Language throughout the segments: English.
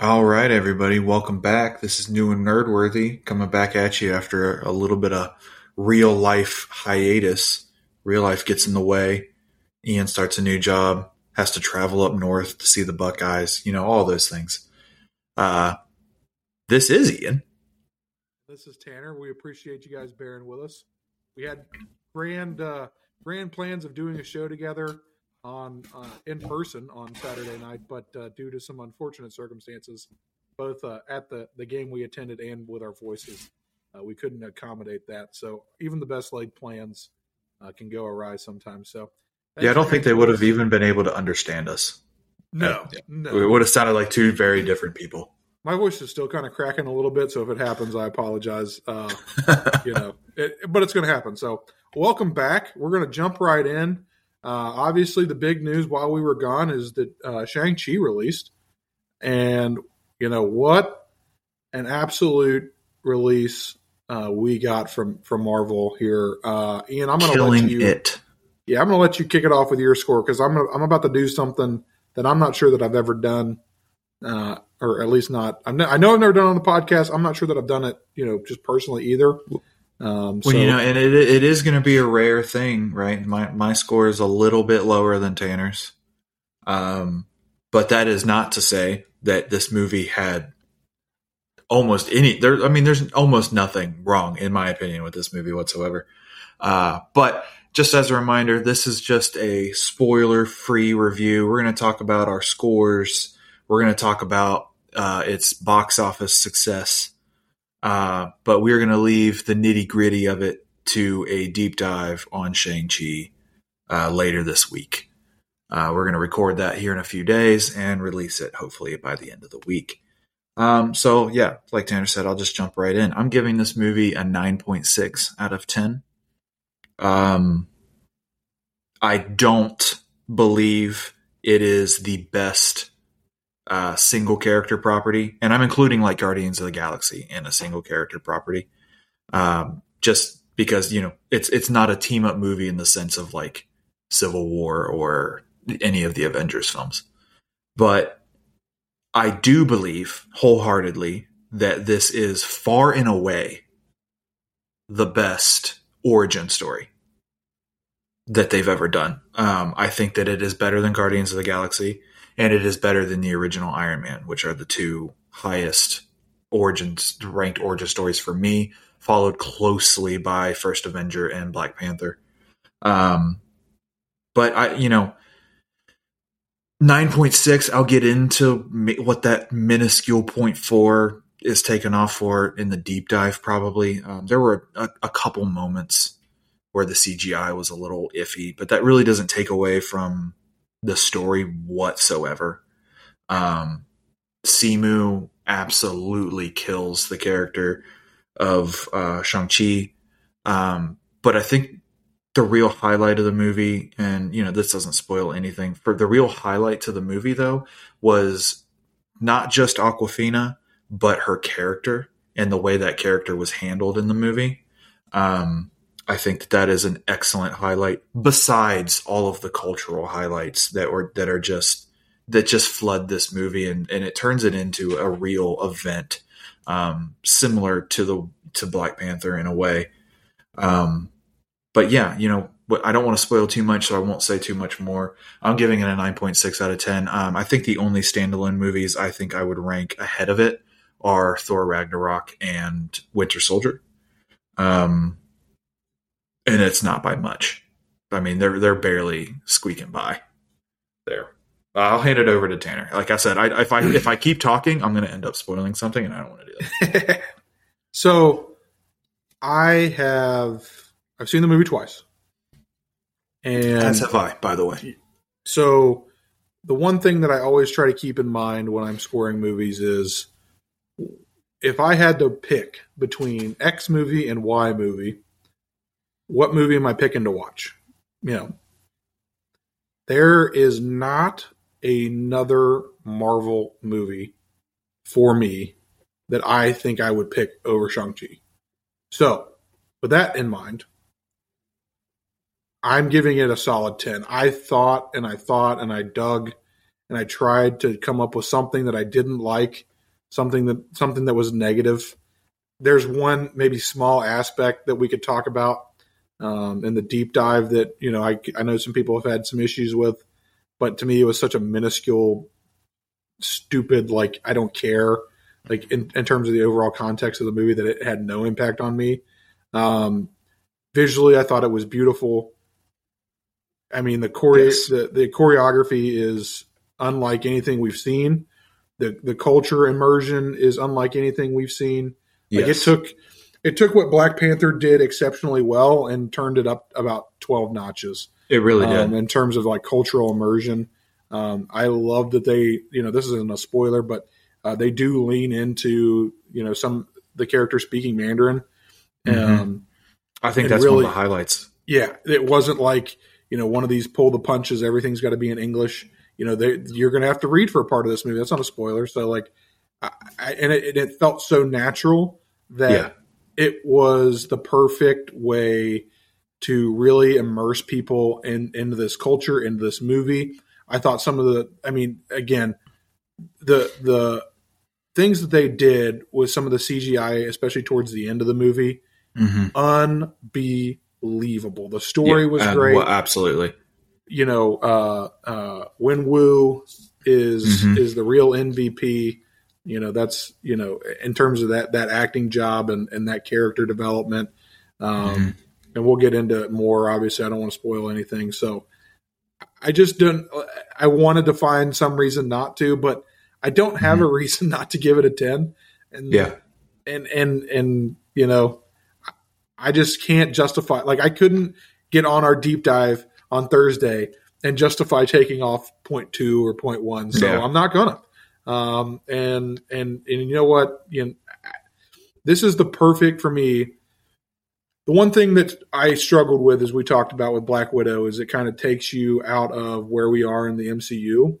All right, everybody, welcome back. This is new and nerdworthy coming back at you after a little bit of real life hiatus. Real life gets in the way. Ian starts a new job, has to travel up north to see the Buckeyes, you know, all those things. Uh, this is Ian. This is Tanner. We appreciate you guys bearing with us. We had grand uh, grand plans of doing a show together on uh, in person on Saturday night, but uh, due to some unfortunate circumstances, both uh, at the the game we attended and with our voices, uh, we couldn't accommodate that. So even the best laid plans uh, can go awry sometimes. So yeah, I don't think they would have even been able to understand us. No, no. It would have sounded like two very different people. My voice is still kind of cracking a little bit, so if it happens, I apologize. Uh, you know, it, but it's going to happen. So, welcome back. We're going to jump right in. Uh, obviously, the big news while we were gone is that uh, Shang Chi released, and you know what, an absolute release uh, we got from from Marvel here. Uh, Ian, I'm going to let you. it. Yeah, I'm going to let you kick it off with your score because I'm gonna, I'm about to do something that I'm not sure that I've ever done, uh, or at least not. I'm I know I've never done it on the podcast. I'm not sure that I've done it, you know, just personally either. Um, so Well, you know, and it it is going to be a rare thing, right? My my score is a little bit lower than Tanner's, um, but that is not to say that this movie had almost any. There, I mean, there's almost nothing wrong in my opinion with this movie whatsoever. Uh, but just as a reminder, this is just a spoiler-free review. We're going to talk about our scores. We're going to talk about uh, its box office success. Uh, but we're going to leave the nitty gritty of it to a deep dive on Shang-Chi uh, later this week. Uh, we're going to record that here in a few days and release it hopefully by the end of the week. Um, so, yeah, like Tanner said, I'll just jump right in. I'm giving this movie a 9.6 out of 10. Um, I don't believe it is the best uh, single character property, and I'm including like Guardians of the Galaxy in a single character property, um, just because you know it's it's not a team up movie in the sense of like Civil War or any of the Avengers films, but I do believe wholeheartedly that this is far and away the best origin story that they've ever done. Um, I think that it is better than Guardians of the Galaxy and it is better than the original Iron Man, which are the two highest origins ranked origin stories for me, followed closely by First Avenger and Black Panther. Um, but I, you know, nine point six. I'll get into what that minuscule point four is taken off for in the deep dive. Probably um, there were a, a couple moments where the CGI was a little iffy, but that really doesn't take away from the story whatsoever. Um, Simu absolutely kills the character of uh, Shang-Chi. Um, but I think the real highlight of the movie, and you know, this doesn't spoil anything, for the real highlight to the movie though, was not just Awkwafina, but her character and the way that character was handled in the movie. Um, I think that, that is an excellent highlight. Besides all of the cultural highlights that were that are just that just flood this movie and, and it turns it into a real event, um, similar to the to Black Panther in a way. Um, but yeah, you know, I don't want to spoil too much, so I won't say too much more. I'm giving it a 9.6 out of 10. Um, I think the only standalone movies I think I would rank ahead of it are Thor Ragnarok and Winter Soldier. Um, and it's not by much. I mean, they're they're barely squeaking by. There, I'll hand it over to Tanner. Like I said, I, if I if I keep talking, I'm going to end up spoiling something, and I don't want to do that. so I have I've seen the movie twice, and As have I, by the way. So the one thing that I always try to keep in mind when I'm scoring movies is if I had to pick between X movie and Y movie, what movie am I picking to watch? You know, there is not another Marvel movie for me that I think I would pick over Shang-Chi. So, with that in mind, I'm giving it a solid 10. I thought and I thought and I dug and I tried to come up with something that I didn't like, something that something that was negative. There's one maybe small aspect that we could talk about um, in the deep dive that you know I I know some people have had some issues with, but to me it was such a minuscule, stupid like I don't care like in, in terms of the overall context of the movie that it had no impact on me. Um, visually, I thought it was beautiful. I mean the chore- yes. the, the choreography is unlike anything we've seen. The the culture immersion is unlike anything we've seen. Like yes. it took it took what Black Panther did exceptionally well and turned it up about twelve notches. It really um, did in terms of like cultural immersion. Um, I love that they, you know, this isn't a spoiler, but uh, they do lean into, you know, some the character speaking Mandarin. Mm-hmm. Um, I think that's really, one of the highlights. Yeah, it wasn't like you know one of these pull the punches. Everything's got to be in English. You know, they, you're going to have to read for a part of this movie. That's not a spoiler. So like, I, I, and it, it, felt so natural that. It was the perfect way to really immerse people in into this culture, into this movie. I thought some of the, I mean, again, the the things that they did with some of the CGI, especially towards the end of the movie, mm-hmm. unbelievable. The story yeah, was great. Well, absolutely. You know, uh, uh, Wenwu is mm-hmm. is the real MVP. You know, that's you know, in terms of that that acting job and and that character development. Um, mm-hmm. And we'll get into it more. Obviously, I don't want to spoil anything. So, I just don't. I wanted to find some reason not to, but I don't have mm-hmm. a reason not to give it a ten. And yeah, and and and you know, I just can't justify. Like I couldn't get on our deep dive on Thursday and justify taking off point two or point one. So yeah. I'm not gonna. Um, and and and you know what? You know, this is the perfect for me the one thing that I struggled with, as we talked about with Black Widow, is it kind of takes you out of where we are in the MCU.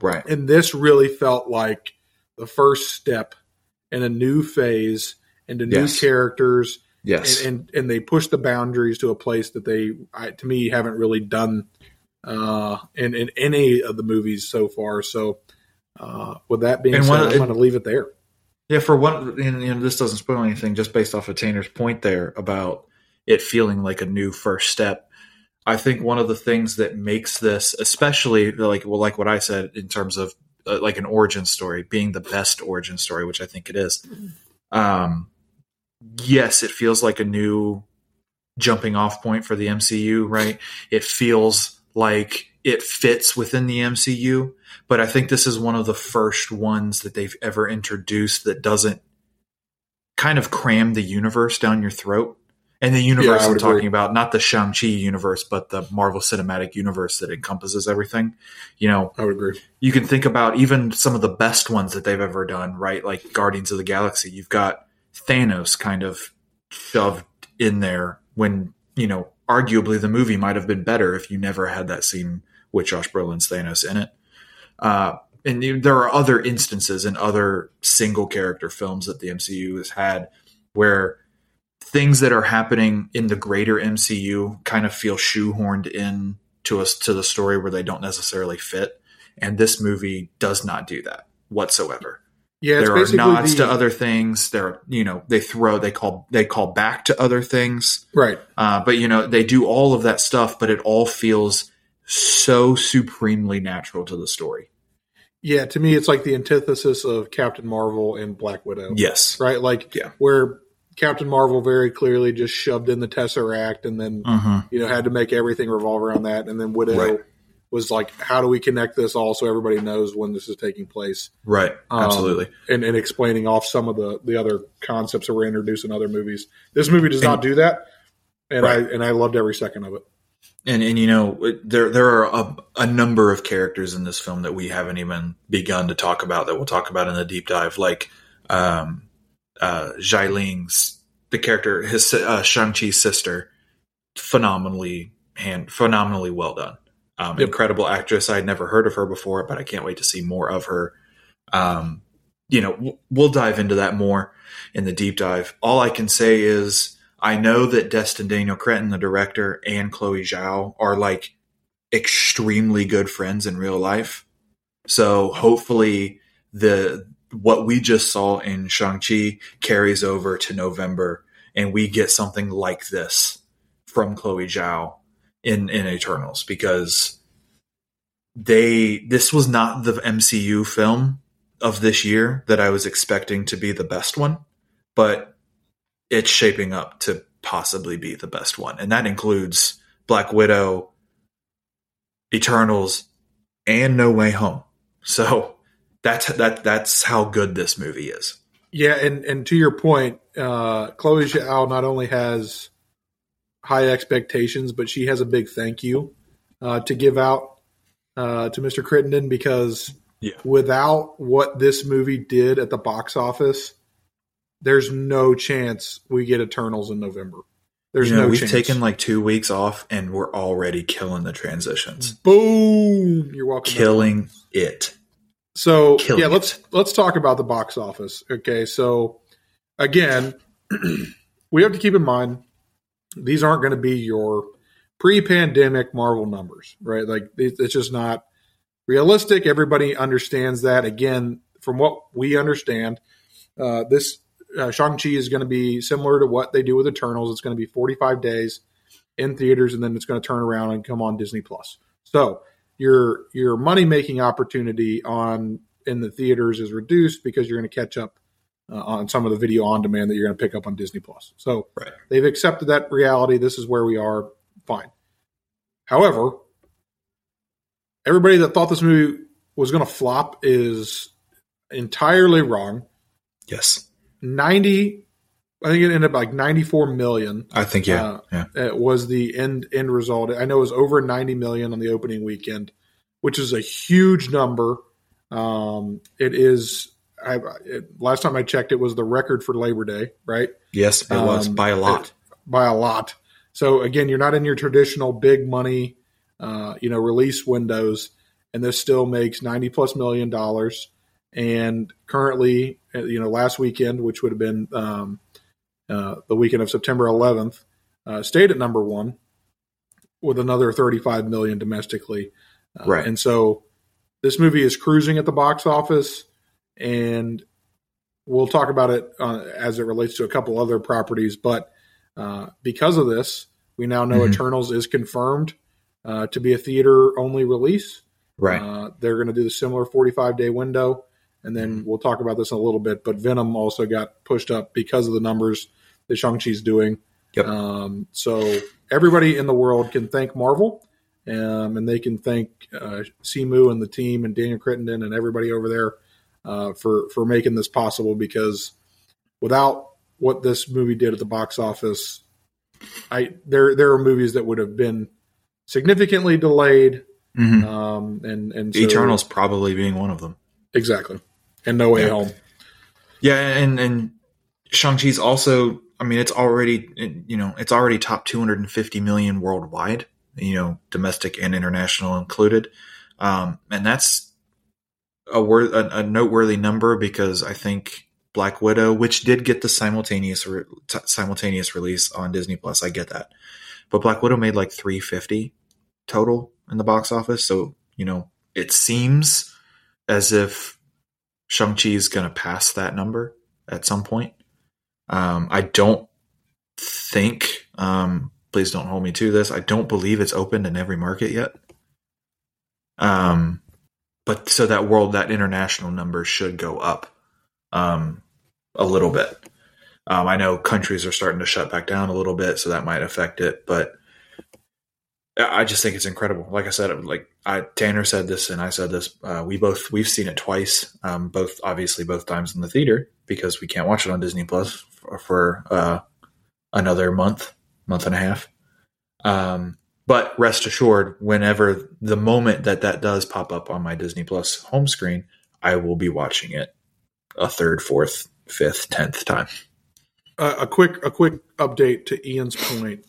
Right. And this really felt like the first step in a new phase into new yes. characters. Yes. And, and, and they push the boundaries to a place that they, I, to me, haven't really done uh, in in any of the movies so far. So, uh, with that being and said, I'm going to leave it there. Yeah, for one, and, you know, this doesn't spoil anything. Just based off of Tanner's point there about it feeling like a new first step. I think one of the things that makes this, especially like well, like what I said in terms of uh, like an origin story being the best origin story, which I think it is. Um, yes, it feels like a new jumping off point for the MCU, right? It feels like it fits within the MCU, but I think this is one of the first ones that they've ever introduced that doesn't kind of cram the universe down your throat. And the universe yeah, I'm talking agree. about, not the Shang-Chi universe, but the Marvel Cinematic Universe that encompasses everything. You know, I would agree. You can think about even some of the best ones that they've ever done, right? Like Guardians of the Galaxy. You've got Thanos kind of shoved in there when, you know, arguably the movie might have been better if you never had that scene with Josh Brolin's Thanos in it. Uh, and there are other instances in other single character films that the MCU has had where things that are happening in the greater MCU kind of feel shoehorned in to us to the story where they don't necessarily fit. And this movie does not do that whatsoever. Yeah, there are nods the, to other things. There, are, you know, they throw, they call, they call back to other things, right? Uh, but you know, they do all of that stuff, but it all feels so supremely natural to the story. Yeah, to me, it's like the antithesis of Captain Marvel and Black Widow. Yes, right. Like, yeah. where Captain Marvel very clearly just shoved in the Tesseract, and then uh-huh. you know had to make everything revolve around that, and then Widow right. was like, "How do we connect this all so everybody knows when this is taking place?" Right, um, absolutely, and, and explaining off some of the the other concepts that were introduced in other movies. This movie does and, not do that, and right. I and I loved every second of it. And and you know there there are a, a, number of characters in this film that we haven't even begun to talk about that we'll talk about in the deep dive, like um, uh, Xialing's the character his uh, Shang Chi's sister, phenomenally hand phenomenally well done. Um, yep. Incredible actress. I'd never heard of her before, but I can't wait to see more of her. Um, you know, we'll dive into that more in the deep dive. All I can say is I know that Destin Daniel Cretton, the director, and Chloe Zhao are like extremely good friends in real life. So hopefully the what we just saw in Shang-Chi carries over to November and we get something like this from Chloe Zhao in in Eternals because they this was not the MCU film of this year that I was expecting to be the best one, but it's shaping up to possibly be the best one. And that includes Black Widow, Eternals, and No Way Home. So that's that that's how good this movie is. Yeah, and and to your point, uh, Chloe Zhao not only has high expectations, but she has a big thank you uh, to give out uh, to Mr. Crittenden because Yeah. without what this movie did at the box office, there's no chance we get Eternals in November. There's you know, no we've chance. taken like two weeks off and we're already killing the transitions. Boom! You're welcome. Killing it. So Killing yeah, let's let's talk about the box office. Okay, so again, we have to keep in mind these aren't going to be your pre-pandemic Marvel numbers, right? Like it's just not realistic. Everybody understands that. Again, from what we understand, uh, this uh, Shang Chi is going to be similar to what they do with Eternals. It's going to be 45 days in theaters, and then it's going to turn around and come on Disney Plus. So your your money making opportunity on in the theaters is reduced because you're going to catch up uh, on some of the video on demand that you're going to pick up on Disney Plus. So Right. they've accepted that reality. This is where we are. Fine. However, everybody that thought this movie was going to flop is entirely wrong. Yes. 90 I think it ended up like 94 million I think yeah. Uh, yeah. uh, was the end end result. I know it was over 90 million on the opening weekend, which is a huge number. Um, it is. I, it, last time I checked, it was the record for Labor Day, right? Yes, it was Um, by a lot. By a lot. So again, you're not in your traditional big money, uh, you know, release windows, and this still makes 90 plus million dollars. And currently, you know, last weekend, which would have been um, uh, the weekend of September 11th, uh, stayed at number one with another 35 million domestically. Uh, Right. And so this movie is cruising at the box office, and we'll talk about it uh, as it relates to a couple other properties. But uh, because of this, we now know Mhm. Eternals is confirmed uh, to be a theater only release. right. Uh, they're going to do the similar 45 day window. And then Mm-hmm. we'll talk about this in a little bit. But Venom also got pushed up because of the numbers that Shang-Chi's doing. Yep. Um, so everybody in the world can thank Marvel. Um, and they can thank uh, Simu and the team and Daniel Crittenden and everybody over there uh, for, for making this possible because without what this movie did at the box office, I there there are movies that would have been significantly delayed Mhm. um, and and so- Eternals probably being one of them. exactly, and No Way Yeah. Home. Yeah, and and Shang Chi's also. I mean, it's already you know it's already top 250 million worldwide. You know, domestic and international included, um, and that's a word a, a noteworthy number because I think Black Widow, which did get the simultaneous re- t- simultaneous release on Disney Plus, I get that, but Black Widow made like 350 total in the box office. So you know, it seems as if Shang-Chi is going to pass that number at some point. Um, I don't think, um, please don't hold me to this. I don't believe it's opened in every market yet. Um, but so that world, that international number should go up, um, a little bit. Um, I know countries are starting to shut back down a little bit, so that might affect it, but I just think it's incredible. Like I said, like I, Tanner said this and I said this. Uh, we both we've seen it twice. Um, both obviously both times in the theater because we can't watch it on Disney Plus for, for uh, another month, month and a half. Um, but rest assured, whenever the moment that that does pop up on my Disney Plus home screen, I will be watching it a third, fourth, fifth, tenth time. Uh, a quick a quick update to Ian's point.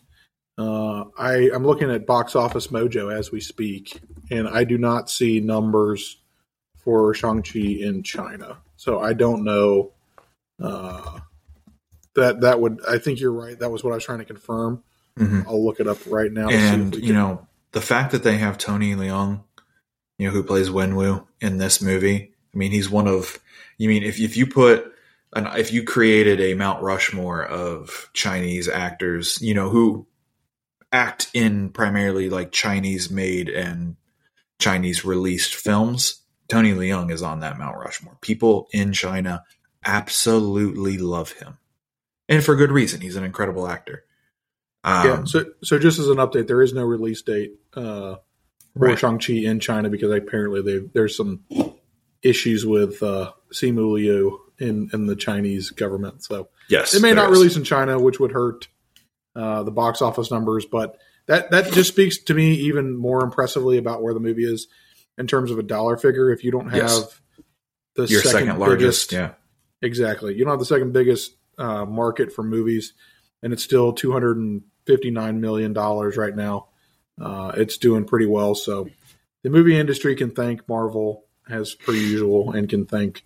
Uh, I I'm looking at Box Office Mojo as we speak, and I do not see numbers for Shang Chi in China. So I don't know. Uh, that that would I think you're right. That was what I was trying to confirm. Mhm. I'll look it up right now. to see if and you know the fact that they have Tony Leung you know, who plays Wenwu in this movie. I mean, he's one of. You mean if if you put an if you created a Mount Rushmore of Chinese actors, you know, who act in primarily like Chinese made and Chinese released films, Tony Leung is on that Mount Rushmore. People in China absolutely love him, and for good reason. He's an incredible actor. Um, yeah. So, so just as an update, there is no release date uh, for right. Shang Chi in China because apparently there's some issues with uh, Simu Liu in in the Chinese government. So yes, it may not is. release in China, which would hurt uh, the box office numbers. But that that just speaks to me even more impressively about where the movie is in terms of a dollar figure. If you don't have yes. the your second, second largest, biggest, yeah, exactly, you don't have the second biggest uh, market for movies, and it's still two hundred and fifty nine million dollars right now. Uh, it's doing pretty well. So the movie industry can thank Marvel as per usual, and can thank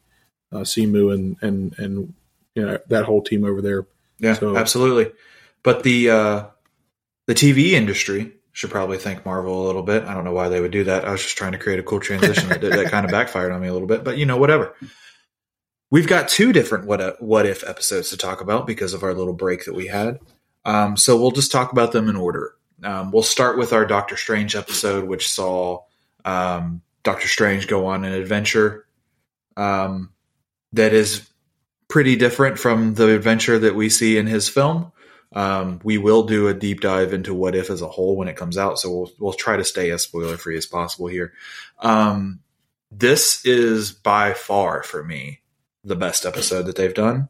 uh, Simu and and and you know that whole team over there. Yeah, so, absolutely. But the uh, the TV industry should probably thank Marvel a little bit. I don't know why they would do that. I was just trying to create a cool transition that, that kind of backfired on me a little bit, but you know, whatever. We've got two different what what if episodes to talk about because of our little break that we had. Um, so we'll just talk about them in order. Um, we'll start with our Doctor Strange episode, which saw um, Doctor Strange go on an adventure um, that is pretty different from the adventure that we see in his film. Um, we will do a deep dive into what if as a whole when it comes out, so we'll we'll try to stay as spoiler free as possible here. Um, this is by far for me the best episode that they've done,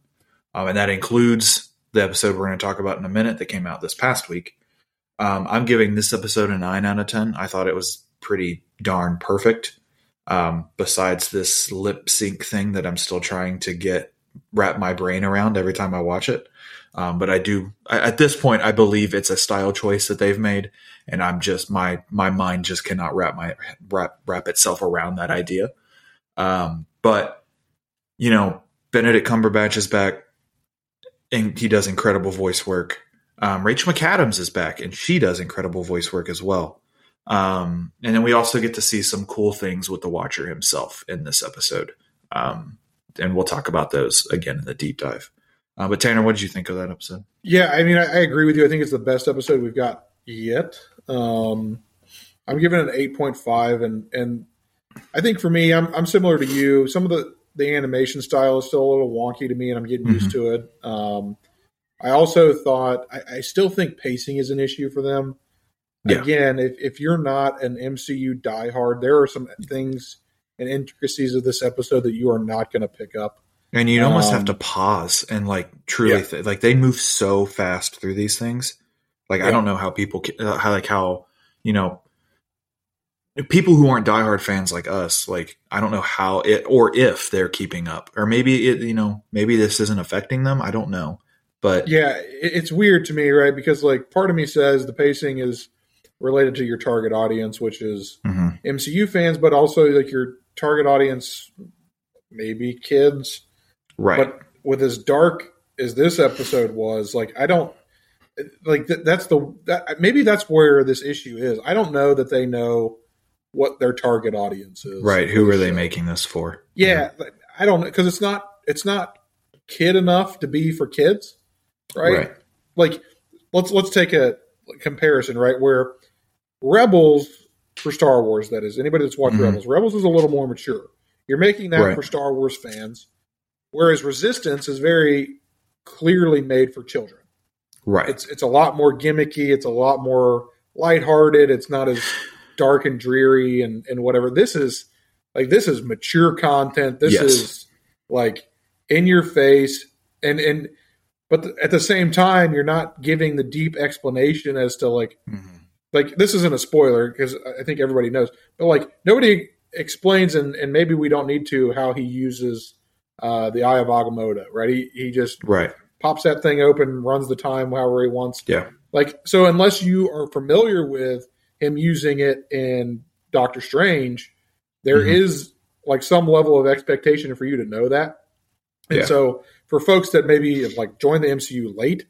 um, and that includes the episode we're going to talk about in a minute that came out this past week. Um, I'm giving this episode a nine out of ten. I thought it was pretty darn perfect. Um, besides this lip sync thing that I'm still trying to get wrap my brain around every time I watch it. Um, but I do at this point I believe it's a style choice that they've made, and I'm just my my mind just cannot wrap my wrap wrap itself around that idea. Um, but you know, Benedict Cumberbatch is back, and he does incredible voice work. Um, Rachel McAdams is back, and she does incredible voice work as well. Um, and then we also get to see some cool things with the Watcher himself in this episode. Um, and we'll talk about those again in the deep dive. Uh, but Tanner, what did you think of that episode? Yeah, I mean, I, I, agree with you. I think it's the best episode we've got yet. Um, I'm giving it an eight point five, and and I think for me, I'm I'm similar to you. Some of the the animation style is still a little wonky to me, and I'm getting mm-hmm. used to it. Um, I also thought I, I, still think pacing is an issue for them. Yeah. Again, if if you're not an MCU diehard, there are some things and intricacies of this episode that you are not going to pick up. And you almost um, have to pause and like truly, yeah. th- like they move so fast through these things. Like yeah. I don't know how people, uh, how like how you know, people who aren't diehard fans like us, like I don't know how it or if they're keeping up, or maybe it, you know, maybe this isn't affecting them. I don't know, but yeah, it's weird to me, right? Because like part of me says the pacing is related to your target audience, which is mm-hmm. MCU fans, but also like your target audience, maybe kids. Right. But with as dark as this episode was, like I don't like that, that's the that, maybe that's where this issue is. I don't know that they know what their target audience is. Right. Who are they making this for? Yeah, yeah. I don't know because it's not it's not kid enough to be for kids, right? right? Like let's let's take a comparison, right? Where Rebels for Star Wars. That is anybody that's watched mm-hmm. Rebels. Rebels is a little more mature. You're making that right. for Star Wars fans, whereas Resistance is very clearly made for children. Right. It's it's a lot more gimmicky. It's a lot more lighthearted. It's not as dark and dreary and and whatever. This is like this is mature content. This yes. is like in your face and and but at the same time you're not giving the deep explanation as to like mm-hmm like this isn't a spoiler because I think everybody knows, but like nobody explains, and, and maybe we don't need to how he uses uh, the Eye of Agamotto, right? He he just right pops that thing open, runs the time however he wants. Yeah. Like so, unless you are familiar with him using it in Doctor Strange, there mm-hmm. is like some level of expectation for you to know that. And yeah. so, for folks that maybe have like joined the MCU late,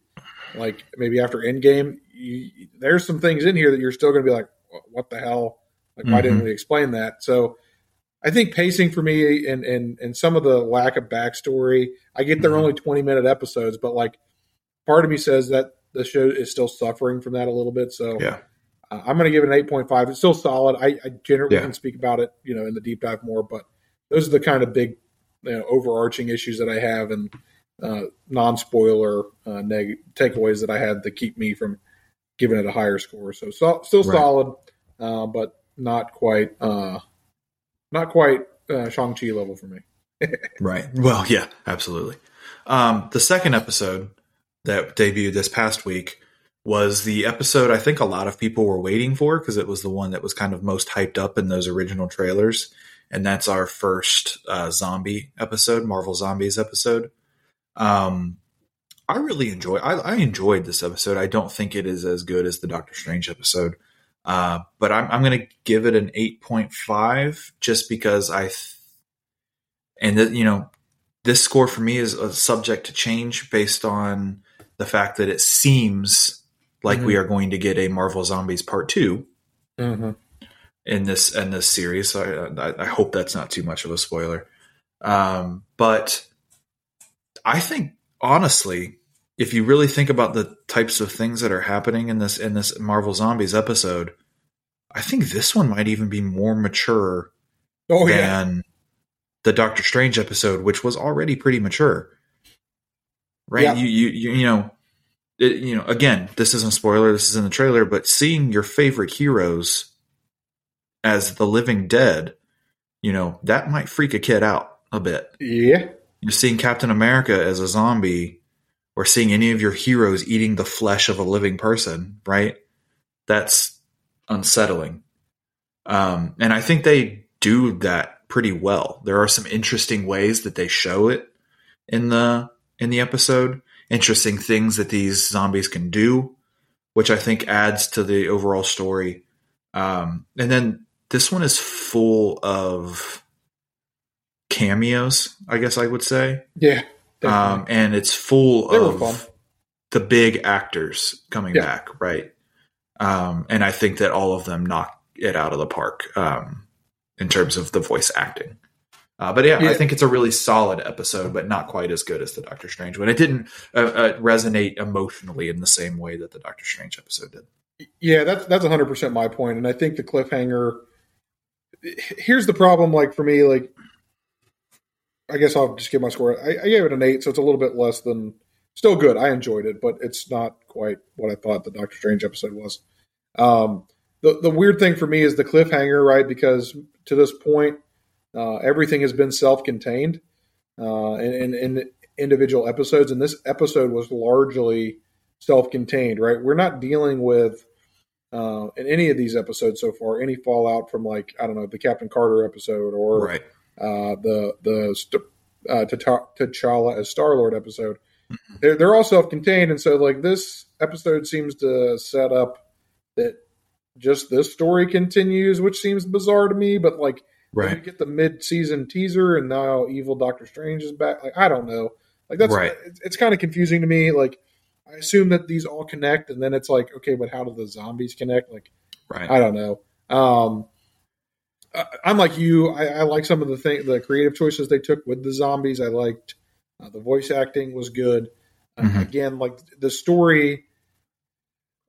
like maybe after Endgame, you, there's some things in here that you're still going to be like, what the hell Like, why didn't Mhm. we explain that? So, I think pacing for me and and and some of the lack of backstory. I get they're Mhm. only twenty minute episodes, but like part of me says that the show is still suffering from that a little bit. So Yeah. uh, I'm going to give it an eight point five. It's still solid. I, I generally Yeah. can speak about it, you know, in the deep dive more, but those are the kind of big, you know, overarching issues that I have and uh, non spoiler uh, neg- takeaways that I had that keep me from giving it a higher score. So, so still Right. solid, uh, but not quite, uh, not quite uh, Shang Chi level for me. Right. Well, yeah, absolutely. Um, the second episode that debuted this past week was the episode I think a lot of people were waiting for because it was the one that was kind of most hyped up in those original trailers. And that's our first uh, zombie episode, Marvel Zombies episode. Um, I really enjoy. I, I enjoyed this episode. I don't think it is as good as the Doctor Strange episode, uh, but I'm, I'm going to give it an eight point five just because I, th- and that you know, this score for me is uh, subject to change based on the fact that it seems like we are going to get a Marvel Zombies Part Two Mm-hmm. in this in this series. So I, I, I hope that's not too much of a spoiler. Um, but I think honestly, if you really think about the types of things that are happening in this in this Marvel Zombies episode, I think this one might even be more mature Oh yeah, than the Doctor Strange episode, which was already pretty mature. Right? Yeah. You, you you you know, it, you know. Again, this isn't a spoiler. This is in the trailer, but seeing your favorite heroes as the living dead, you know, that might freak a kid out a bit. yeah, You're seeing Captain America as a zombie, or seeing any of your heroes eating the flesh of a living person. Right? That's unsettling. Um, and I think they do that pretty well. There are some interesting ways that they show it in the in the episode. Interesting things that these zombies can do, which I think adds to the overall story. Um, and then this one is full of cameos, I guess I would say, yeah. Um, and it's full They of the big actors coming Yeah. back, right? Um, and I think that all of them knock it out of the park um, in terms of the voice acting. Uh, but yeah, Yeah. I think it's a really solid episode, but not quite as good as the Doctor Strange one. It didn't uh, uh, resonate emotionally in the same way that the Doctor Strange episode did. Yeah, that's that's hundred percent my point, and I think the cliffhanger. Here's the problem, like for me, like I guess I'll just give my score. I, I gave it an eight, so it's a little bit less than still good. I enjoyed it, but it's not quite what I thought the Doctor Strange episode was. Um, the the weird thing for me is the cliffhanger, right? Because to this point, uh, everything has been self contained uh, in, in, in individual episodes, and this episode was largely self contained, right? We're not dealing with uh, in any of these episodes so far any fallout from like I don't know the Captain Carter episode or Right. Uh, the the uh, T'Cha- T'Challa as Star Lord episode. They're they're all self contained, and so like this episode seems to set up that just this story continues, which seems bizarre to me. But like you Right. get the mid season teaser, and now Evil Doctor Strange is back. Like I don't know. Like that's Right. it's, it's kind of confusing to me. Like I assume that these all connect, and then it's like okay, but how do the zombies connect? Like Right. I don't know. Um, I'm like you. I, I like some of the thing, the creative choices they took with the zombies. I liked uh, the voice acting was good. Uh, Mhm. Again, like the story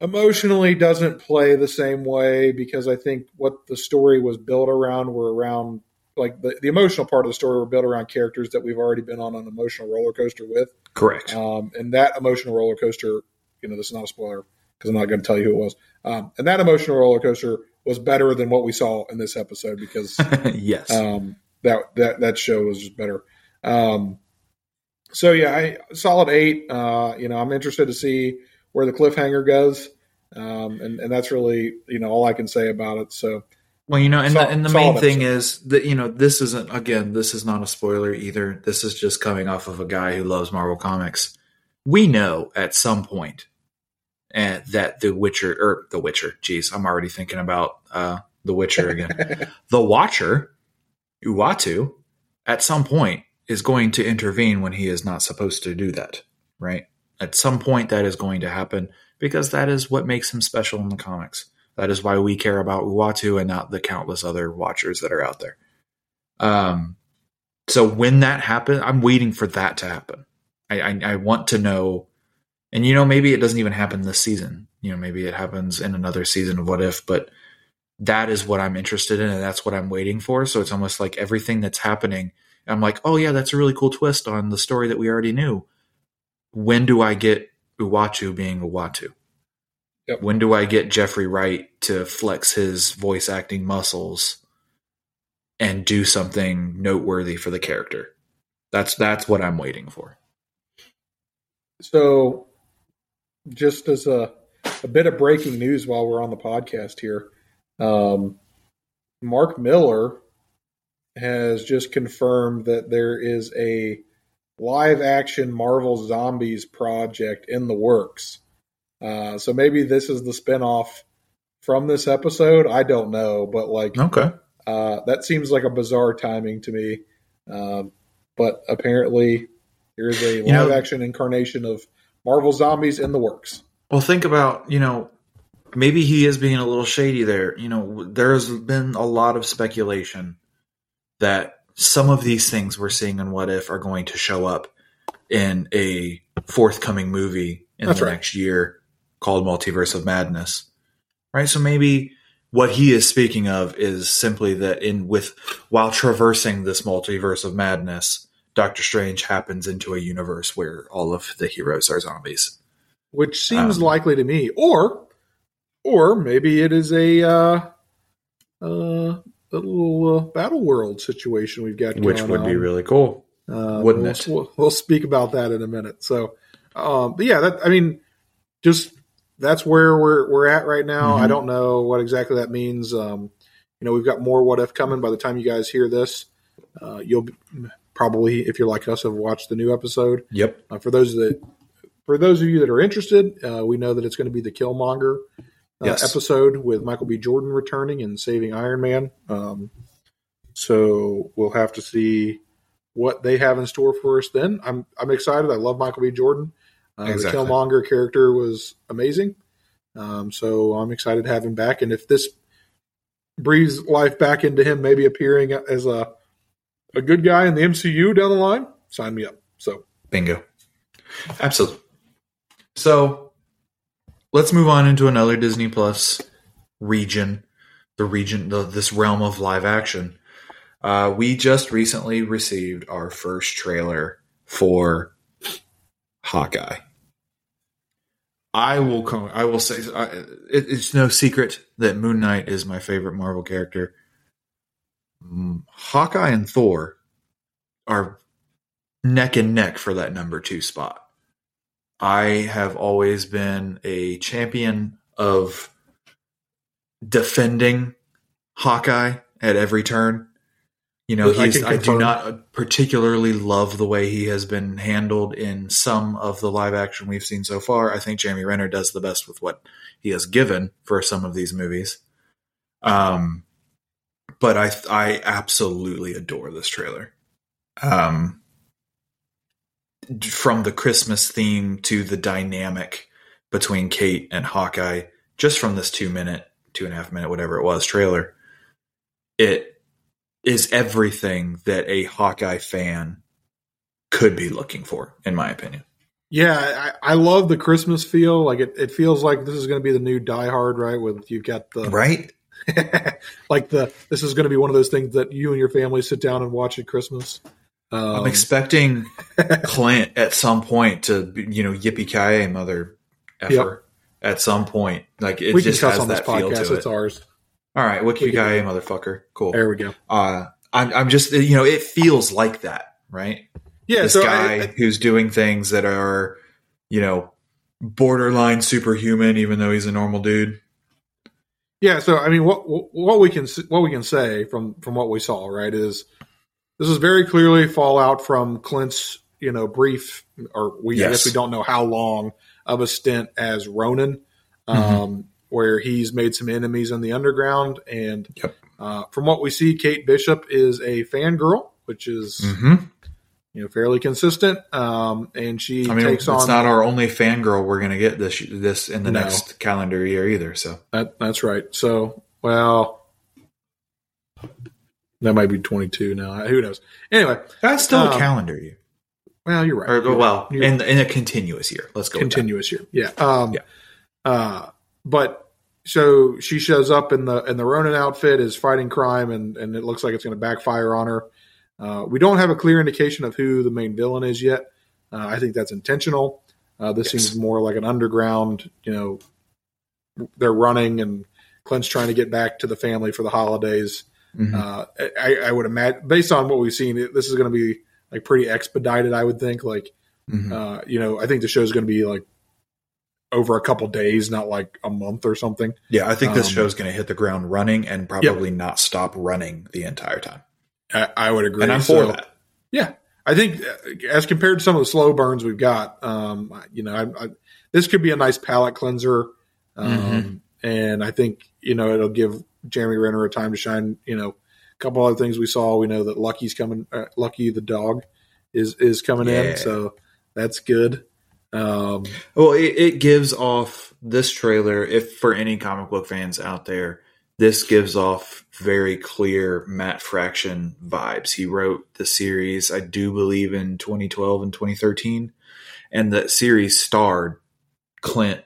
emotionally doesn't play the same way because I think what the story was built around were around like the, the emotional part of the story were built around characters that we've already been on an emotional roller coaster with. Correct. Um, and that emotional roller coaster, you know, this is not a spoiler because I'm not going to tell you who it was. Um, and that emotional roller coaster was better than what we saw in this episode because yes. um, that that that show was just better. Um, so yeah, I, solid eight. Uh, you know, I'm interested to see where the cliffhanger goes, um, and and that's really you know all I can say about it. So Well, you know, and the, and the main thing episode. is that you know this isn't again this is not a spoiler either. This is just coming off of a guy who loves Marvel comics. We know at some point uh, that the Witcher or the Witcher. Geez, I'm already thinking about uh, the Witcher again. the Watcher, Uatu, at some point is going to intervene when he is not supposed to do that. Right? At some point, that is going to happen because that is what makes him special in the comics. That is why we care about Uatu and not the countless other watchers that are out there. Um, so when that happens, I'm waiting for that to happen. I, I, I want to know, and you know, maybe it doesn't even happen this season. You know, maybe it happens in another season of What If, but that is what I'm interested in, and that's what I'm waiting for. So it's almost like everything that's happening, I'm like, oh yeah, that's a really cool twist on the story that we already knew. When do I get Uatu being Uatu? Yep. When do I get Jeffrey Wright to flex his voice acting muscles and do something noteworthy for the character? That's that's what I'm waiting for. So, just as a, a bit of breaking news while we're on the podcast here, um, Mark Millar has just confirmed that there is a live action Marvel Zombies project in the works. Uh, so maybe this is the spinoff from this episode. I don't know, but like, Okay. uh, that seems like a bizarre timing to me. Um, but apparently, here's a You know- live action incarnation of Marvel Zombies in the works. Well, think about, you know, maybe he is being a little shady there. You know, there's been a lot of speculation that some of these things we're seeing in What If are going to show up in a forthcoming movie in That's the right. next year called Multiverse of Madness. Right? So maybe what he is speaking of is simply that in with while traversing this multiverse of madness, Doctor Strange happens into a universe where all of the heroes are zombies. which seems Um, likely to me. Or, or maybe it is a uh, uh, a little uh, battle world situation we've got, Which would be really cool. Uh, wouldn't we'll, it? We'll, we'll speak about that in a minute. So, um, but yeah, that I mean, just that's where we're we're at right now. Mhm. I don't know what exactly that means. Um, you know, we've got more what if coming. By the time you guys hear this, uh, you'll be, probably, if you're like us, have watched the new episode. Yep. Uh, for those that, for those of you that are interested, uh, we know that it's going to be the Killmonger uh, Yes. episode with Michael B. Jordan returning and saving Iron Man. Um, so we'll have to see what they have in store for us. Then I'm I'm excited. I love Michael B. Jordan. Uh, Exactly. The Killmonger character was amazing. Um, so I'm excited to have him back. And if this breathes life back into him, maybe appearing as a a good guy in the MCU down the line, sign me up. So Bingo. Absolutely. So let's move on into another Disney Plus region, the region, the, this realm of live action. Uh, we just recently received our first trailer for Hawkeye. I will come. I will say I, it, it's no secret that Moon Knight is my favorite Marvel character. Mm, Hawkeye and Thor are neck and neck for that number two spot. I have always been a champion of defending Hawkeye at every turn. You know, I I, do not particularly love the way he has been handled in some of the live action we've seen so far. I think Jeremy Renner does the best with what he has given for some of these movies. Um, but I I absolutely adore this trailer. Um, from the Christmas theme to the dynamic between Kate and Hawkeye, just from this two minute, two and a half minute, whatever it was, trailer, it is everything that a Hawkeye fan could be looking for, in my opinion. yeah, I, I love the Christmas feel. Like it, it feels like this is going to be the new Die Hard, right? With you've got the Right? like the this is going to be one of those things that you and your family sit down and watch at Christmas. Um, I'm expecting Clint at some point to, you know, yippee ki mother effer at some point. Like it we just has on this that feel podcast. to It's ours. All right, yippee ki motherfucker. Cool. There we go. uh, I'm, I'm just you know it feels like that right Yeah. this so guy I, I, who's doing things that are you know borderline superhuman even though he's a normal dude yeah. So I mean, what what we can what we can say from from what we saw, right, is this is very clearly fallout from Clint's you know brief or we I guess we don't know how long of a stint as Ronin, um, Mm-hmm. where he's made some enemies in the underground, and Yep. uh, from what we see, Kate Bishop is a fangirl, which is mm-hmm. You know fairly consistent. Um, and she I mean, takes it's on not our only fangirl we're going to get this this in the No. next calendar year either. So that. That's right. So well, that might be twenty two now. Who knows? Anyway, that's still Um, a calendar year, well, you're right. or You're well, right. In in a continuous year. Let's go. continuous year. Yeah. Um, Yeah. Uh, but so she shows up in the in the Ronin outfit, is fighting crime, and and it looks like it's going to backfire on her. Uh, we don't have a clear indication of who the main villain is yet. Uh, I think that's intentional. Uh, this Yes. seems more like an underground. You know, they're running, and Clint's trying to get back to the family for the holidays. Mhm. Uh, I, I would imagine, based on what we've seen, this is going to be like pretty expedited. I would think, like Mhm. uh, you know, I think the show's going to be like over a couple days, not like a month or something. Yeah, I think this um, show's going to hit the ground running and probably not stop running the entire time. I, I would agree. And I'm So, for that. Yeah, I think uh, as compared to some of the slow burns we've got, um, you know, I, I, this could be a nice palate cleanser, um, Mhm. and I think you know it'll give Jeremy Renner a time to shine. You know, a couple other things we saw. We know that Lucky's coming. Uh, Lucky the dog is is coming Yeah. in, so that's good. Um, Well, it, it gives off this trailer. If for any comic book fans out there, this gives off very clear Matt Fraction vibes. He wrote the series, I do believe, in 2012 and 2013, and that series starred Clint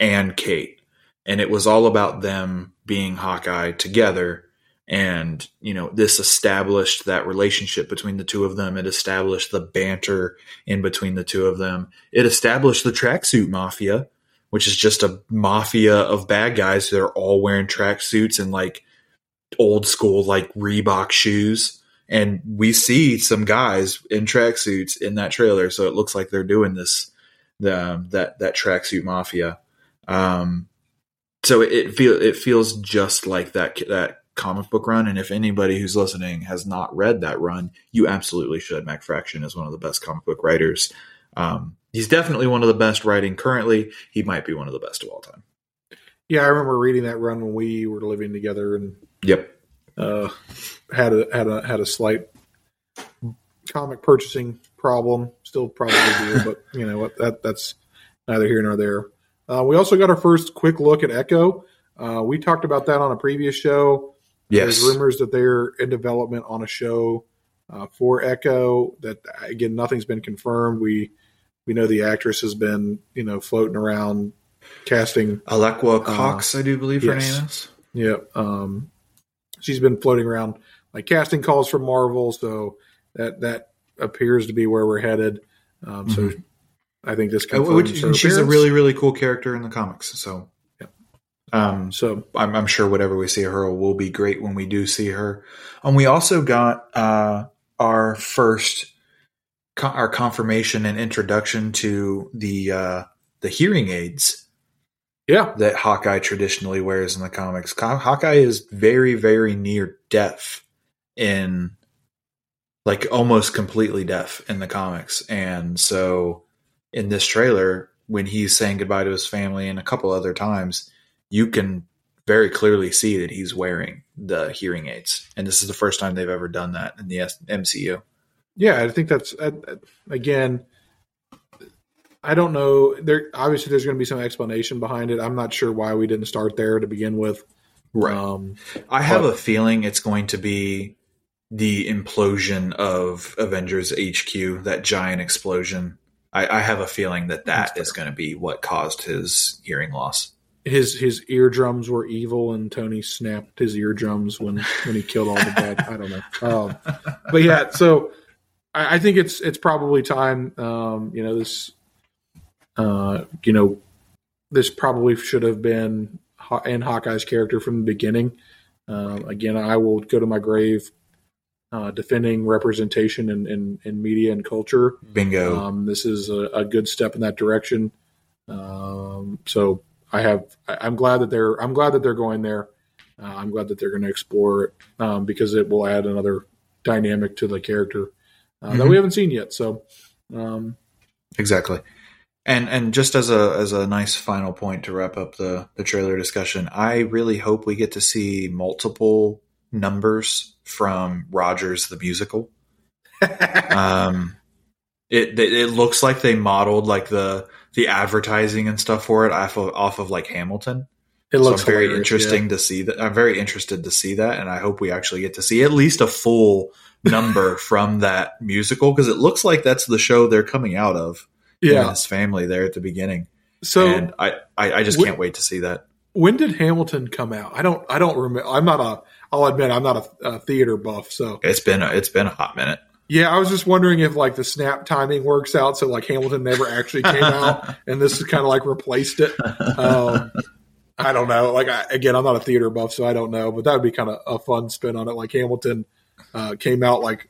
and Kate, and it was all about them being Hawkeye together. And you know, this established that relationship between the two of them. It established the banter in between the two of them it established the tracksuit mafia, which is just a mafia of bad guys that are all wearing tracksuits and like old school like Reebok shoes. And we see some guys in tracksuits in that trailer, so it looks like they're doing this the that that tracksuit mafia. Um, so it, it feel it feels just like that that comic book run. And if anybody who's listening has not read that run, you absolutely should. Matt Fraction is one of the best comic book writers. Um, he's definitely one of the best writing currently. He might be one of the best of all time. yeah, I remember reading that run when we were living together and Yep. uh, had a had a had a slight comic purchasing problem. Still probably do, but you know what? That that's neither here nor there. Uh, we also got our first quick look at Echo. Uh, we talked about that on a previous show. Yes. There's rumors that they're in development on a show uh, for Echo. That again, nothing's been confirmed. We we know the actress has been you know floating around casting Alaqua Cox, I do believe her Uh, yes. name is. Yeah. Um, she's been floating around like casting calls from Marvel, so that that appears to be where we're headed. Um, So Mhm. I think this Uh, which- her she's a really, really cool character in the comics. So, Yeah. um, so I'm, I'm sure whatever we see her will be great when we do see her. And we also got uh, our first our confirmation and introduction to the uh, the hearing aids yeah, that Hawkeye traditionally wears in the comics. Hawkeye is very, very near deaf in like almost completely deaf in the comics. And so in this trailer, when he's saying goodbye to his family and a couple other times, you can very clearly see that he's wearing the hearing aids. And this is the first time they've ever done that in the MCU. Yeah. I think that's uh, again. I don't know. There obviously there's going to be some explanation behind it. I'm not sure why we didn't start there to begin with. Um, I have But- a feeling it's going to be the implosion of Avengers HQ, that giant explosion. I, I have a feeling that that That's going to be what caused his hearing loss. his his eardrums were evil, and Tony snapped his eardrums when when he killed all the bad. I don't know, um, but yeah. So I, I think it's it's probably time. Um, you know this. Uh, you know, this probably should have been in Hawkeye's character from the beginning. Uh, again, I will go to my grave uh, defending representation in, in, in media and culture. Bingo. Um, this is a, a good step in that direction. Um, so I have, I- I'm glad that they're, I'm glad that they're going there. Uh, I'm glad that they're going to explore it um, because it will add another dynamic to the character uh, that we haven't seen yet. So, um, Exactly. And and just as a as a nice final point to wrap up the the trailer discussion, I really hope we get to see multiple numbers from Rogers the musical. um, it it looks like they modeled like the the advertising and stuff for it off of, off of like Hamilton. It looks I'm very interesting to see that. I'm very interested to see that, and I hope we actually get to see at least a full number from that musical because it looks like that's the show they're coming out of. Yeah. his family there at the beginning, So and I, I I just Wh- can't wait to see that. when did Hamilton come out? I don't. I don't remember. I'm not a. I'll admit I'm not a, a theater buff. So It's been a, it's been a hot minute. yeah, I was just wondering if like the snap timing works out. So like Hamilton never actually came out, and this is kind of like replaced it. Um, I don't know. Like I, again, I'm not a theater buff, so I don't know. But that would be kind of a fun spin on it. Like Hamilton uh, came out like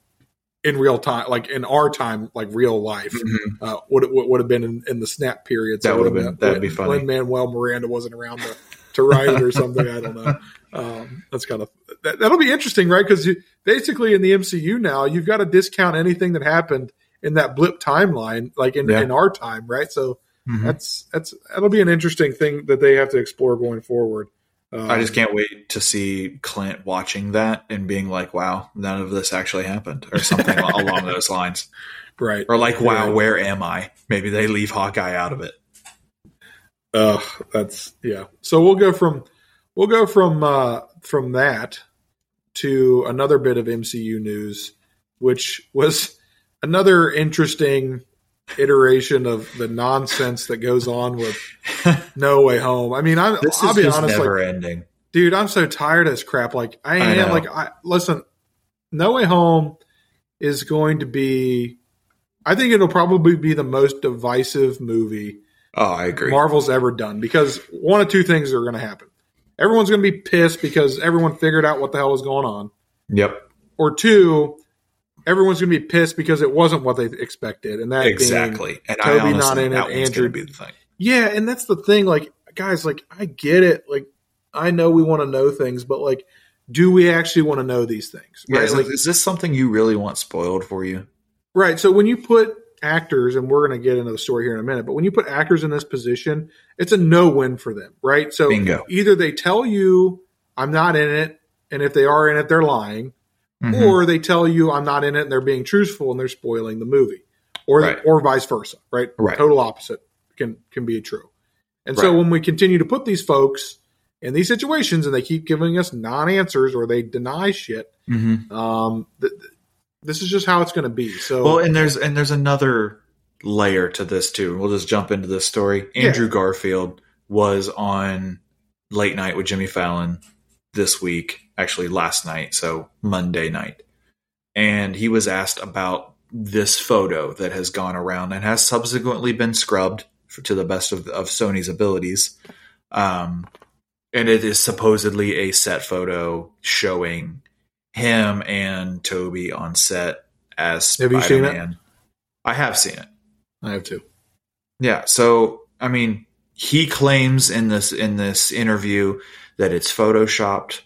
in real time, like in our time, like real life. Mhm. Uh, would would would have been in, in the snap period. That would've would've been- that'd be funny. When Manuel Miranda wasn't around to, to write it or something. I don't know. Um, that's kind of that, that'll be interesting, right? Because basically in the MCU now, you've got to discount anything that happened in that blip timeline, like in, Yeah. in our time, right? So Mhm. that's that's that'll be an interesting thing that they have to explore going forward. Um, I just can't wait to see Clint watching that and being like, "Wow, none of this actually happened," or something along those lines, right. or like, "Wow, Right. where am I?" Maybe they leave Hawkeye out of it. Uh, that's yeah. So we'll go from we'll go from uh, from that to another bit of MCU news, which was another interesting iteration of the nonsense that goes on with No Way Home. I mean, I'm, This I'll be honest, never like, ending. dude, I'm so tired of this crap. Like, I I am know. like, I listen. No Way Home is going to be. I think it'll probably be the most divisive movie Oh, I agree. Marvel's ever done because one of two things are going to happen. Everyone's going to be pissed because everyone figured out what the hell was going on, yep, or two, everyone's going to be pissed because it wasn't what they expected, and that being- exactly. And Tobey honestly, not in it, Andrew- be the thing. yeah, and that's the thing. Like, guys, like I get it. Like, I know we want to know things, but like, do we actually want to know these things? Yeah, Right? it's Like, like, is this something you really want spoiled for you? Right. So when you put actors, and we're going to get into the story here in a minute, but when you put actors in this position, it's a no win for them, right? So Bingo. either they tell you, I'm not in it, and if they are in it, they're lying, Mhm. or they tell you, I'm not in it, and they're being truthful and they're spoiling the movie, or, Right. or vice versa, right? Right. Total opposite can, can be true. And so when we continue to put these folks in these situations and they keep giving us non answers or they deny shit, Mhm. um, th- th- this is just how it's going to be. So, Well, and there's and there's another layer to this too. We'll just jump into this story. Yeah. Andrew Garfield was on Late Night with Jimmy Fallon this week, actually last night, so Monday night. And he was asked about this photo that has gone around and has subsequently been scrubbed for, to the best of, of Sony's abilities. Um, and it is supposedly a set photo showing him and Tobey on set as Have you seen it? Spider-Man. I have seen it. I have too. Yeah. So I mean, he claims in this in this interview that it's photoshopped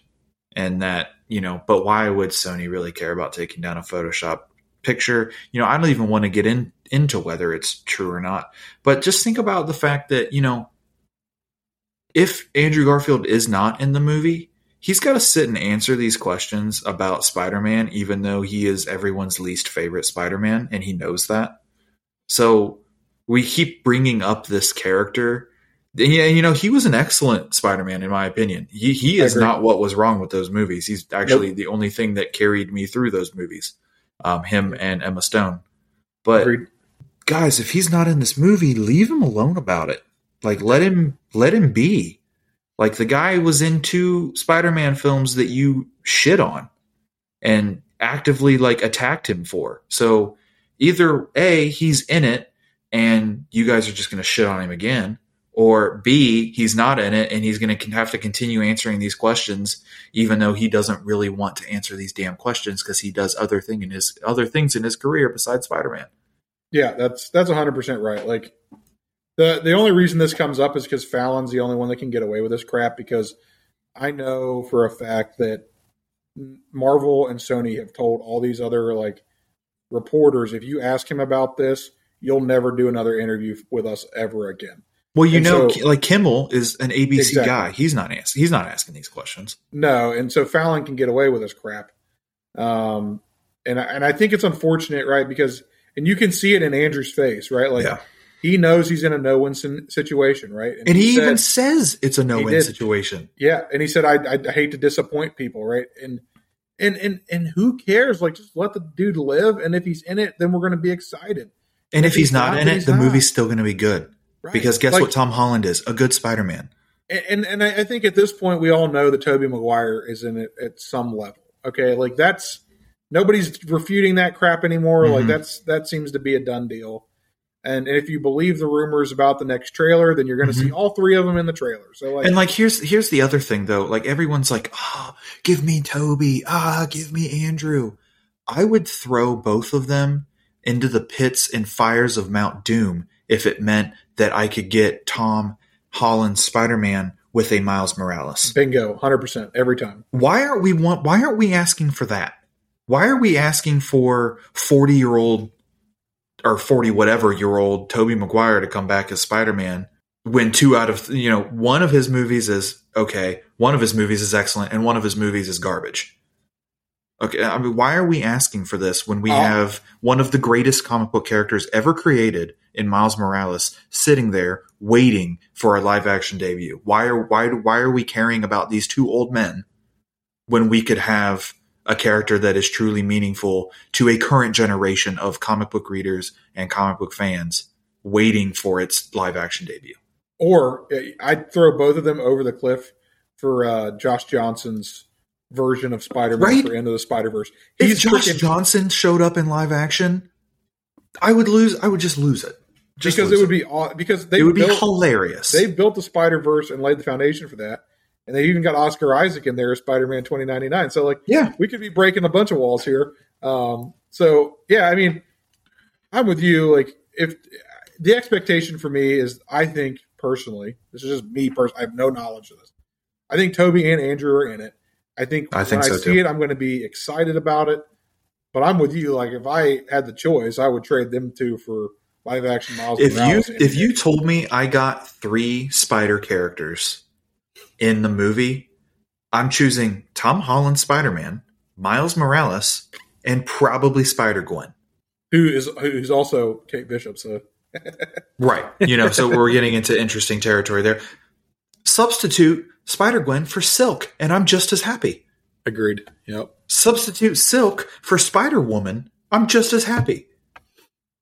and that you know, but why would Sony really care about taking down a Photoshop picture? You know, I don't even want to get in into whether it's true or not. But just think about the fact that you know, if Andrew Garfield is not in the movie. He's got to sit and answer these questions about Spider Man, even though he is everyone's least favorite Spider Man, and he knows that. So we keep bringing up this character. Yeah, you know, he was an excellent Spider-Man in my opinion. He he is not what was wrong with those movies. He's actually the only thing that carried me through those movies. Um, him and Emma Stone. But Agreed. guys, if he's not in this movie, leave him alone about it. Like let him let him be. Like the guy was in two Spider-Man films that you shit on and actively like attacked him for. So either A, he's in it and you guys are just going to shit on him again, or B, he's not in it and he's going to have to continue answering these questions even though he doesn't really want to answer these damn questions because he does other thing in his other things in his career besides Spider-Man. Yeah, that's that's 100% right. Like the the only reason this comes up is cuz Fallon's the only one that can get away with this crap because I know for a fact that Marvel and Sony have told all these other like reporters if you ask him about this, you'll never do another interview with us ever again. Well, you And know, so- like Kimmel is an ABC Exactly. guy. He's not asking. He's not asking these questions. No, and so Fallon can get away with this crap. Um, and I, and I think it's unfortunate, right? Because and you can see it in Andrew's face, right? Like Yeah. he knows he's in a no-win situation, right? And he said- even says it's a no-win did. situation. Yeah, and he said, I, I hate to disappoint people, right? And and and and who cares? Like, just let the dude live, and if he's in it, then we're going to be excited, And if, If he's, he's not not, in it, the not. movie's still going to be good. Right? Because guess Like, what Tom Holland is? A good Spider-Man. And and I think at this point, we all know that Tobey Maguire is in it at some level. Okay, like that's nobody's refuting that crap anymore. Like Mhm. that's that seems to be a done deal. And if you believe the rumors about the next trailer, then you're going to see all three of them in the trailer. So like, And like here's here's the other thing though. Like everyone's like, "Ah, give me Tobey. Ah, give me Andrew." I would throw both of them into the pits and fires of Mount Doom if it meant that I could get Tom Holland's Spider-Man with a Miles Morales. bingo, hundred percent every time. Why aren't we want why aren't we asking for that? Why are we asking for 40-year-old or 40 whatever year old Tobey Maguire to come back as Spider-Man when two out of you know one of his movies is okay, one of his movies is excellent and one of his movies is garbage. Okay, I mean why are we asking for this when we Oh. have one of the greatest comic book characters ever created in Miles Morales sitting there waiting for a live action debut? Why are why why are we caring about these two old men when we could have a character that is truly meaningful to a current generation of comic book readers and comic book fans waiting for its live action debut. Or uh, I'd throw both of them over the cliff for uh, Josh Johnson's version of Spider-Man Right? for Into the Spider-Verse. If Josh freaking- Johnson showed up in live action, I would lose. I would just lose it. Just because lose it would be aw- because they it would be hilarious. they built the Spider Verse and laid the foundation for that, and they even got Oscar Isaac in there as Spider Man twenty ninety nine. So like yeah, we could be breaking a bunch of walls here. Um, so yeah, I mean, I'm with you. Like if the expectation for me is, I think personally, this is just me personally. I have no knowledge of this. I think Tobey and Andrew are in it. I think I think when I so, see too. it, I'm going to be excited about it. But I'm with you. Like if I had the choice, I would trade them two for live action Miles. if you Morales any if you told me I got three Spider characters in the movie, I'm choosing Tom Holland Spider Man, Miles Morales, and probably Spider Gwen. who is who's also Kate Bishop. So Right. You know, so we're getting into interesting territory there. Substitute Spider Gwen for Silk, and I'm just as happy. agreed. Yep. Substitute Silk for Spider Woman, I'm just as happy.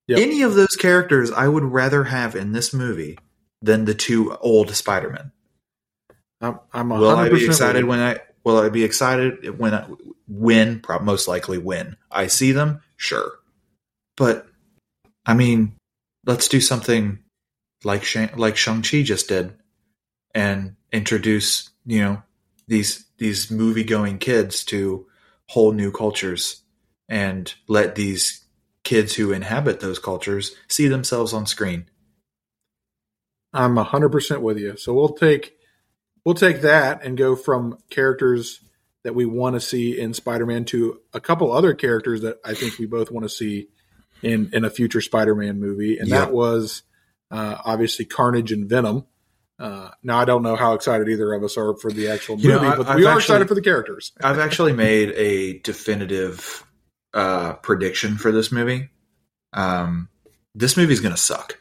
Yep. Any of those characters I would rather have in this movie than the two old Spider Men. I'm, I'm Will I be excited when I will I be excited when I when most likely when I see them? Sure. But I mean, let's do something like Shang, like Shang-Chi just did and introduce, you know, these these movie-going kids to whole new cultures and let these kids who inhabit those cultures see themselves on screen. I'm 100% with you. So we'll take we'll take that and go from characters that we want to see in Spider-Man to a couple other characters that I think we both want to see in in a future Spider-Man movie, and Yep. that was uh, obviously Carnage and Venom. Uh, now I don't know how excited either of us are for the actual movie, You know, but I've we are actually- excited for the characters. I've actually made a definitive uh, prediction for this movie. Um, this movie's going to suck.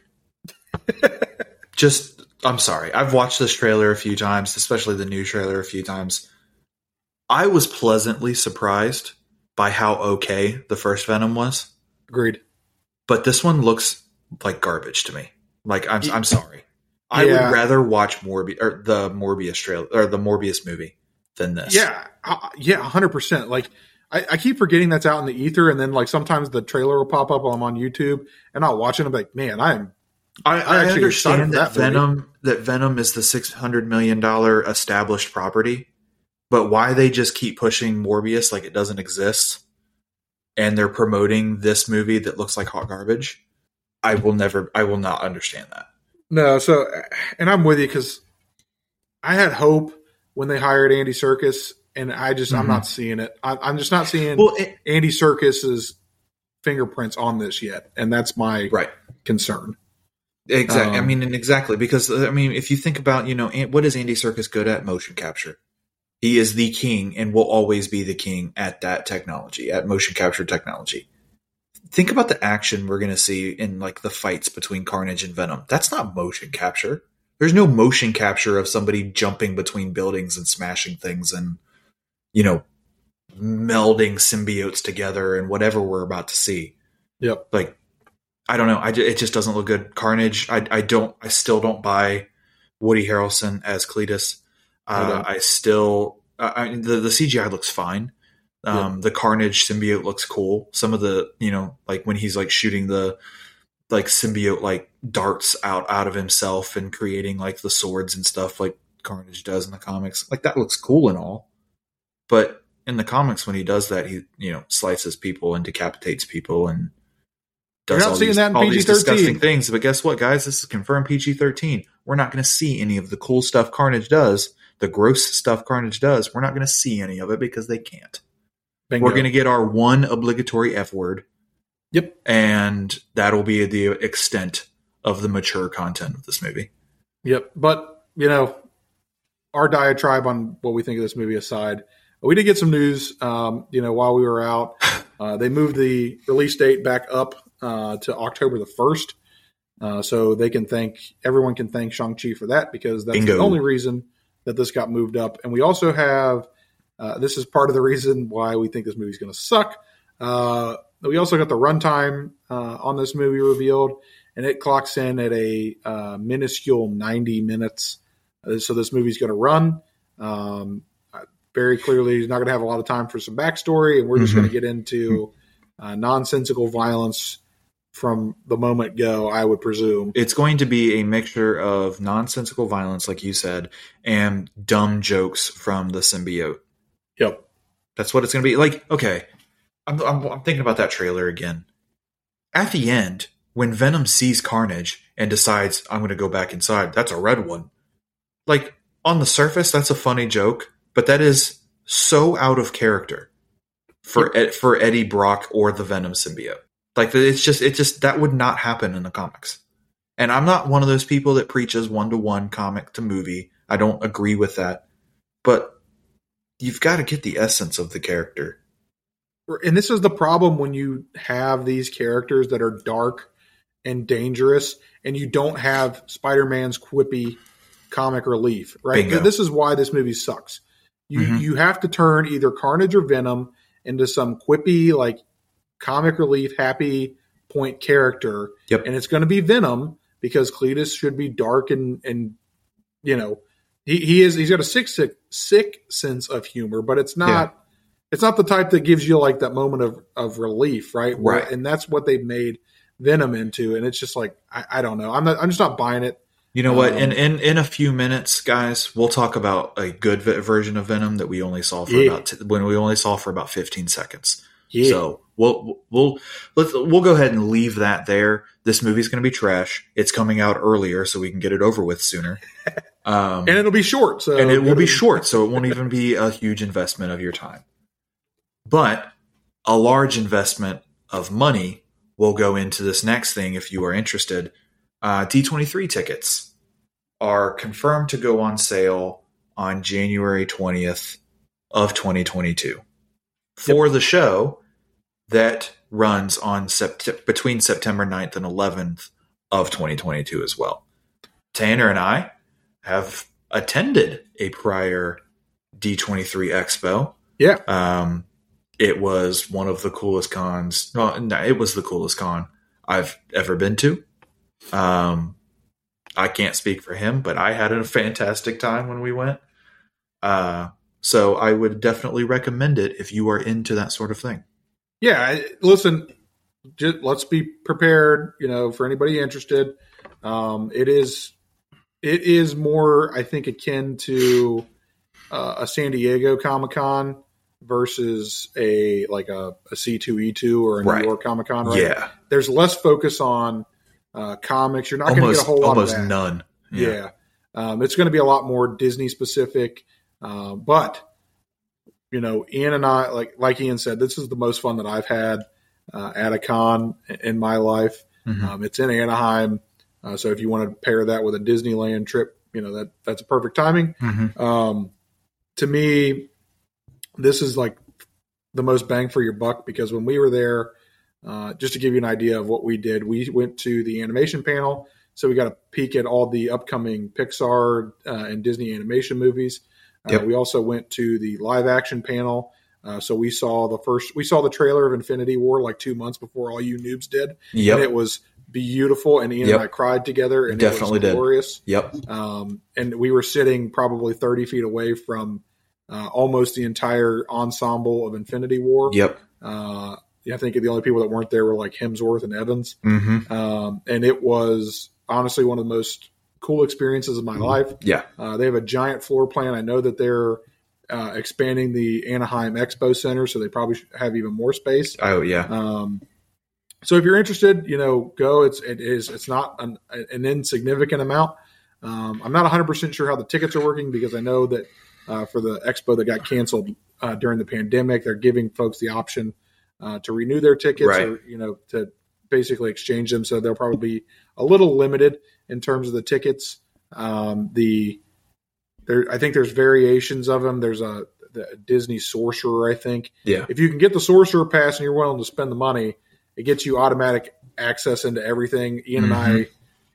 Just, I'm sorry. I've watched this trailer a few times, especially the new trailer a few times. I was pleasantly surprised by how okay the first Venom was, Agreed. but this one looks like garbage to me. Like, I'm, I'm sorry. I Yeah. would rather watch Morbius or the Morbius trailer or the Morbius movie than this. Yeah, uh, yeah, hundred percent. Like I, I keep forgetting that's out in the ether, and then like sometimes the trailer will pop up while I'm on YouTube, and I'll watch it. and I'm like, man, I'm I, I actually understand that, that. Venom that Venom is the six hundred million dollar established property, but why they just keep pushing Morbius like it doesn't exist, and they're promoting this movie that looks like hot garbage. I will never, I will not understand that. No. So, and I'm with you because I had hope when they hired Andy Serkis, and I just I'm Mhm. not seeing it. I, I'm just not seeing Well, it, Andy Serkis's fingerprints on this yet, and that's my right, concern. exactly. I Um, mean, and exactly because I mean, if you think about, you know, what is Andy Serkis good at? Motion capture. He is the king and will always be the king at that technology, at motion capture technology. Think about the action we're going to see in like the fights between Carnage and Venom. That's not motion capture. There's no motion capture of somebody jumping between buildings and smashing things and you know melding symbiotes together and whatever we're about to see. Yep. Like I don't know. I, it just doesn't look good. Carnage. I, I don't. I still don't buy Woody Harrelson as Cletus. Uh, I, I, still. I, the the CGI looks fine. Um, The Carnage symbiote looks cool. Some of the you know like when he's like shooting the like symbiote like darts out out of himself and creating like the swords and stuff like Carnage does in the comics. Like that looks cool and all, but in the comics when he does that, he you know slices people and decapitates people and does all, these, all these, disgusting things. But guess what, guys? This is confirmed PG thirteen. We're not going to see any of the cool stuff Carnage does, the gross stuff Carnage does. We're not going to see any of it because they can't. Bingo. We're going to get our one obligatory F word. Yep, and that'll be the extent of the mature content of this movie. Yep, but you know, our diatribe on what we think of this movie aside, we did get some news. Um, you know, while we were out, uh, they moved the release date back up uh, to October the first, uh, so they can thank everyone can thank Shang Chi for that because that's Bingo. the only reason that this got moved up. And we also have uh, this is part of the reason why we think this movie's going to suck. Uh, we also got the runtime uh, on this movie revealed, and it clocks in at a minuscule ninety minutes. so this movie's going to run. Um, very clearly he's not going to have a lot of time for some backstory, and we're just mm-hmm. going to get into uh, nonsensical violence from the moment go. I would presume it's going to be a mixture of nonsensical violence, like you said, and dumb jokes from the symbiote. Yep, that's what it's going to be. Like, okay, I'm, I'm, I'm thinking about that trailer again. At the end, when Venom sees Carnage and decides I'm going to go back inside, that's a red one. Like on the surface, that's a funny joke but that is so out of character for Ed, for Eddie Brock or the Venom symbiote. Like it's just it just that would not happen in the comics. And I'm not one of those people that preaches one to one comic to movie. I don't agree with that. But you've got to get the essence of the character. And this is the problem when you have these characters that are dark and dangerous and you don't have Spider-Man's quippy comic relief, right? Bingo. This is why this movie sucks. You mm-hmm. you have to turn either Carnage or Venom into some quippy like comic relief happy point character. Yep. And it's going to be Venom because Cletus should be dark and and you know he, he is he's got a sick sick sick sense of humor, but it's not yeah. it's not the type that gives you like that moment of of relief, right? Where, right. And that's what they've made Venom into, and it's just like I, I don't know. I'm not I'm just not buying it. You know what? In, um, in in a few minutes, guys, we'll talk about a good version of Venom that we only saw for yeah. about t- when we only saw for about 15 seconds. Yeah. So we'll we'll let's we'll go ahead and leave that there. This movie's going to be trash. It's coming out earlier, so we can get it over with sooner. Um, and it'll be short. So and it will be short, so it won't even be a huge investment of your time. But a large investment of money will go into this next thing if you are interested uh, D23 tickets are confirmed to go on sale on January 20th of 2022 for yep. the show that runs on sept- between September 9th and 11th of 2022 as well. Tanner and I have attended a prior D23 expo. Yeah. Um, it was one of the coolest cons. Well, no, it was the coolest con I've ever been to. Um, I can't speak for him, but I had a fantastic time when we went. Uh, so I would definitely recommend it if you are into that sort of thing. Yeah, listen, just, let's be prepared. You know, for anybody interested, um, it is it is more, I think, akin to uh, a San Diego Comic Con versus a like a a C two E two or a right. New York Comic Con. Right? Yeah, there's less focus on uh, comics. You're not going to get a whole lot of that. Almost none. Yeah, yeah. Um, it's going to be a lot more Disney specific. Uh, but you know, Ian and I, like like Ian said, this is the most fun that I've had uh, at a con in my life. Mm-hmm. Um, it's in Anaheim, uh, so if you want to pair that with a Disneyland trip, you know that that's a perfect timing. Mm-hmm. Um, to me, this is like the most bang for your buck because when we were there, uh, just to give you an idea of what we did, we went to the animation panel. So we got a peek at all the upcoming Pixar uh, and Disney animation movies. Uh, Yep. We also went to the live action panel. Uh, so we saw the first, we saw the trailer of Infinity War like two months before all you noobs did, and it was beautiful. And Ian Yep. and I cried together, and Definitely it was did. glorious. Yep. Um, and we were sitting probably thirty feet away from uh, almost the entire ensemble of Infinity War. Yep. Uh, I think the only people that weren't there were like Hemsworth and Evans. Mm-hmm. Um, and it was honestly one of the most cool experiences of my life. Yeah. Uh, they have a giant floor plan. I know that they're uh, expanding the Anaheim Expo Center, so they probably have even more space. Oh yeah. Um, so if you're interested, you know, go. It's it is it's not an, an insignificant amount. Um, I'm not 100 percent sure how the tickets are working because I know that uh, for the expo that got canceled uh, during the pandemic, they're giving folks the option uh, to renew their tickets Right. or you know to basically exchange them. So they'll probably be a little limited in terms of the tickets. Um, the there, I think there's variations of them. There's a the Disney Sorcerer, I think Yeah. if you can get the sorcerer pass and you're willing to spend the money, it gets you automatic access into everything. Ian and Mm-hmm. I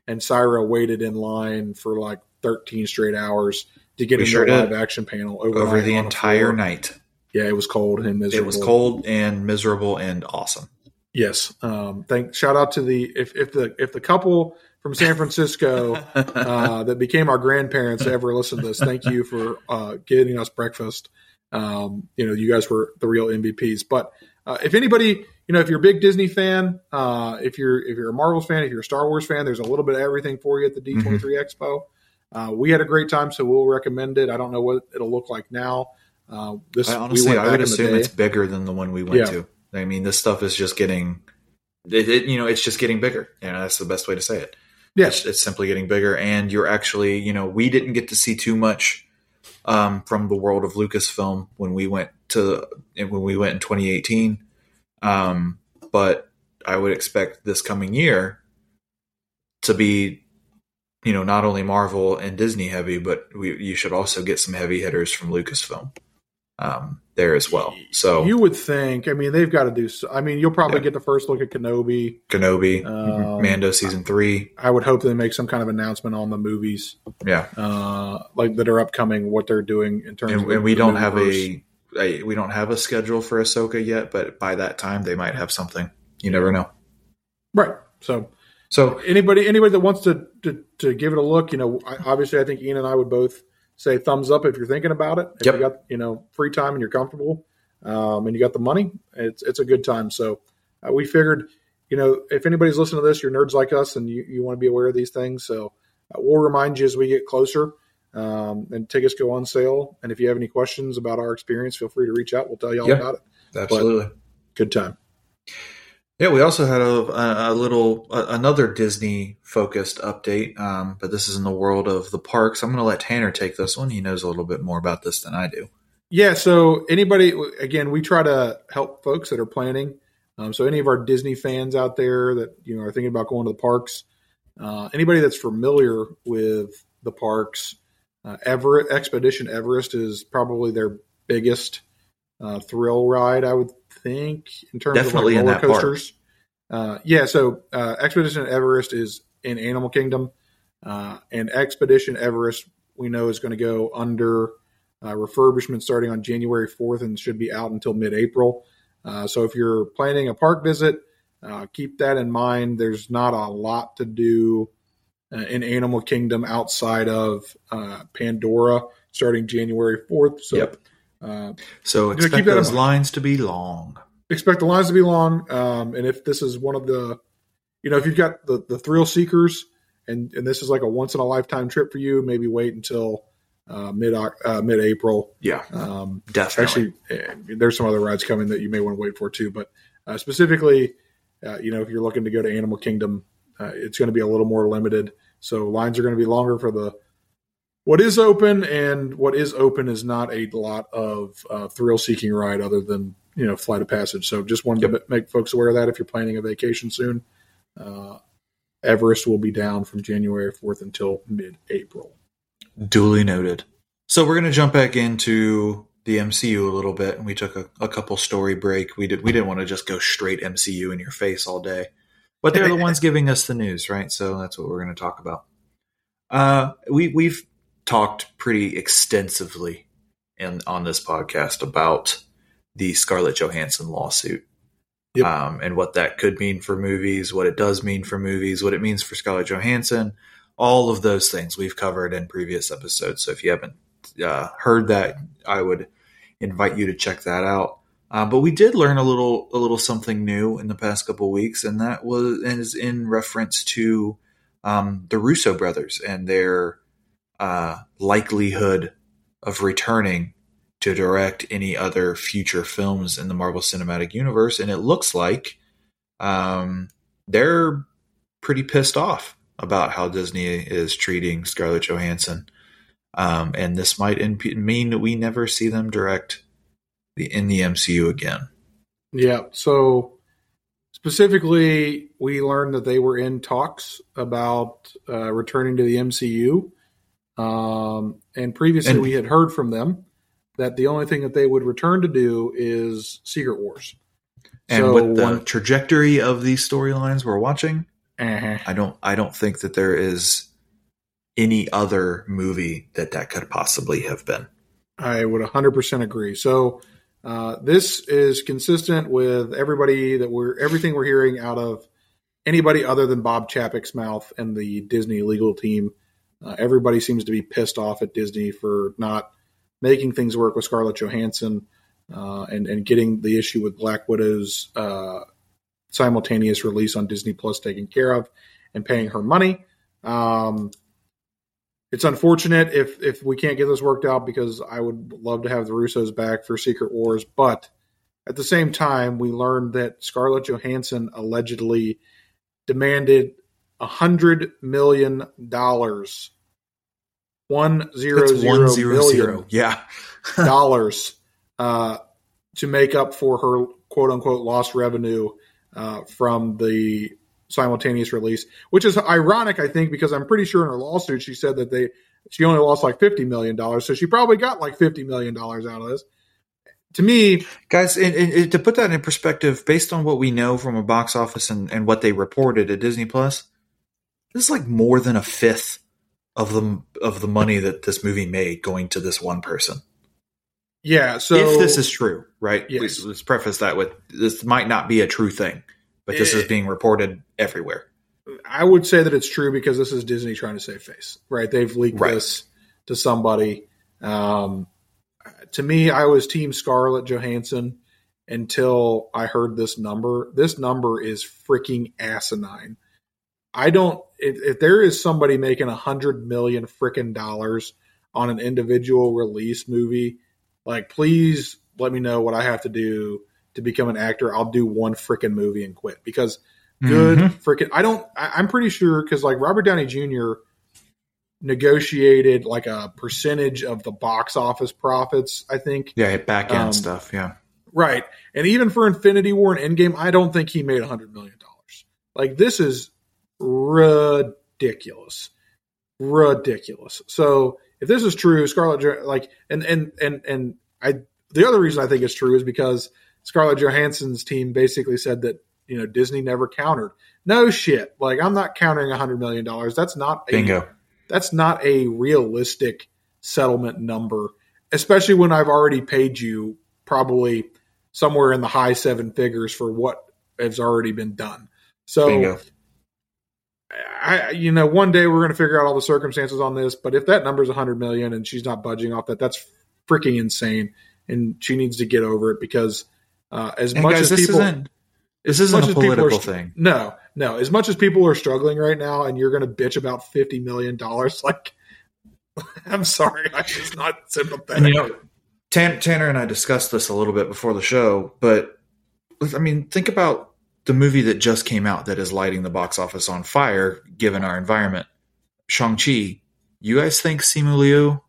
and Syra waited in line for like 13 straight hours to get We into sure the live action panel Over the entire night. Yeah, it was cold and miserable. It was cold and miserable and awesome. Yes. Um, thank. Shout out to the if if the if the couple from San Francisco uh, that became our grandparents ever listen to this. Thank you for uh, getting us breakfast. Um, you know, you guys were the real MVPs. But uh, if anybody, you know, if you're a big Disney fan, uh, if you're if you're a Marvel fan, if you're a Star Wars fan, there's a little bit of everything for you at the D23 Expo. Uh, we had a great time, so we'll recommend it. I don't know what it'll look like now. Uh, this I honestly, we I would assume it's bigger than the one we went Yeah. to. I mean, this stuff is just getting, it, it, you know, it's just getting bigger. Know, that's the best way to say it. yes, It's, it's simply getting bigger, and you're actually, you know, we didn't get to see too much um, from the world of Lucasfilm when we went to when we went in 2018. Um, but I would expect this coming year to be, you know, not only Marvel and Disney heavy, but we, you should also get some heavy hitters from Lucasfilm um, there as well. So you would think. I mean, they've got to do. So, I mean, you'll probably Yeah. get the first look at Kenobi. Kenobi, Um, Mando season three, I would hope they make some kind of announcement on the movies, yeah, uh, like that are upcoming, what they're doing in terms and, of. and we don't have a, a we don't have a schedule for Ahsoka yet, but by that time they might have something. You never know. right. So So anybody anybody that wants to, to to give it a look, you know, I, obviously I think Ian and I would both say thumbs up if you're thinking about it. If Yep. you got you know free time and you're comfortable, um, and you got the money, it's it's a good time. So uh, we figured, you know, if anybody's listening to this, you're nerds like us, and you, you want to be aware of these things. So uh, we'll remind you as we get closer. Um, and tickets go on sale. And if you have any questions about our experience, feel free to reach out. We'll tell you all Yeah. about it. absolutely. Good time. Yeah, we also had a, a, a little a, another Disney focused update, um, but this is in the world of the parks. I'm going to let Tanner take this one. He knows a little bit more about this than I do. Yeah. So anybody, again, we try to help folks that are planning. Um, so any of our Disney fans out there that you know are thinking about going to the parks, uh, anybody that's familiar with the parks, uh, Everett Expedition Everest is probably their biggest uh, thrill ride, I would think, in terms Definitely of like roller coasters. Uh, yeah. So uh, Expedition Everest is in Animal Kingdom, uh, and Expedition Everest we know is going to go under uh, refurbishment starting on January 4th and should be out until mid April. Uh, so if you're planning a park visit, uh, keep that in mind. There's not a lot to do uh, in Animal Kingdom outside of uh, Pandora starting January 4th. So Yep. uh, So keep expect in those lines to be long. expect the lines to be long. Um, and if this is one of the, you know, if you've got the, the thrill seekers and, and this is like a once in a lifetime trip for you, maybe wait until uh, mid uh, mid April. Yeah, Um, definitely. actually, eh, there's some other rides coming that you may want to wait for too. But uh, specifically, uh, you know, if you're looking to go to Animal Kingdom, uh, it's going to be a little more limited. So lines are going to be longer for the what is open, and what is open is not a lot of uh, thrill seeking ride other than you know Flight of Passage. So just wanted to make folks aware of that if you're planning a vacation soon. Uh, Everest will be down from January 4th until mid April. Duly noted. So we're going to jump back into the MCU a little bit, and we took a, a couple story break. We did we didn't want to just go straight MCU in your face all day, but they're the ones giving us the news, right? So that's what we're going to talk about. Uh, we we've talked pretty extensively in on this podcast about the Scarlett Johansson lawsuit. Yep. Um, and what that could mean for movies, what it does mean for movies, what it means for Scarlett Johansson, all of those things we've covered in previous episodes. So if you haven't uh, heard that, I would invite you to check that out. Uh, but we did learn a little a little something new in the past couple weeks, and that was is in reference to um, the Russo brothers and their uh, likelihood of returning to direct any other future films in the Marvel Cinematic Universe. And it looks like um, they're pretty pissed off about how Disney is treating Scarlett Johansson. Um, and this might imp- mean that we never see them direct in the MCU again. Yeah. So specifically, we learned that they were in talks about uh, returning to the MCU. Um, and previously, And- we had heard from them that the only thing that they would return to do is Secret Wars. And So with the one- trajectory of these storylines we're watching, Uh-huh. I don't I don't think that there is any other movie that that could possibly have been. I would 100% agree. So uh, this is consistent with everybody that we're everything we're hearing out of anybody other than Bob Chapek's mouth and the Disney legal team. Uh, everybody seems to be pissed off at Disney for not making things work with Scarlett Johansson uh, and and getting the issue with Black Widow's uh, simultaneous release on Disney Plus taken care of and paying her money. Um, it's unfortunate if if we can't get this worked out because I would love to have the Russos back for Secret Wars, but at the same time, we learned that Scarlett Johansson allegedly demanded a hundred million dollars, one zero That's zero one zero million zero. Yeah. dollars uh, to make up for her quote unquote lost revenue uh, from the simultaneous release, which is ironic, I think, because I'm pretty sure in her lawsuit she said that they she only lost like fifty million dollars, so she probably got like fifty million dollars out of this. To me, Guys, and, and, to put that in perspective, based on what we know from a box office and, and what they reported at Disney Plus, this is like more than a fifth of the of the money that this movie made going to this one person. yeah. So if this is true, right? Yes. Let's preface that with this might not be a true thing, but this is Eh. being reported everywhere. I would say that it's true because this is Disney trying to save face, right? They've leaked Right. this to somebody. Um, to me, I was Team Scarlett Johansson until I heard this number. This number is freaking asinine. I don't. If, if there is somebody making a hundred million freaking dollars on an individual release movie, like please let me know what I have to do to become an actor. I'll do one freaking movie and quit because good Mhm. freaking i don't I, i'm pretty sure because like robert downey jr negotiated like a percentage of the box office profits i think Yeah, back end Um, stuff. Yeah. right and even for infinity war and endgame i don't think he made a hundred million dollars like this is ridiculous ridiculous so if this is true scarlett like and and and and i the other reason i think it's true is because scarlett johansson's team basically said that you know disney never countered no shit like i'm not countering a hundred million dollars that's not a, Bingo. that's not a realistic settlement number, especially when I've already paid you probably somewhere in the high seven figures for what has already been done. So, Bingo. I, you know, one day we're going to figure out all the circumstances on this. But if that number is 100 million and she's not budging off that, that's freaking insane, and she needs to get over it because uh, as And much guys, as this people, isn't this isn't a are political st- thing. No, no. As much as people are struggling right now, and you're going to bitch about fifty million dollars, like, I'm sorry, I'm just not sympathetic. You know, Tan- Tanner and I discussed this a little bit before the show, but I mean, think about the movie that just came out that is lighting the box office on fire, given our environment. Shang Chi. You guys think Simu Liu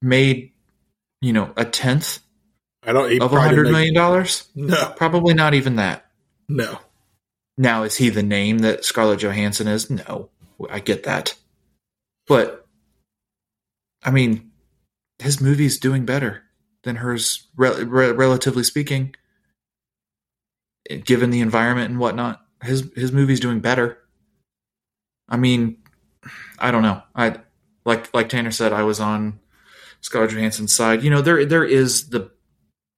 made, you know, a tenth I don't. of a hundred million dollars? No, Probably not even that. no. Now, is he the name that Scarlett Johansson is? No, I get that, but I mean, his movie's doing better than hers, re- re- relatively speaking, given the environment and whatnot. His his movie's doing better. I mean, I don't know. I like like Tanner said, I was on Scarlett Johansson's side. You know, there there is the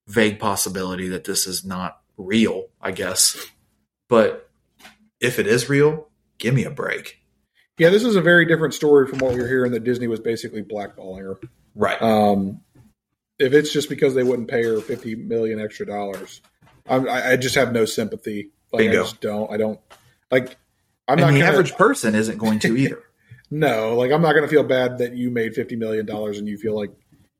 vague possibility that this is not real, I guess. But if it is real, give me a break. Yeah, this is a very different story from what we were hearing that Disney was basically blackballing her. Right. Um, if it's just because they wouldn't pay her fifty million extra dollars, I'm, I, I just have no sympathy. Like Bingo. I just don't. I don't like. I'm and not the gonna, average person isn't going to either. No, like I'm not going to feel bad that you made fifty million dollars and you feel like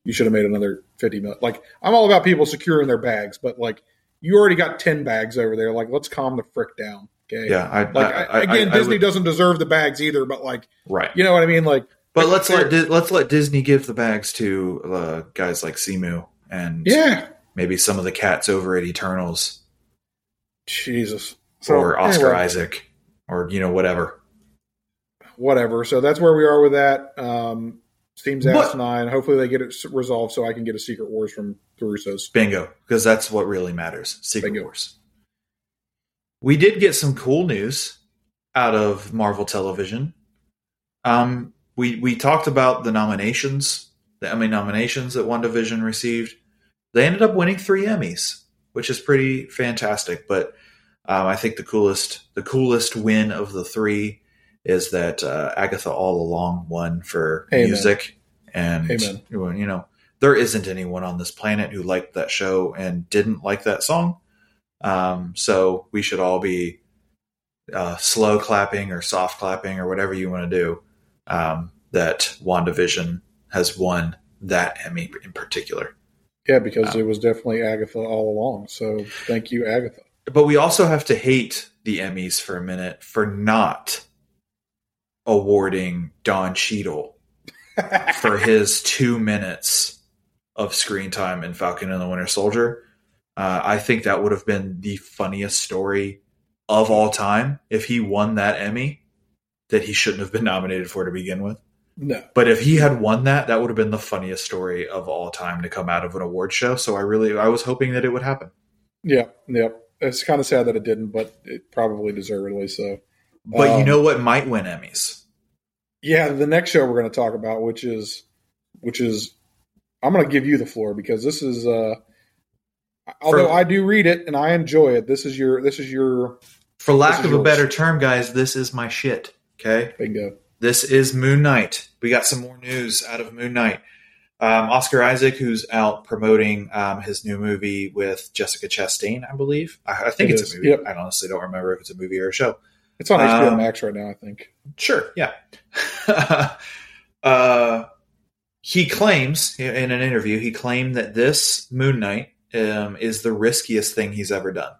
you should have made another fifty million. Like I'm all about people securing their bags, but like you already got ten bags over there. Like let's calm the frick down. Okay. yeah. I, Like I, I, again, Disney would- doesn't deserve the bags either, but like right. you know what I mean. Like, But let's let Di- let's let Disney give the bags to uh, guys like Simu and yeah, maybe some of the cats over at Eternals Jesus. or Oscar anyway, Isaac or you know whatever. whatever. So that's where we are with that. Um, seems But- asinine. Hopefully they get it resolved so I can get a Secret Wars from the Russos. Bingo, because that's what really matters. Secret Bingo. Wars. We did get some cool news out of Marvel Television. Um, we we talked about the nominations, the Emmy nominations that WandaVision received. They ended up winning three Emmys, which is pretty fantastic. But um, I think the coolest the coolest win of the three is that uh, Agatha All Along won for Amen. music, and Amen. you know there isn't anyone on this planet who liked that show and didn't like that song. Um, so we should all be uh, slow clapping or soft clapping or whatever you want to do. Um, that WandaVision has won that Emmy in particular. Yeah, because Wow. it was definitely Agatha all along. So thank you, Agatha. But we also have to hate the Emmys for a minute for not awarding Don Cheadle for his two minutes of screen time in Falcon and the Winter Soldier. Uh, I think that would have been the funniest story of all time if he won that Emmy that he shouldn't have been nominated for to begin with. no. But if he had won that, that would have been the funniest story of all time to come out of an award show. So I really, I was hoping that it would happen. Yeah, yeah. It's kind of sad that it didn't, but it probably deservedly so. But you Um, know what might win Emmys? Yeah, the next show we're going to talk about, which is, which is, I'm going to give you the floor because this is, uh although For- I do read it and I enjoy it. This is your, this is your For lack of a better term, guys, this is my shit. Okay. bingo. This is Moon Knight. We got some more news out of Moon Knight. Um, Oscar Isaac, who's out promoting um, his new movie with Jessica Chastain, I believe. I, I think It it's is, a movie. yep. I honestly don't remember if it's a movie or a show. It's on HBO Um, Max right now, I think. Sure, yeah. uh, he claims in an interview, he claimed that this Moon Knight um, is the riskiest thing he's ever done.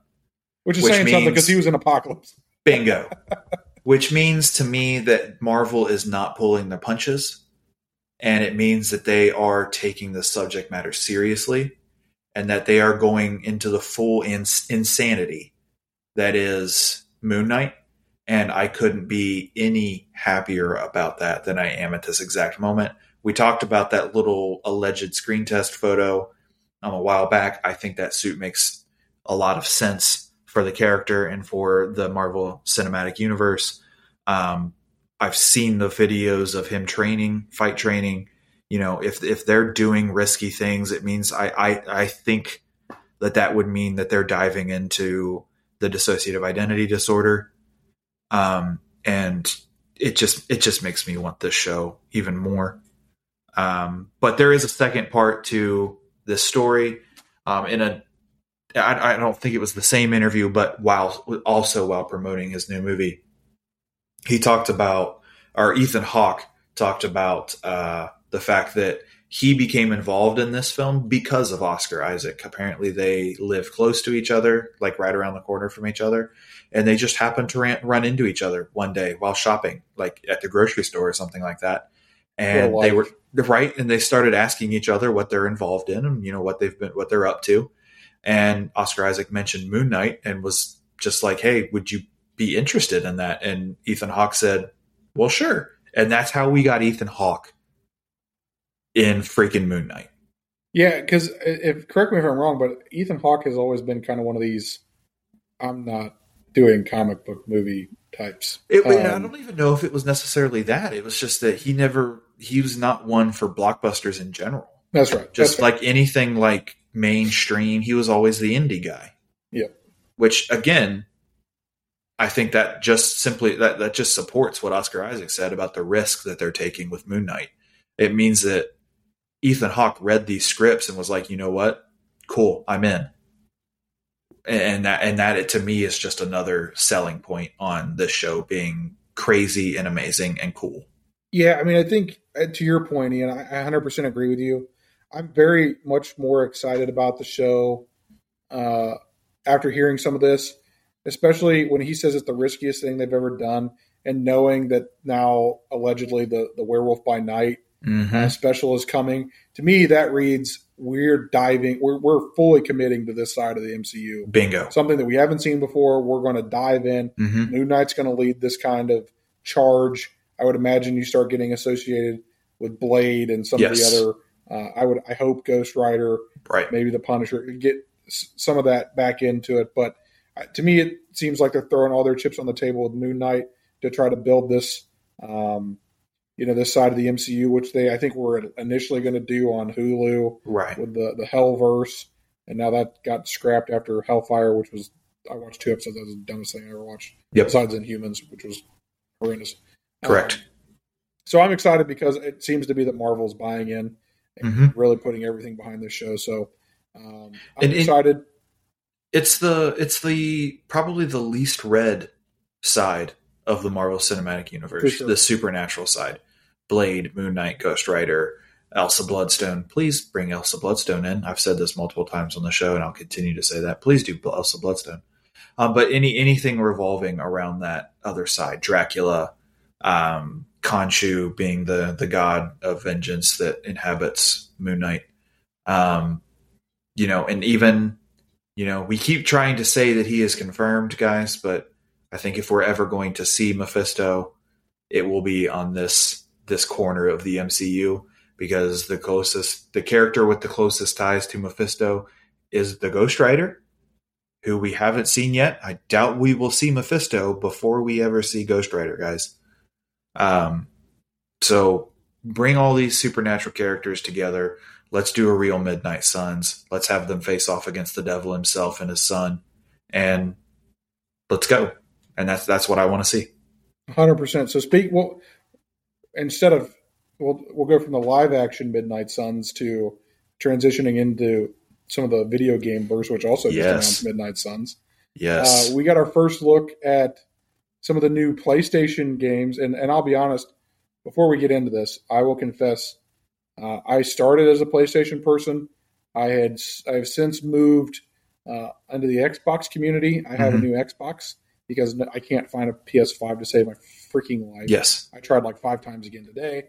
Which is which saying something because he was in Apocalypse. Bingo. Which means to me that Marvel is not pulling their punches. And it means that they are taking the subject matter seriously and that they are going into the full ins- insanity that is Moon Knight. And I couldn't be any happier about that than I am at this exact moment. We talked about that little alleged screen test photo um, a while back. I think that suit makes a lot of sense for the character and for the Marvel Cinematic Universe. Um, I've seen the videos of him training, fight training. You know, if if they're doing risky things, it means I I, I think that that would mean that they're diving into the dissociative identity disorder, um, and it just it just makes me want this show even more. Um, but there is a second part to this story. Um, in a, I, I don't think it was the same interview, but while also while promoting his new movie, he talked about, or Ethan Hawke talked about uh, the fact that he became involved in this film because of Oscar Isaac. Apparently, they live close to each other, like right around the corner from each other, and they just happened to ran, run into each other one day while shopping, like at the grocery store or something like that. And they were right, and they started asking each other what they're involved in, and you know what they've been, what they're up to. And Oscar Isaac mentioned Moon Knight and was just like, "Hey, would you be interested in that?" And Ethan Hawke said, "Well, sure." And that's how we got Ethan Hawke in freaking Moon Knight. Yeah, because if correct me if I'm wrong, but Ethan Hawke has always been kind of one of these. I'm not doing comic book movie types. It, Um, I don't even know if it was necessarily that. It was just that he never he was not one for blockbusters in general. That's right. Just That's right. like anything like mainstream, he was always the indie guy. Yep. Which again, I think that just simply that that just supports what Oscar Isaac said about the risk that they're taking with Moon Knight. It means that Ethan Hawke read these scripts and was like, you know what, cool, I'm in. And that and that it, to me is just another selling point on this show being crazy and amazing and cool. Yeah, I mean, I think uh, to your point, Ian, I I 100% agree with you. I'm very much more excited about the show uh, after hearing some of this, especially when he says it's the riskiest thing they've ever done, and knowing that now allegedly the the Werewolf by Night Mm-hmm. uh, special is coming. To me, that reads we're diving. We're we're fully committing to this side of the MCU. Bingo. Something that we haven't seen before. We're going to dive in. Mm-hmm. Moon Knight's going to lead this kind of charge. I would imagine you start getting associated with Blade and some Yes. of the other. Uh, I would. I hope Ghost Rider, Right. maybe the Punisher, get s- some of that back into it. But uh, to me, it seems like they're throwing all their chips on the table with Moon Knight to try to build this. Um, you know, this side of the MCU, which they I think were initially going to do on Hulu Right. with the the Hellverse, and now that got scrapped after Hellfire, which was I watched two episodes. That was the dumbest thing I ever watched. Yep. Besides Inhumans, which was horrendous. Correct. Um, so I'm excited because it seems to be that Marvel's buying in and Mhm. really putting everything behind this show. So um, I'm And it- excited. it's the it's the probably the least read side of the Marvel Cinematic Universe, sure. the supernatural side. Blade, Moon Knight, Ghost Rider, Elsa Bloodstone. Please bring Elsa Bloodstone in. I've said this multiple times on the show, and I'll continue to say that. Please do Elsa Bloodstone. Um, but any anything revolving around that other side, Dracula, um, Khonshu being the the god of vengeance that inhabits Moon Knight, um, you know, and even you know, we keep trying to say that he is confirmed, guys, but I think if we're ever going to see Mephisto, it will be on this this corner of the MCU because the closest the character with the closest ties to Mephisto is the Ghost Rider, who we haven't seen yet. I doubt we will see Mephisto before we ever see Ghost Rider, guys. Um so bring all these supernatural characters together. Let's do a real Midnight Suns. Let's have them face off against the devil himself and his son, and let's go. And that's that's what I want to see. Hundred percent. So speak. Well, instead of we'll we'll go from the live action Midnight Suns to transitioning into some of the video game verse, which also just Yes. announced Midnight Suns. Yes, Uh, we got our first look at some of the new PlayStation games, and and I'll be honest. Before we get into this, I will confess, uh, I started as a PlayStation person. I had I have since moved uh, into the Xbox community. I have Mhm. a new Xbox because I can't find a PS5 to save my freaking life. yes, I tried like five times again today,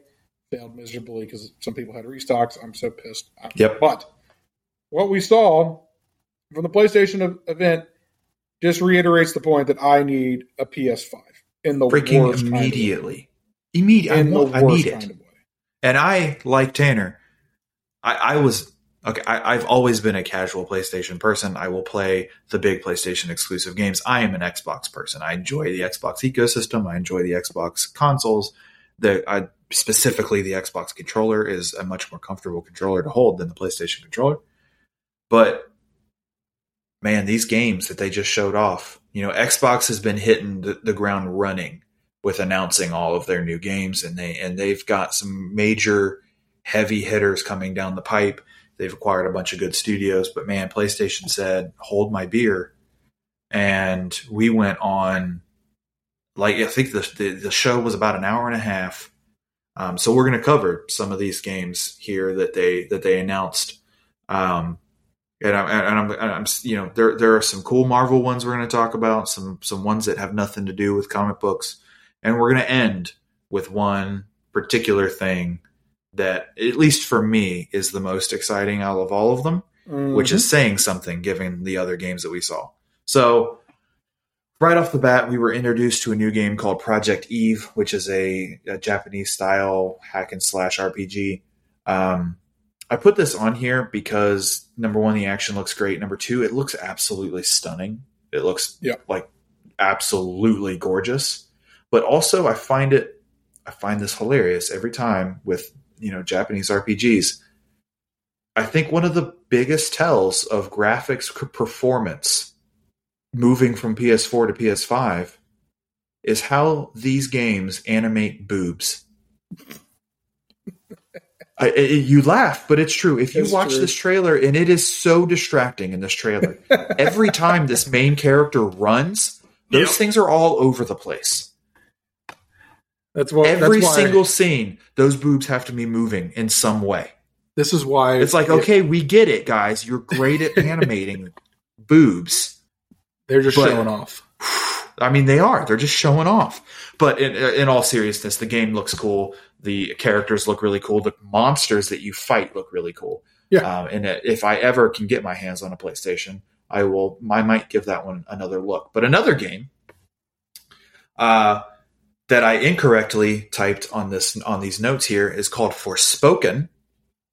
failed miserably because some people had restocks. I'm so pissed. Yep. But what we saw from the PlayStation event just reiterates the point that I need a PS5 in the freaking immediately, immediate. I, want, I need it. kind of way. And I, like Tanner, I, I was okay. I, I've always been a casual PlayStation person. I will play the big PlayStation exclusive games. I am an Xbox person. I enjoy the Xbox ecosystem. I enjoy the Xbox consoles. The I, specifically the Xbox controller is a much more comfortable controller to hold than the PlayStation controller. But man, these games that they just showed off, you know, Xbox has been hitting the, the ground running with announcing all of their new games and they and they've got some major heavy hitters coming down the pipe. They've acquired a bunch of good studios, but man, PlayStation said, "Hold my beer." And we went on like I think the the, the show was about an hour and a half. Um, so we're going to cover some of these games here that they that they announced. Um, and I'm, and I'm, and I'm, you know, there there are some cool Marvel ones we're going to talk about, some some ones that have nothing to do with comic books, and we're going to end with one particular thing that, at least for me, is the most exciting out of all of them, which Mhm. is saying something given the other games that we saw. So, right off the bat, we were introduced to a new game called Project Eve, which is a, a Japanese style hack and slash RPG. Um, I put this on here because number one, the action looks great. Number two, it looks absolutely stunning. It looks Yeah. like absolutely gorgeous. But also, I find it, I find this hilarious every time with you know Japanese RPGs. I think one of the biggest tells of graphics performance moving from PS4 to PS5 is how these games animate boobs. I, I- you laugh, but it's true. If you It's watch true. this trailer, and it is so distracting in this trailer, every time this main character runs, those Yep. things are all over the place. That's what Every that's why, single scene, those boobs have to be moving in some way. This is why It's like, it- okay, we get it, guys. You're great at animating boobs. they're just but- showing off. I mean, they are. They're just showing off. But in, in all seriousness, the game looks cool. The characters look really cool. The monsters that you fight look really cool. Yeah. Um, and if I ever can get my hands on a PlayStation, I will. I might give that one another look. But another game uh, that I incorrectly typed on this on these notes here is called Forspoken.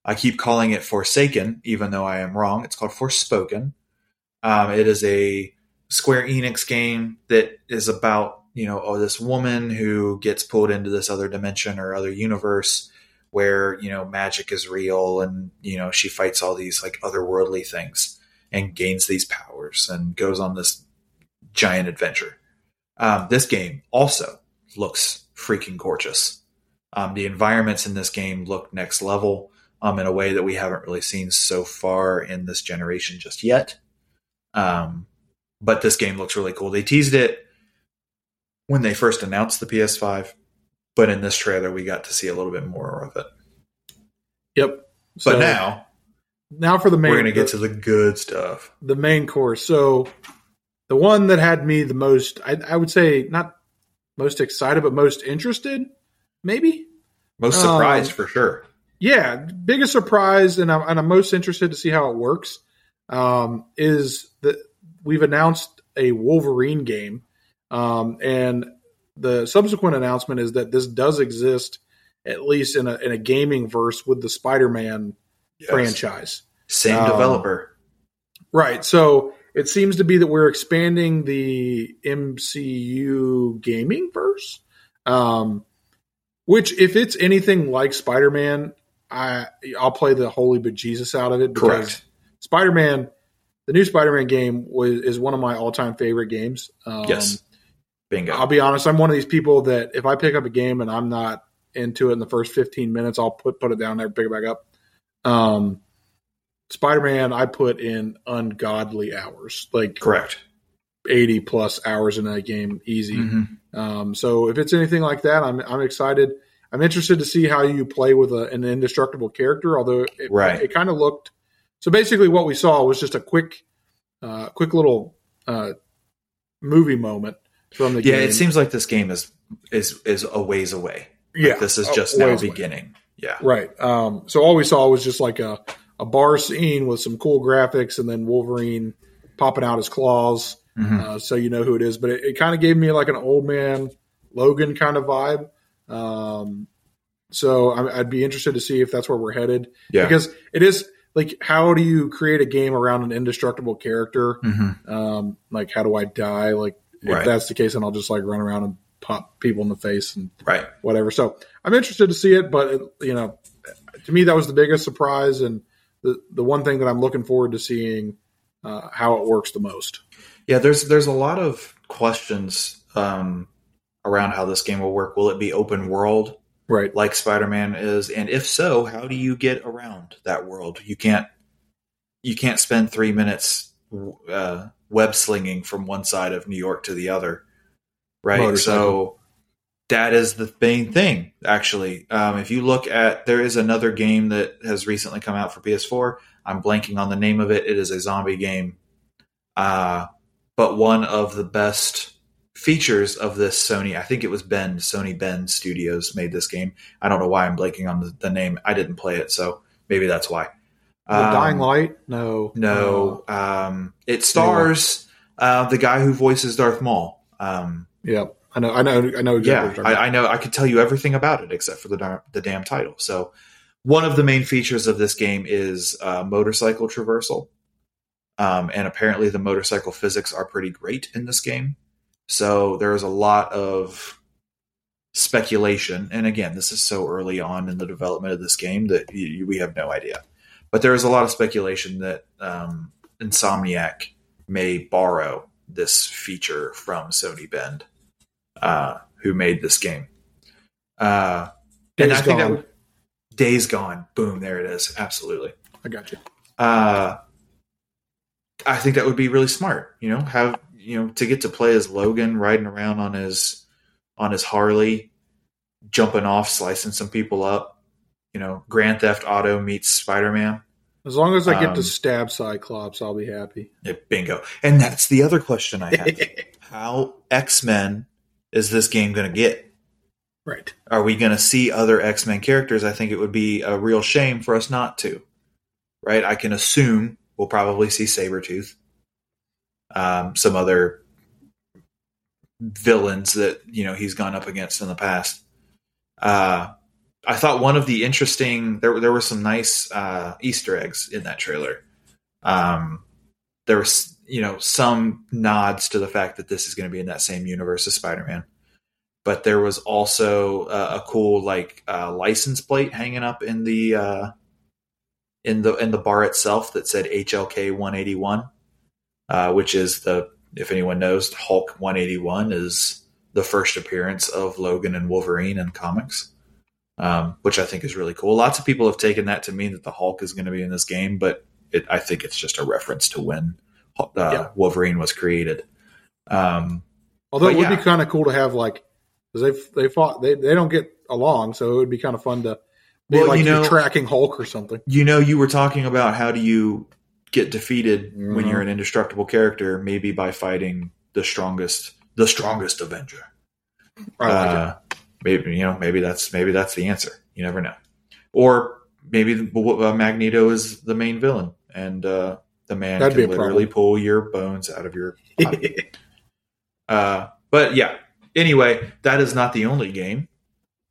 I keep calling it Forsaken, even though I am wrong. It's called Forspoken. Um, it is a Square Enix game that is about you know oh this woman who gets pulled into this other dimension or other universe where you know magic is real and you know she fights all these like otherworldly things and gains these powers and goes on this giant adventure. Um, this game also looks freaking gorgeous. Um, the environments in this game look next level um, in a way that we haven't really seen so far in this generation just yet. Um, but this game looks really cool. They teased it when they first announced the PS5, but in this trailer we got to see a little bit more of it. Yep. But now now for the main we're going to get to the good stuff. the main course. So the one that had me the most, I, I would say, not most excited, but most interested, maybe. Most Um, surprised for sure. Yeah, biggest surprise, and I'm, and I'm most interested to see how it works. Um, is that we've announced a Wolverine game, um, and the subsequent announcement is that this does exist, at least in a in a gaming verse with the Spider-Man Yes. franchise. Same Um, developer. Right. So it seems to be that we're expanding the MCU gaming verse. Um, which, if it's anything like Spider Man, I I'll play the holy bejesus out of it because Correct. Spider Man, the new Spider Man game was is one of my all time favorite games. Um, yes. Bingo. I'll be honest. I'm one of these people that if I pick up a game and I'm not into it in the first 15 minutes, I'll put put it down there, pick it back up. Um, Spider Man, I put in ungodly hours, like Correct. 80 plus hours in that game, easy. Mhm. Um, so if it's anything like that, I'm I'm excited. I'm interested to see how you play with a, an indestructible character. Although it, Right. it kind of looked. So basically, what we saw was just a quick, uh, quick little uh, movie moment from the Yeah, game. it seems like this game is is is a ways away. Like, yeah, this is just now ways away. beginning. Yeah. Right. Um, so all we saw was just like a, a bar scene with some cool graphics and then Wolverine popping out his claws. Mhm. Uh, so you know who it is. But it, it kind of gave me like an old man Logan kind of vibe. Um, so I, I'd be interested to see if that's where we're headed Yeah. because it is like, how do you create a game around an indestructible character? Mhm. Um, like, how do I die? Like, if that's the case, then I'll just like run around and pop people in the face and Right. whatever. So I'm interested to see it, but it, you know, to me that was the biggest surprise and the the one thing that I'm looking forward to seeing uh, how it works the most. Yeah, there's there's a lot of questions um, around how this game will work. Will it be open world Right. like Spider-Man is, and if so, how do you get around that world? You can't you can't spend three minutes uh, web slinging from one side of New York to the other, right? Motorcycle. So that is the main thing. Actually, um, if you look at there is another game that has recently come out for PS4. I'm blanking on the name of it. It is a zombie game, uh, but one of the best features of this Sony, I think it was Bend, Sony Bend Studios made this game. I don't know why I'm blanking on the, the name. I didn't play it, so maybe that's why. The Um, Dying Light? No. No, um, it stars uh, the guy who voices Darth Maul. Um, yeah. I know. I know. I know exactly. yeah, I. I know. I could tell you everything about it except for the the damn title. So, one of the main features of this game is uh, motorcycle traversal. Um, and apparently, the motorcycle physics are pretty great in this game. So there's a lot of speculation. And again, this is so early on in the development of this game that you, we have no idea. But there is a lot of speculation that um, Insomniac may borrow this feature from Sony Bend, uh, who made this game. Uh, and Days I think that Gone. would, Days Gone. Boom, there it is. Absolutely. I got you. Uh, I think that would be really smart. You know, have you know to get to play as Logan riding around on his on his Harley, jumping off, slicing some people up. You know, Grand Theft Auto meets Spider Man. As long as I get Um, to stab Cyclops, I'll be happy. Yeah, bingo. And that's the other question I have: How X Men is this game going to get? right. Are we going to see other X Men characters? I think it would be a real shame for us not to. Right? I can assume we'll probably see Sabretooth, um, some other villains that you know he's gone up against in the past. Uh, I thought one of the interesting there there were some nice uh, Easter eggs in that trailer. Um, there was you know some nods to the fact that this is going to be in that same universe as Spider Man but there was also uh, a cool like uh, license plate hanging up in the uh, in the in the bar itself that said HLK 181, uh, which is the if anyone knows Hulk 181 is the first appearance of Logan and Wolverine in comics, um, which I think is really cool. Lots of people have taken that to mean that the Hulk is going to be in this game, but it, I think it's just a reference to when uh, Yeah. Wolverine was created. Um, Although it would yeah. be kind of cool to have like because they they fought they they don't get along, so it would be kind of fun to be Well, like you know- tracking Hulk or something. you know you were talking about how do you get defeated when Mhm. you're an indestructible character maybe by fighting the strongest the strongest avenger like uh, maybe you know maybe that's maybe that's the answer you never know or maybe the, uh, magneto is the main villain and uh, the man That'd can literally problem. pull your bones out of your body. Uh, but yeah. Anyway, that is not the only game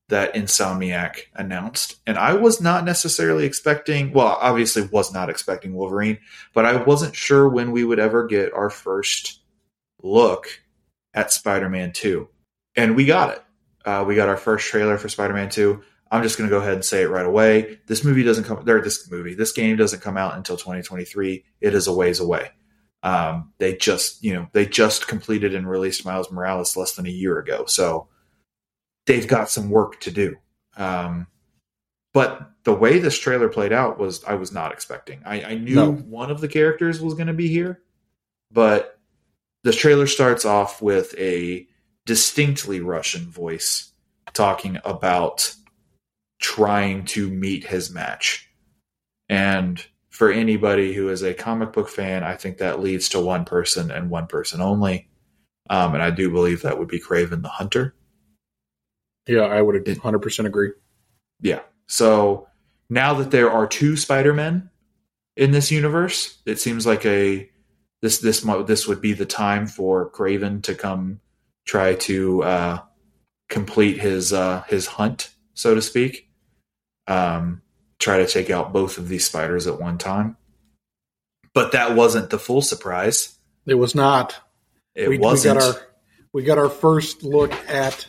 that Insomniac announced, and I was not necessarily expecting. Well, obviously, was not expecting Wolverine, but I wasn't sure when we would ever get our first look at Spider-Man Two, and we got it. Uh, we got our first trailer for Spider-Man Two. I'm just going to go ahead and say it right away. This movie doesn't come. There, this movie, this game doesn't come out until 2023. It is a ways away. Um, they just, you know, they just completed and released Miles Morales less than a year ago, so they've got some work to do. Um, but the way this trailer played out was, I was not expecting. I, I knew No. one of the characters was going to be here, but the trailer starts off with a distinctly Russian voice talking about trying to meet his match. And for anybody who is a comic book fan, I think that leads to one person and one person only. Um, and I do believe that would be Kraven the Hunter. yeah, I would It- 100 percent agree. Yeah. So now that there are two Spider Men in this universe, it seems like a this this this would be the time for Kraven to come try to uh, complete his uh, his hunt, so to speak. Um, try to take out both of these spiders at one time. But that wasn't the full surprise. It was not. It we, wasn't. We got our we got our first look at,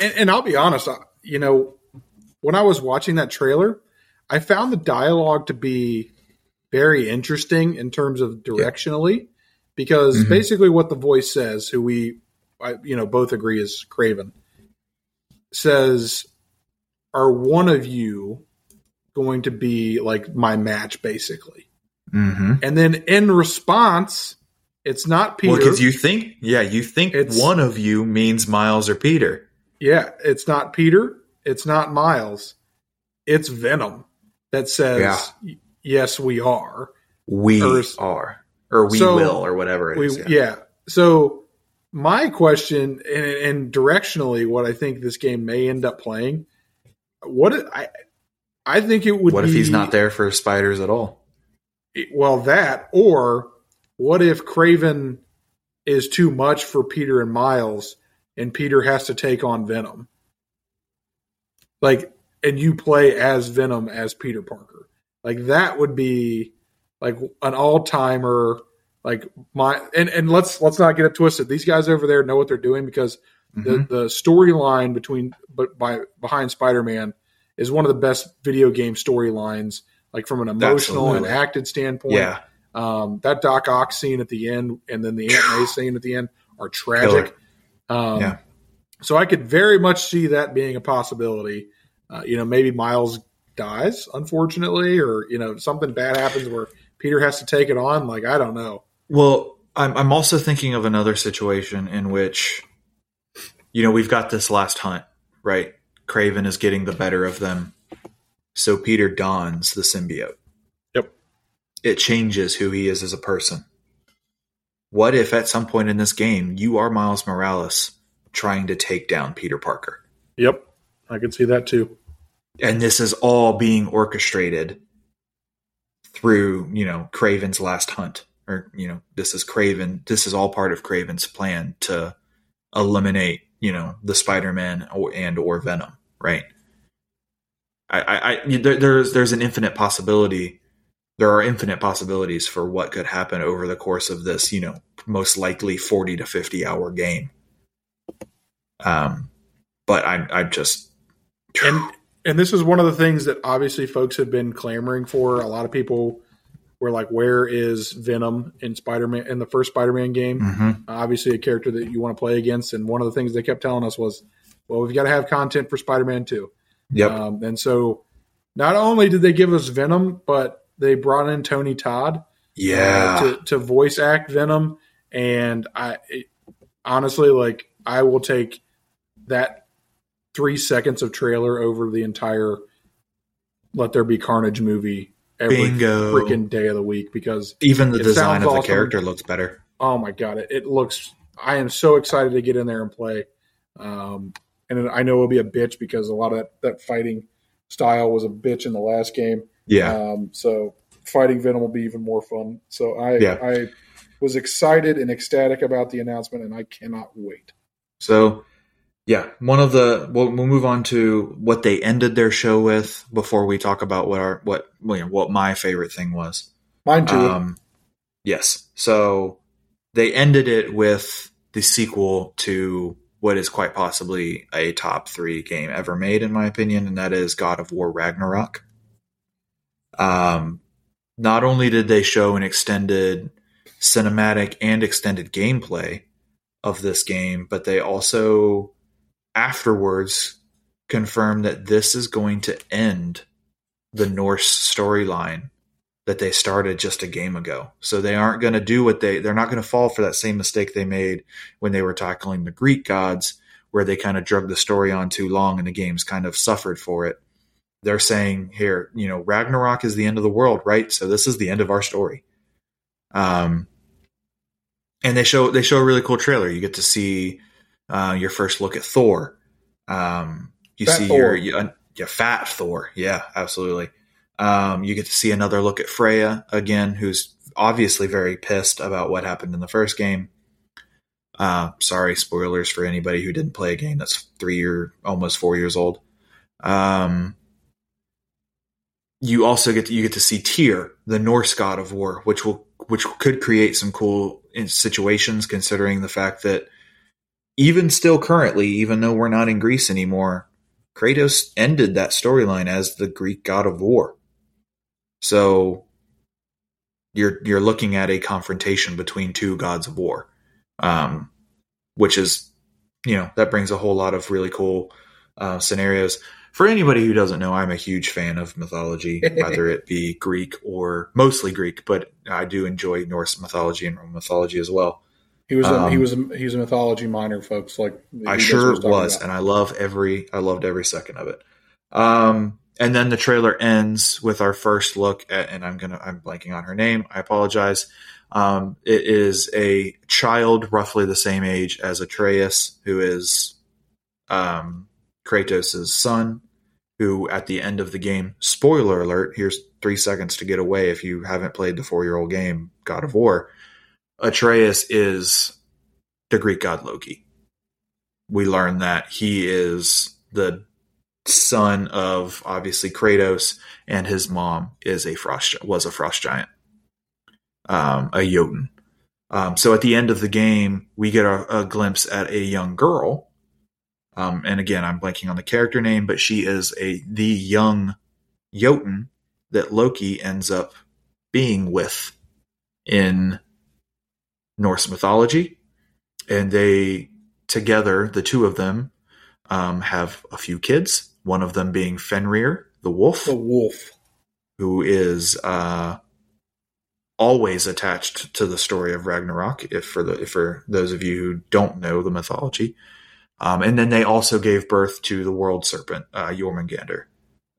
and, and I'll be honest. I- You know, when I was watching that trailer, I found the dialogue to be very interesting in terms of directionally, because Mhm. basically what the voice says, who we, I, you know, both agree is Kraven, says, "Are one of you going to be like my match?" Basically, hmm and then in response, it's not Peter. Well, because you think, yeah, you think It's- one of you means Miles or Peter. Yeah, it's not Peter. It's not Miles. It's Venom that says, Yeah. "Yes, we are." We Or- are, or we So, will, or whatever it We, is. yeah. So my question, and, and directionally, what I think this game may end up playing, what I, I think it would. What if be- he's not there for spiders at all? Well, that or what if Kraven is too much for Peter and Miles, and Peter has to take on Venom? Like and you play as Venom as Peter Parker. Like that would be like an all timer. Like my and and let's let's not get it twisted. These guys over there know what they're doing because Mhm. the the storyline between but by behind Spider Man is one of the best video game storylines. Like from an emotional Absolutely. and acted standpoint. yeah, Um, that Doc Ock scene at the end and then the Aunt May scene at the end are tragic. Um, Yeah. So I could very much see that being a possibility. Uh, you know, maybe Miles dies, unfortunately, or you know something bad happens where Peter has to take it on. Like I don't know. Well, I'm, I'm also thinking of another situation in which, you know, we've got this last hunt, right? Kraven is getting the better of them. So Peter dons the symbiote. Yep. It changes who he is as a person. What if at some point in this game you are Miles Morales trying to take down Peter Parker? Yep, I can see that too. And this is all being orchestrated through, you know, Kraven's last hunt. Or, you know, this is Kraven. This is all part of Kraven's plan to eliminate, you know, the Spider-Man or, and or Venom, right? I, I, I there, there's there's an infinite possibility. There are infinite possibilities for what could happen over the course of this, you know, most likely forty to fifty hour game. Um, but I, I just And and this is one of the things that obviously folks have been clamoring for. A lot of people were like, "Where is Venom in Spider Man in the first Spider Man game?" Mhm. obviously a character that you want to play against. And one of the things they kept telling us was, well, we've got to have content for Spider Man 2. yep, Um, and so not only did they give us Venom, but they brought in Tony Todd yeah, uh, to, to voice act Venom. And I it, honestly, like, I will take that three seconds of trailer over the entire Let There Be Carnage movie every bingo. freaking day of the week because Even the design of the awesome. character looks better. oh my god, it, it looks. I am so excited to get in there and play. Um, and I know it'll be a bitch because a lot of that, that fighting style was a bitch in the last game. Yeah, Um, so fighting Venom will be even more fun. So I Yeah. I was excited and ecstatic about the announcement, and I cannot wait. So, yeah, one of the we'll, we'll move on to what they ended their show with before we talk about what our what you know, what my favorite thing was. Mine too. Um, yes, so they ended it with the sequel to what is quite possibly a top three game ever made, in my opinion, and that is God of War Ragnarok. Um, not only did they show an extended cinematic and extended gameplay of this game, but they also afterwards confirmed that this is going to end the Norse storyline that they started just a game ago. So they aren't going to do what they they're not going to fall for that same mistake they made when they were tackling the Greek gods where they kind of drug the story on too long and the games kind of suffered for it. They're saying here, you know, Ragnarok is the end of the world, right? So this is the end of our story. Um and they show they show a really cool trailer. You get to see uh, your first look at Thor. Um, you Fat see Thor. your you, uh, your fat Thor. Yeah, absolutely. Um, you get to see another look at Freya again, who's obviously very pissed about what happened in the first game. Uh, sorry, spoilers for anybody who didn't play a game that's three or almost four years old. Um, you also get to, you get to see Tyr, the Norse god of war, which will which could create some cool situations considering the fact that even still currently, even though we're not in Greece anymore, Kratos ended that storyline as the Greek god of war. So you're you're looking at a confrontation between two gods of war, um, which is you know that brings a whole lot of really cool uh, scenarios. For anybody who doesn't know, I'm a huge fan of mythology, whether it be Greek or mostly Greek, but I do enjoy Norse mythology and Roman mythology as well. He was a, um, he was a, he was a mythology minor, folks. Like I sure was, and I love every I loved every second of it. Um, and then the trailer ends with our first look at, and I'm gonna I'm blanking on her name. I apologize. Um, it is a child roughly the same age as Atreus, who is um, Kratos' son, who at the end of the game, spoiler alert, here's three seconds to get away if you haven't played the four year old game, God of War. Atreus is the Greek god Loki. We learn that he is the son of obviously Kratos, and his mom is a frost was a frost giant, um, a Jotun. Um, so at the end of the game, we get a, a glimpse at a young girl. Um, and again, I'm blanking on the character name, but she is a the young Jotun that Loki ends up being with in Norse mythology, and they together, the two of them, um, have a few kids. One of them being Fenrir, the wolf, The wolf. who is uh, always attached to the story of Ragnarok. If for the if for those of you who don't know the mythology, um, and then they also gave birth to the world serpent, uh, Jormungandr,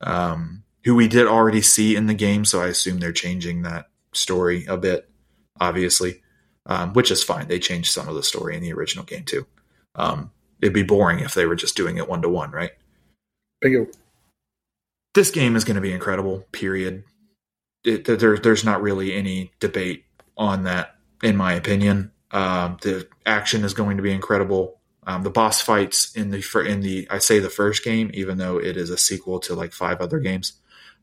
um, who we did already see in the game. So I assume they're changing that story a bit, obviously, um, which is fine. They changed some of the story in the original game too. Um, it'd be boring if they were just doing it one to one, right? Bingo. this game is going to be incredible. Period. It, there, there's not really any debate on that, in my opinion. Um, the action is going to be incredible. Um, the boss fights in the fir- in the I say the first game, even though it is a sequel to like five other games,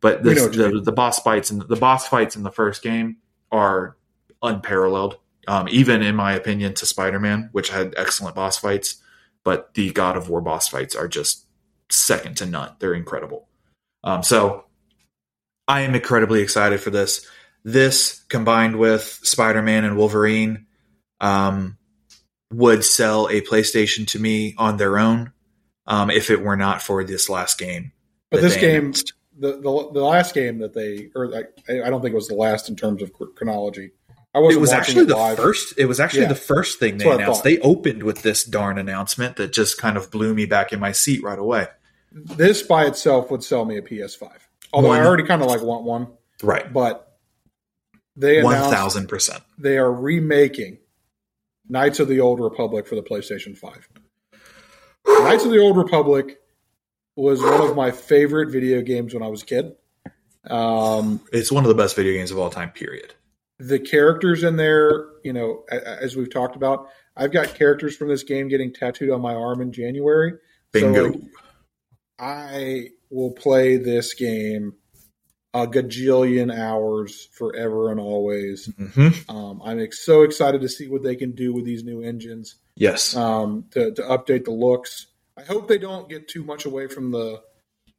but this, know what you the, the boss fights and the boss fights in the first game are unparalleled. Um, even in my opinion, to Spider-Man, which had excellent boss fights, but the God of War boss fights are just second to none. They're incredible. Um, so I am incredibly excited for this. This combined with Spider Man and Wolverine um, would sell a PlayStation to me on their own um, if it were not for this last game. But this game, announced. the, the the last game that they, or like, I don't think it was the last in terms of chronology. I wasn't it was actually it the live. first. It was actually Yeah. the first thing That's they announced. They opened with this darn announcement that just kind of blew me back in my seat right away. This by itself would sell me a PS5. Although I already kind of like want one, Right, but they one thousand percent. they are remaking Knights of the Old Republic for the PlayStation 5. Knights of the Old Republic was one of my favorite video games when I was a kid. Um, It's one of the best video games of all time. Period. The characters in there, you know, as we've talked about, I've got characters from this game getting tattooed on my arm in January. Bingo. So, like, I will play this game a gajillion hours forever and always. hmm Um, I'm ex- so excited to see what they can do with these new engines Yes. um, to, to update the looks. I hope they don't get too much away from the,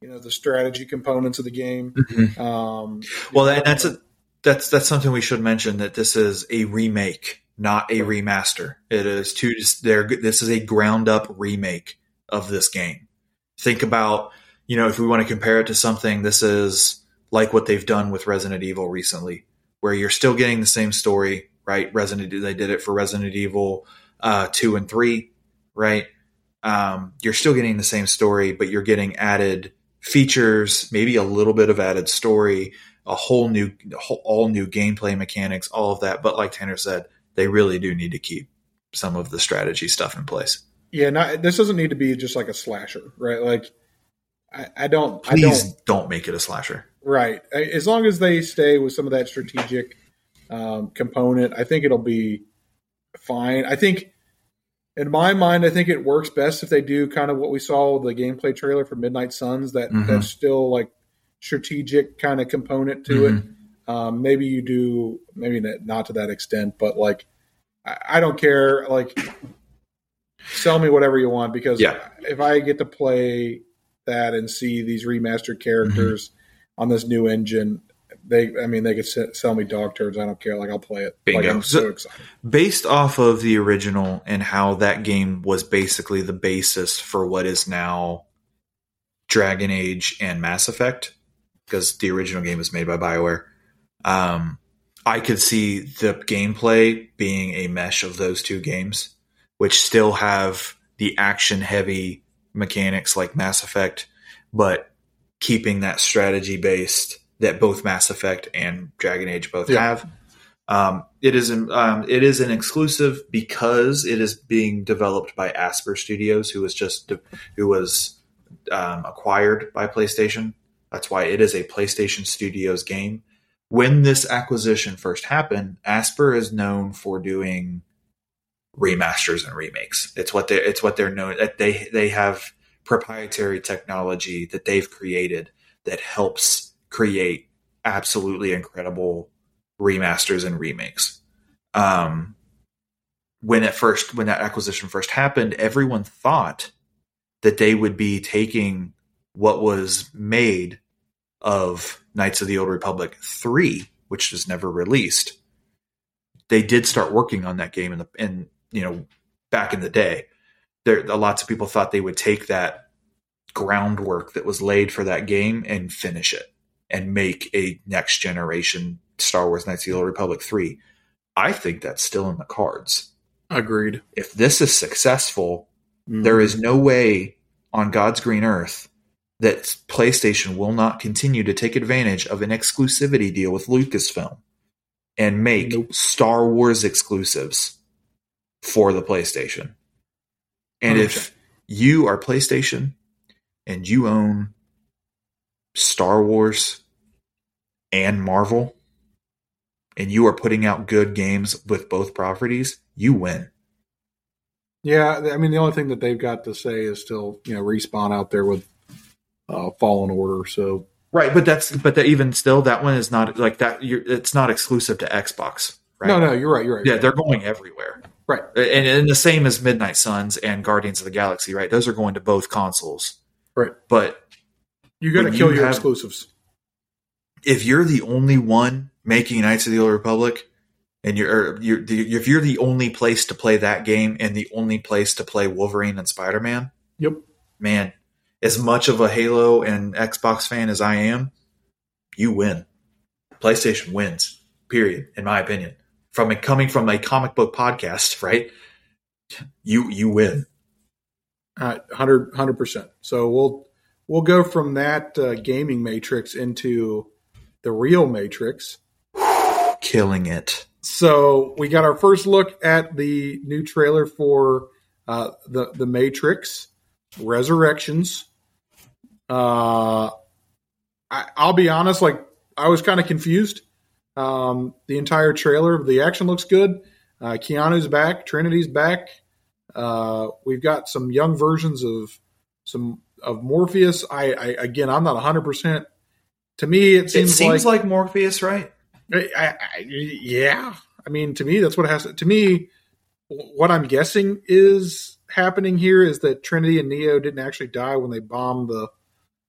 you know, the strategy components of the game. Mhm. Um, Well, that, that's a that's that's something we should mention that this is a remake, not a remaster. It is two. There, this is a ground up remake of this game. Think about you know if we want to compare it to something, this is like what they've done with Resident Evil recently, where you're still getting the same story, right? Resident they did it for Resident Evil uh, two and three, right? Um, you're still getting the same story, but you're getting added features, maybe a little bit of added story, a whole new, whole, all new gameplay mechanics, all of that. But like Tanner said, they really do need to keep some of the strategy stuff in place. yeah, not, this doesn't need to be just like a slasher, right? Like, I, I don't, I Please don't, don't make it a slasher. right. As long as they stay with some of that strategic um, component, I think it'll be fine. I think, in my mind, I think it works best if they do kind of what we saw with the gameplay trailer for Midnight Suns. That Mhm. that's still like strategic kind of component to it. Um, maybe you do, maybe not- to that extent, but like, I, I don't care. Like, sell me whatever you want because Yeah. if I get to play that and see these remastered characters Mm-hmm. on this new engine, they, I mean, they could sell me dog turds. I don't care. Like, I'll play it. Like, Bingo. I'm so So- excited. Based off of the original and how that game was basically the basis for what is now Dragon Age and Mass Effect, because the original game was made by BioWare. Um, I could see the gameplay being a mesh of those two games, which still have the action heavy mechanics like Mass Effect, but keeping that strategy based that both Mass Effect and Dragon Age both Yeah. have. Um, it is an um, it is an exclusive because it is being developed by Aspyr Studios, who was just who was um, acquired by PlayStation. That's why it is a PlayStation Studios game. When this acquisition first happened, Aspyr is known for doing remasters and remakes. It's what they it's what they're known. They they have proprietary technology that they've created that helps create absolutely incredible remasters and remakes. Um, when it first when that acquisition first happened, everyone thought that they would be taking what was made of Knights of the Old Republic 3, which was never released. They did start working on that game in the in you know back in the day. There a lots of people thought they would take that groundwork that was laid for that game and finish it and make a next generation Star Wars Knights of the Old Republic 3. I think that's still in the cards. Agreed. If this is successful, mm-hmm. there is no way on God's green earth that PlayStation will not continue to take advantage of an exclusivity deal with Lucasfilm and make nope. Star Wars exclusives for the PlayStation. And 100%. if you are PlayStation and you own Star Wars and Marvel, and you are putting out good games with both properties, you win. Yeah, I mean the only thing that they've got to say is still you know respawn out there with uh, Fallen Order. So right, but that's but that even still that one is not like that. it's not exclusive to Xbox. Right? No, no, you're right. You're right. Yeah, they're going everywhere. Right, and, and the same as Midnight Suns and Guardians of the Galaxy. Right, those are going to both consoles. Right, but you got to kill you your have, exclusives. If you're the only one making Knights of the Old Republic, and you're, you're the, if you're the only place to play that game and the only place to play Wolverine and Spider Man, yep, man, as much of a Halo and Xbox fan as I am, you win. PlayStation wins. Period. In my opinion, from it coming from a comic book podcast, right? You you win. Uh, 100 percent. So we'll we'll go from that uh, gaming matrix into the real matrix. Killing it. So we got our first look at the new trailer for uh, the the Matrix Resurrections. Uh, I, will be honest, like I was kind of confused. Um, the entire trailer, of the action looks good. Uh, Keanu's back, Trinity's back. Uh, we've got some young versions of some of Morpheus. I, I again, I'm not 100. percent To me, it seems, it seems like, like Morpheus, right? I, I, yeah, I mean, to me, that's what it has to. To me, what I'm guessing is happening here is that Trinity and Neo didn't actually die when they bombed the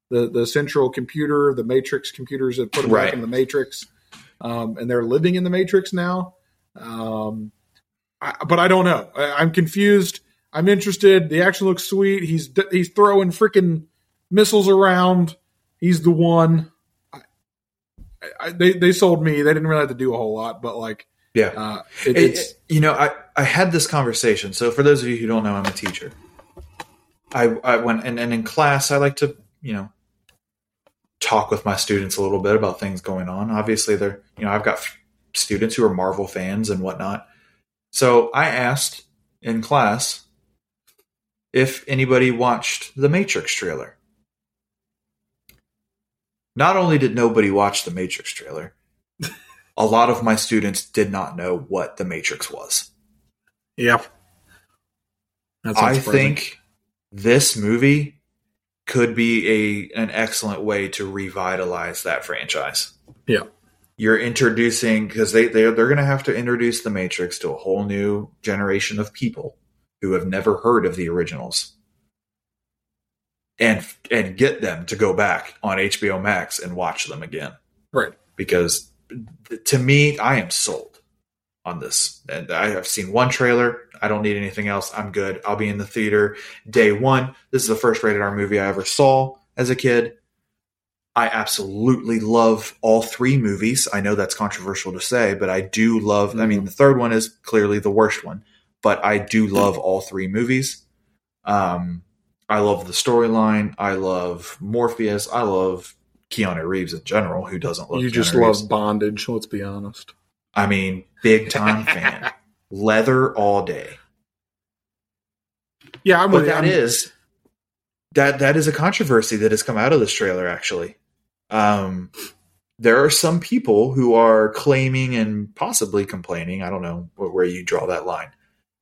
the, the central computer, the Matrix computers that put them right. back in the Matrix, um, and they're living in the Matrix now. Um, I, but I don't know. I, am confused. I'm interested. The action looks sweet. He's he's throwing freaking missiles around. He's the one. I, they they sold me. They didn't really have to do a whole lot, but like yeah, uh, it, it, you know, I I had this conversation. So for those of you who don't know, I'm a teacher. I I went and, and in class I like to you know talk with my students a little bit about things going on. Obviously, they're you know I've got students who are Marvel fans and whatnot. So I asked in class if anybody watched the Matrix trailer. Not only did nobody watch the Matrix trailer, a lot of my students did not know what the Matrix was. Yep. I think this movie could be a an excellent way to revitalize that franchise. Yeah. You're introducing because they they they're going to have to introduce the Matrix to a whole new generation of people who have never heard of the originals and and get them to go back on HBO Max and watch them again. Right. Because to me, I am sold on this. And I have seen one trailer. I don't need anything else. I'm good. I'll be in the theater day one. This is the first rated R movie I ever saw as a kid. I absolutely love all three movies. I know that's controversial to say, but I do love. Mm-hmm. I mean, the third one is clearly the worst one, but I do love all three movies. Um, I love the storyline. I love Morpheus. I love Keanu Reeves in general. Who doesn't love? You Keanu just Reeves. love bondage. Let's be honest. I mean, big time fan. Leather all day. Yeah, I'm but that is that that is a controversy that has come out of this trailer. Actually, um, there are some people who are claiming and possibly complaining. I don't know where you draw that line.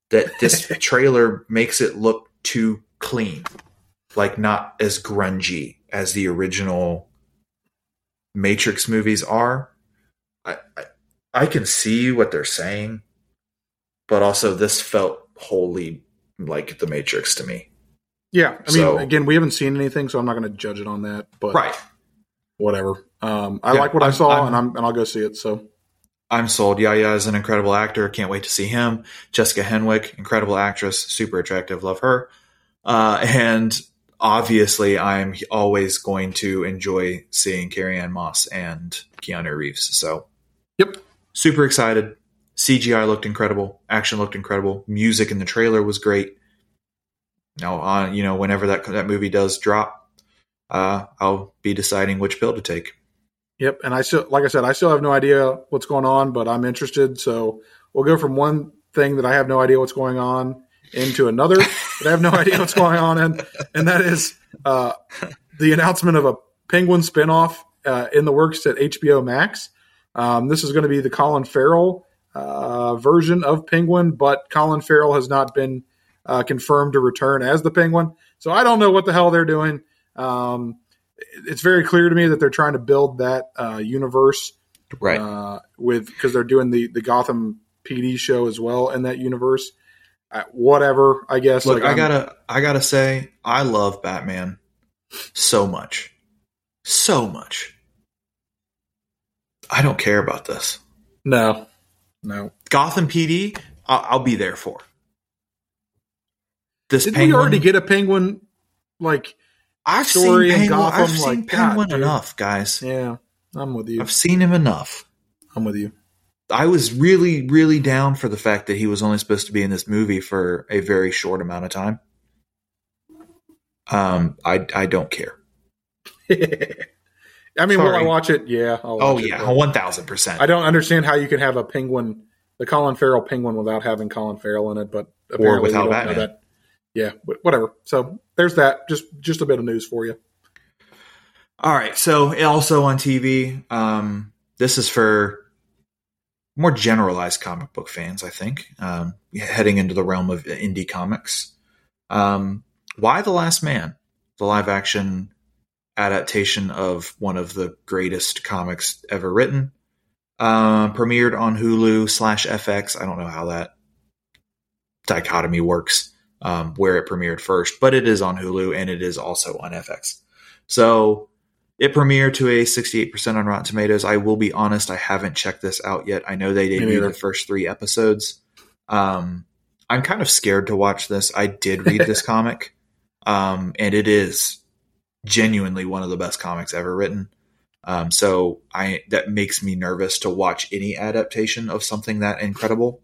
That this trailer makes it look too clean. like not as grungy as the original Matrix movies are. I, I, I can see what they're saying, but also this felt wholly like the Matrix to me. Yeah, I mean, So- again, we haven't seen anything, so I'm not going to judge it on that. But Right. whatever. Um, I Yeah, like what i I'm- saw, I'm- and I'm and I'll go see it. So I'm sold. Yahya is an incredible actor. Can't wait to see him. Jessica Henwick, incredible actress, super attractive. Love her. Uh, and obviously, I'm always going to enjoy seeing Carrie Ann Moss and Keanu Reeves. So. Super excited. CGI looked incredible. Action looked incredible. Music in the trailer was great. Now, you know, whenever that that movie does drop, uh, I'll be deciding which pill to take. Yep, and I still, like I said, I still have no idea what's going on, but I'm interested. So we'll go from one thing that I have no idea what's going on into another that I have no idea what's going on in, and that is uh, the announcement of a Penguin spinoff uh, in the works at HBO Max. Um, this is going to be the Colin Farrell uh, version of Penguin, but Colin Farrell has not been uh, confirmed to return as the Penguin, so I don't know what the hell they're doing. Um, it's very clear to me that they're trying to build that uh, universe Right. uh, with because they're doing the the Gotham PD show as well in that universe. Uh, whatever, I guess. Look, like, I gotta, I gotta say, I love Batman so much, so much. I don't care about this. no, no. Gotham PD, I'll, I'll be there for. This Did penguin, we already get a penguin? Like, I've story seen Penguin, Gotham? I've seen Like, God, Penguin dude. enough, guys. yeah, I'm with you. I've seen him enough. I'm with you. I was really, really down for the fact that he was only supposed to be in this movie for a very short amount of time. Um, I, I don't care. I mean, will I Sorry. watch it? Yeah. Oh watch it, yeah, but one thousand percent. I don't understand how you can have a penguin, the Colin Farrell penguin, without having Colin Farrell in it. But apparently we without Batman. that. Yeah, but whatever. So there's that. Just just a bit of news for you. All right. So also on TV, um, this is for more generalized comic book fans, I think, um, heading into the realm of indie comics. Um, Y: The Last Man, the live action adaptation of one of the greatest comics ever written, uh, premiered on Hulu slash FX. I don't know how that dichotomy works, um, where it premiered first, but it is on Hulu and it is also on FX. So it premiered to a 68% on Rotten Tomatoes. I will be honest, I haven't checked this out yet. I know they debuted the first three episodes. Um, I'm kind of scared to watch this. I did read this comic, um, and it is genuinely one of the best comics ever written. Um, so I that makes me nervous to watch any adaptation of something that incredible.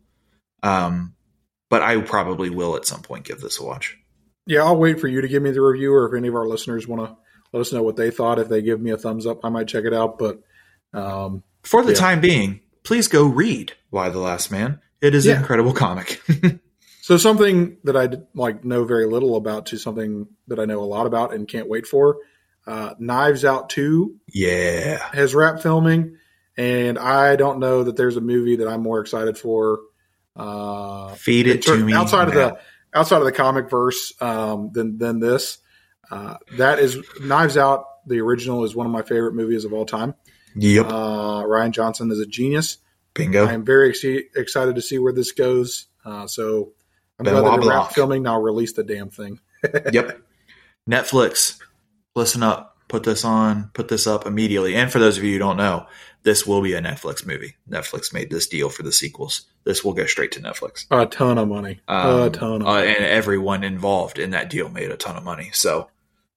Um, but I probably will at some point give this a watch. Yeah, I'll wait for you to give me the review, or if any of our listeners want to let us know what they thought. If they give me a thumbs up, I might check it out. But um, For the Yeah. time being, please go read Y: The Last Man. It is Yeah. an incredible comic. so something that I like know very little about to something that I know a lot about and can't wait for. Uh, Knives Out Two yeah. has wrapped filming, and I don't know that there's a movie that I'm more excited for. Uh, Feed it to me. outside of the outside of the comic verse um, than than this. Uh, that is Knives Out. The original is one of my favorite movies of all time. Yep. Uh, Rian Johnson is a genius. Bingo. I am very ex- excited to see where this goes. Uh, so I'm glad they wrapped filming. Now release the damn thing. yep. Netflix, listen up. Put this on. Put this up immediately. And for those of you who don't know, this will be a Netflix movie. Netflix made this deal for the sequels. This will go straight to Netflix. A ton of money. a Um, ton of uh, and everyone involved in that deal made a ton of money. So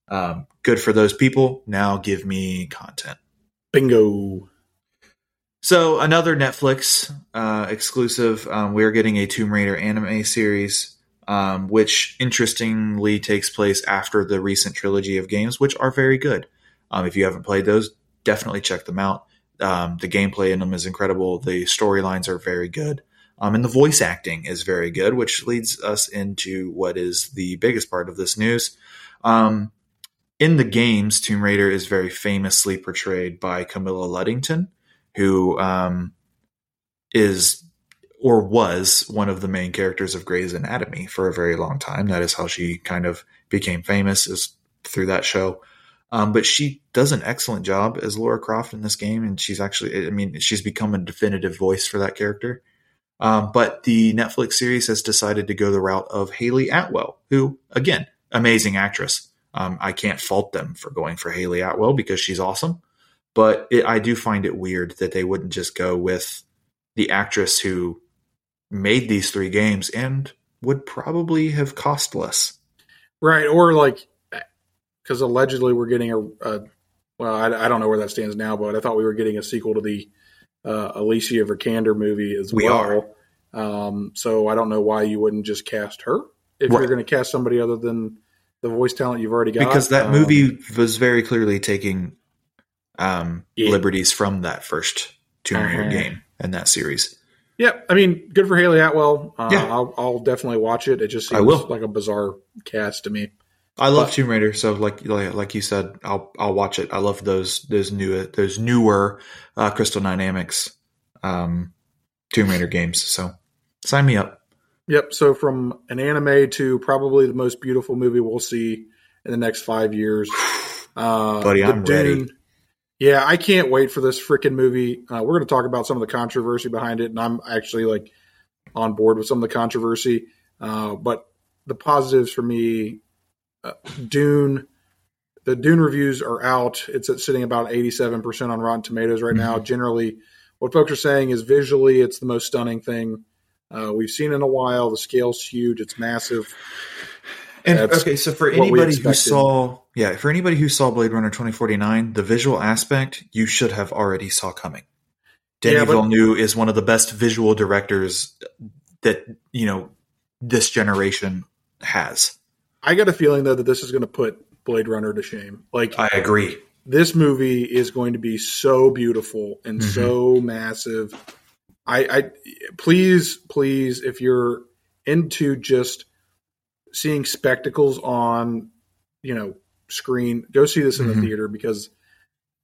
um, good for those people. Now give me content. Bingo. So another Netflix uh, exclusive. Um, we're getting a Tomb Raider anime series, um, which interestingly takes place after the recent trilogy of games, which are very good. Um, if you haven't played those, definitely check them out. Um, the gameplay in them is incredible. The storylines are very good. Um, and the voice acting is very good, which leads us into what is the biggest part of this news. Um, in the games, Tomb Raider is very famously portrayed by Camilla Luddington, who um, is or was one of the main characters of Grey's Anatomy for a very long time. That is how she kind of became famous. Is through that show. Um, but she does an excellent job as Laura Croft in this game, and she's actually, I mean, she's become a definitive voice for that character. Um, but the Netflix series has decided to go the route of Hayley Atwell, who, again, amazing actress. Um, I can't fault them for going for Hayley Atwell because she's awesome. But it, I do find it weird that they wouldn't just go with the actress who made these three games and would probably have cost less. Right. Or like, because allegedly we're getting a, a well, I, I, don't know where that stands now, but I thought we were getting a sequel to the uh, Alicia Vikander movie as we well. Are. Um, so I don't know why you wouldn't just cast her if right. you're going to cast somebody other than the voice talent you've already got. Because that um, movie was very clearly taking um, yeah. liberties from that first Tomb Raider uh-huh. game and that series. Yeah, I mean, good for Hayley Atwell. Uh, yeah. I'll, I'll, definitely watch it. It just seems like a bizarre cast to me. I love but, Tomb Raider, so like like you said, I'll I'll watch it. I love those those new those newer uh, Crystal Dynamics um, Tomb Raider games. So sign me up. Yep. So from an anime to probably the most beautiful movie we'll see in the next five years. Uh, Buddy, I'm Dune, ready. Yeah, I can't wait for this freaking movie. Uh, we're going to talk about some of the controversy behind it, and I'm actually like on board with some of the controversy. Uh, but the positives for me, uh, Dune, the Dune reviews are out. It's at sitting about 87% on Rotten Tomatoes right mm-hmm. now. Generally, what folks are saying is visually, it's the most stunning thing uh, we've seen in a while. The scale's huge. It's massive. And That's okay, so for anybody who saw, yeah, for anybody who saw Blade Runner 2049, the visual aspect you should have already saw coming. Denis yeah, but, Villeneuve is one of the best visual directors that you know this generation has. I got a feeling though that this is going to put Blade Runner to shame. Like I agree. This movie is going to be so beautiful and mm-hmm. so massive. I, I please, please, if you're into just seeing spectacles on, you know, screen, go see this in mm-hmm. the theater because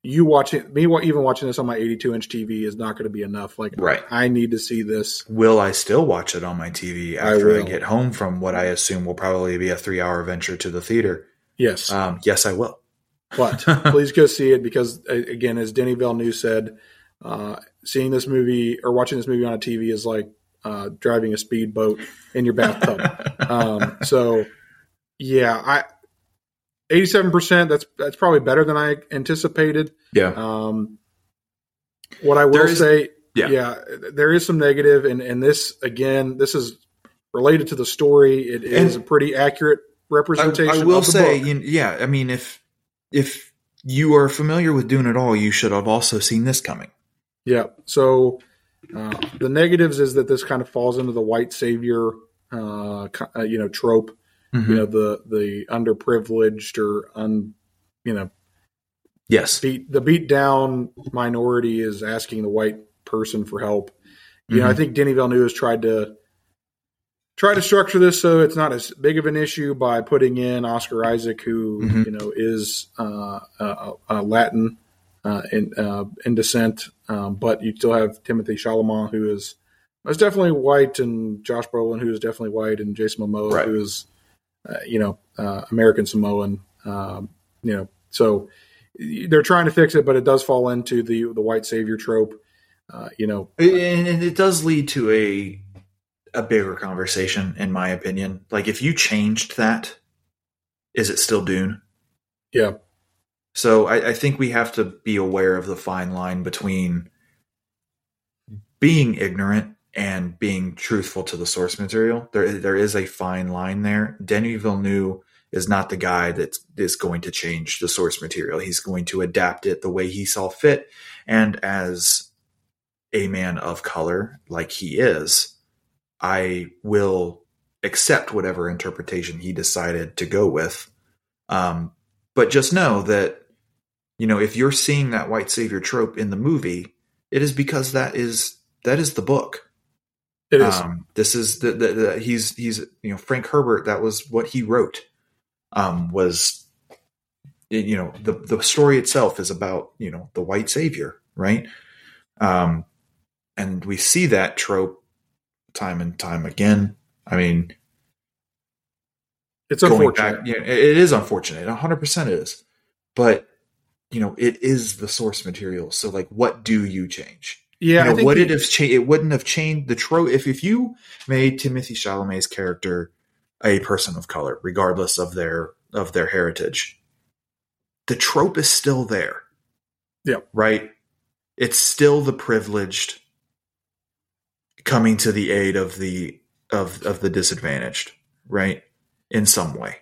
you watching me even watching this on my 82 inch TV is not going to be enough. Like, right. I need to see this. Will I still watch it on my TV after I, I get home from what I assume will probably be a three hour venture to the theater? Yes. Um, yes, I will. But please go see it because, again, as Denis Villeneuve said, uh, seeing this movie or watching this movie on a TV is like uh, driving a speedboat in your bathtub. um, so, yeah, I eighty-seven percent. That's that's probably better than I anticipated. Yeah. Um, what I will is, say, yeah. yeah, there is some negative, and and this again, this is related to the story. It is and a pretty accurate representation. I, I will say, you, yeah. I mean, if if you are familiar with Dune at all, you should have also seen this coming. Yeah. So uh, the negatives is that this kind of falls into the white savior, uh, uh, you know, trope. Mm-hmm. You know, the the underprivileged or un, you know, yes, beat the beat down minority is asking the white person for help. You mm-hmm. know, I think Denny Villeneuve has tried to try to structure this so it's not as big of an issue by putting in Oscar Isaac, who mm-hmm. you know is uh, uh, uh, Latin uh, in uh, in descent, um, but you still have Timothy Chalamet, who is is definitely white, and Josh Brolin, who is definitely white, and Jason Momoa, right. who is you know uh, American Samoan. Um, you know, so they're trying to fix it, but it does fall into the the white savior trope. Uh, you know, and, and it does lead to a a bigger conversation, in my opinion. Like, if you changed that, is it still Dune? Yeah. So I, I, think we have to be aware of the fine line between being ignorant and being truthful to the source material. There, there is a fine line there. Denis Villeneuve is not the guy that is going to change the source material. He's going to adapt it the way he saw fit. And as a man of color, like he is, I will accept whatever interpretation he decided to go with. Um, but just know that you know, if you're seeing that white savior trope in the movie, it is because that is that is the book. It is. Um, this is the, the, the, he's he's you know Frank Herbert. That was what he wrote. Um, was you know the the story itself is about you know the white savior, right? Um, and we see that trope time and time again. I mean, It's unfortunate. back, you know, it is unfortunate. 100% it is. But, you know, it is the source material. So, like, what do you change? Yeah, you I know, think would the- it have? It wouldn't have changed the trope if if you made Timothy Chalamet's character a person of color, regardless of their of their heritage. The trope is still there. Yep. Right. It's still the privileged coming to the aid of the of of the disadvantaged. Right. In some way.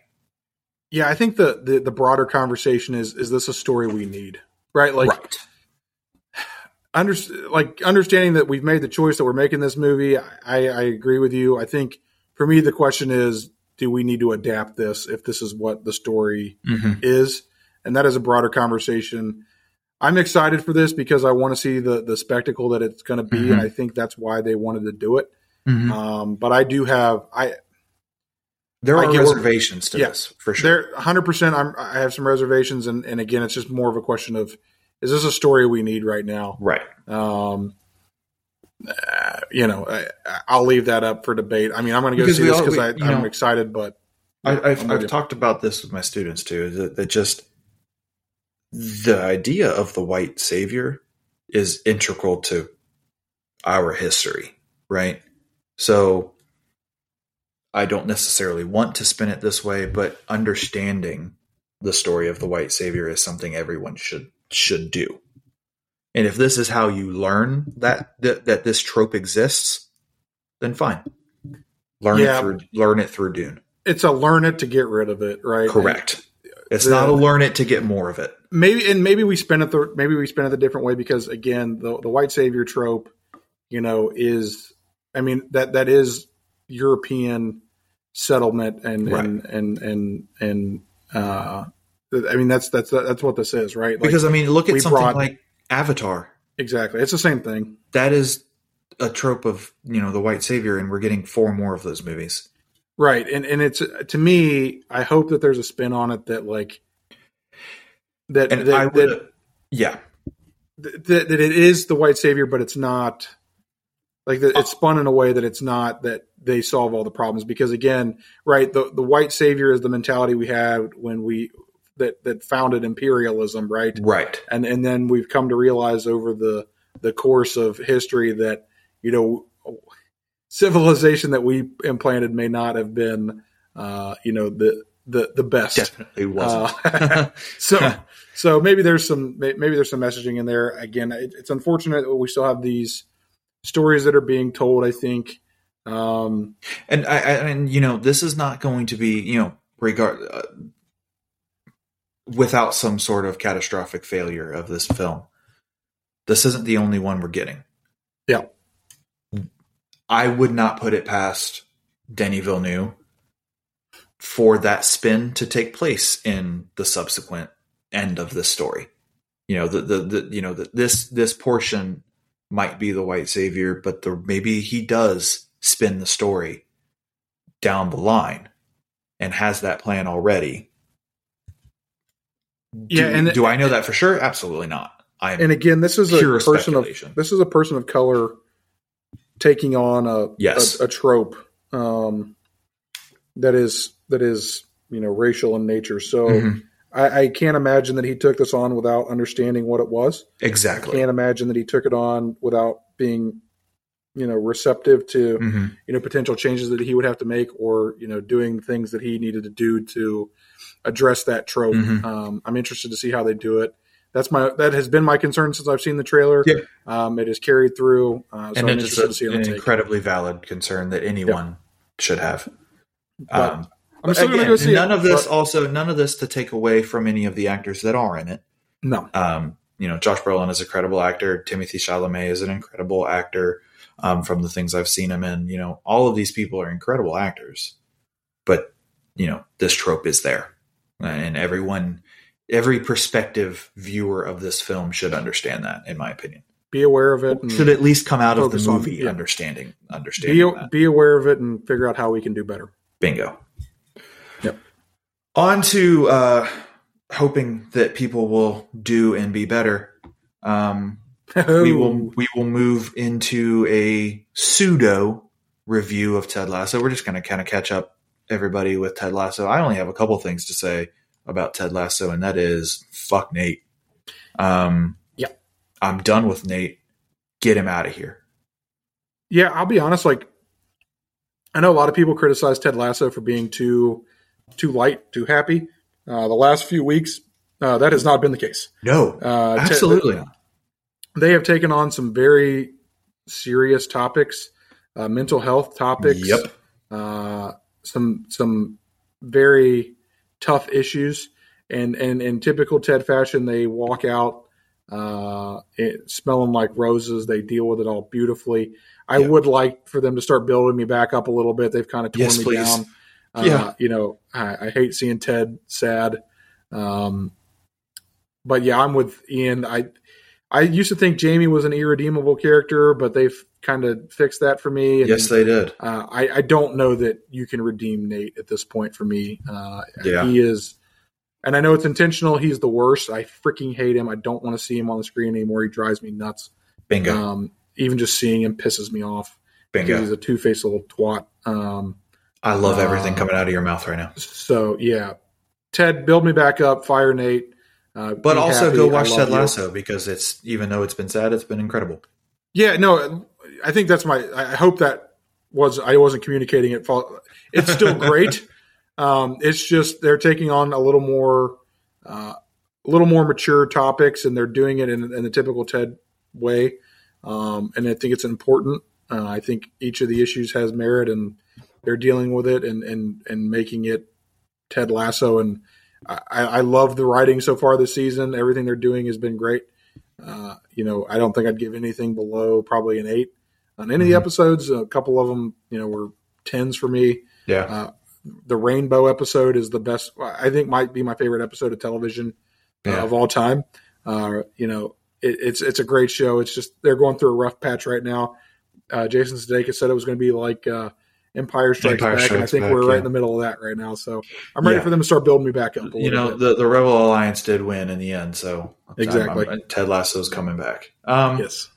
yeah, I think the, the the broader conversation is is this a story we need? Right? Like right. Under, like understanding that we've made the choice that we're making this movie, I, I agree with you. I think for me the question is, do we need to adapt this if this is what the story Mhm. is? And that is a broader conversation. I'm excited for this because I want to see the the spectacle that it's going to be, Mhm. and I think that's why they wanted to do it. Mhm. Um, but I do have I There I are what- reservations to Yeah. this for sure. there 100. percent I'm I have some reservations, and and again, it's just more of a question of is this a story we need right now? Right. Um, uh, you know, I, I'll leave that up for debate. I mean, I'm going to go Because see this because I you I'm know- excited, but I, I've, I'm with I've talked about this with my students too. That, that just the idea of the white savior is integral to our history, right? So I don't necessarily want to spin it this way, but understanding the story of the white savior is something everyone should should do. And if this is how you learn that that, that this trope exists, then fine. Learn Yeah. it through learn it through Dune. it's a learn it to get rid of it, right? Correct. It's The- not a learn it to get more of it. maybe and maybe we spin it the maybe we spin it a different way because again the the white savior trope you know is i mean that that is european settlement and Right. and and and and uh i mean that's that's that's what this is right Like, because I mean, look at something brought- like Avatar. exactly it's the same thing That is a trope of you know the white savior, and we're getting four more of those movies. right and and it's to me i hope that there's a spin on it that like that And that, I that, yeah, that, that it is the white savior, but it's not like that. It's spun in a way that it's not that they solve all the problems because again, right? The the white savior is the mentality we had when we that that founded imperialism, right? right, And and then we've come to realize over the the course of history that you know civilization that we implanted may not have been uh, you know the the the best. definitely wasn't. Uh, so so maybe there's some maybe there's some messaging in there again it, it's unfortunate that we still have these stories that are being told i think um and I, I and you know this is not going to be you know regard uh, without some sort of catastrophic failure of this film. This isn't the only one we're getting. Yeah. I would not put it past Denny Villeneuve for that spin to take place in the subsequent end of this story. You know, the the, the you know that this this portion might be the white savior, but the maybe he does spin the story down the line and has that plan already. Yeah, do, and- do I know that for sure? Absolutely not. I am and again this is a person of this is a person of color taking on a Yes. a, a trope um that is that is you know racial in nature so Mhm. I, I can't imagine that he took this on without understanding what it was exactly. I can't imagine that he took it on without being you know receptive to Mhm. you know potential changes that he would have to make or you know doing things that he needed to do to address that trope Mhm. um, i'm interested to see how they do it that's my that has been my concern since i've seen the trailer Yeah. um, it is carried through uh, so and i'm interested a- to see an they take it. incredibly valid concern that anyone should have. But Um, i'm still going to again, go see none it, of this but- also none of this to take away from any of the actors that are in it. no Um, you know, Josh Brolin is a credible actor. Timothy Chalamet is an incredible actor. Um, from the things I've seen him in, you know, all of these people are incredible actors. But you know, this trope is there, and everyone, every prospective viewer of this film should understand that. In my opinion, be aware of it and should at least come out of the Focus on- movie yeah. understanding understanding be, be aware of it and figure out how we can do better Bingo. Yep. On to uh, hoping that people will do and be better. Um, we will we will move into a pseudo review of Ted Lasso. We're just going to kind of catch up everybody with Ted Lasso. I only have a couple things to say about Ted Lasso, and that is fuck Nate. Um, Yeah. I'm done with Nate. Get him out of here. Yeah, I'll be honest. Like, I know a lot of people criticize Ted Lasso for being too too light, too happy. Uh, the last few weeks, uh, that has not been the case. No, Uh, absolutely not. they have taken on some very serious topics, uh, mental health topics. Yep. Some some very tough issues, and and in typical Ted fashion, they walk out uh, it, smelling like roses. They deal with it all beautifully. I Yep. would like for them to start building me back up a little bit. They've kind of torn Yes, me please. down. Uh, Yeah. you know, I, I hate seeing Ted sad. Um, but yeah, I'm with Ian. I I used to think Jamie was an irredeemable character, but they've kind of fixed that for me. And, Yes, they did. uh, I, I don't know that you can redeem Nate at this point for me. Uh, Yeah. He is, and I know it's intentional. He's the worst. I freaking hate him. I don't want to see him on the screen anymore. He drives me nuts. Bingo. Um, even just seeing him pisses me off Bingo. he's a two faced little twat. Um, I love everything uh, coming out of your mouth right now. so yeah, Ted, build me back up. Fire Nate. Uh, But also happy. go watch Ted you. Lasso because it's even though it's been sad, it's been incredible. Yeah, no, I think that's my. I hope that was I wasn't communicating it. It's still great. um, it's just they're taking on a little more, uh, a little more mature topics, and they're doing it in, in the typical Ted way. Um, and I think it's important. Uh, I think each of the issues has merit, and they're dealing with it and and and making it Ted Lasso. And I, I love the writing so far this season. Everything they're doing has been great. Uh, you know, I don't think I'd give anything below probably an eight on any of the Mhm. episodes. A couple of them, you know, were tens for me. Yeah. Uh, the Rainbow episode is the best. I think might be my favorite episode of television uh, of all time. Uh, you know, it, it's it's a great show. It's just they're going through a rough patch right now. Uh, Jason Sudeikis said it was going to be like uh, Empire Strikes Empire Back, and I think Back, we're right yeah. in the middle of that right now. So I'm ready Yeah. for them to start building me back up. A little you know bit. the the Rebel Alliance did win in the end, so I'm- Exactly. I'm- Ted Lasso's coming back. Um, yes,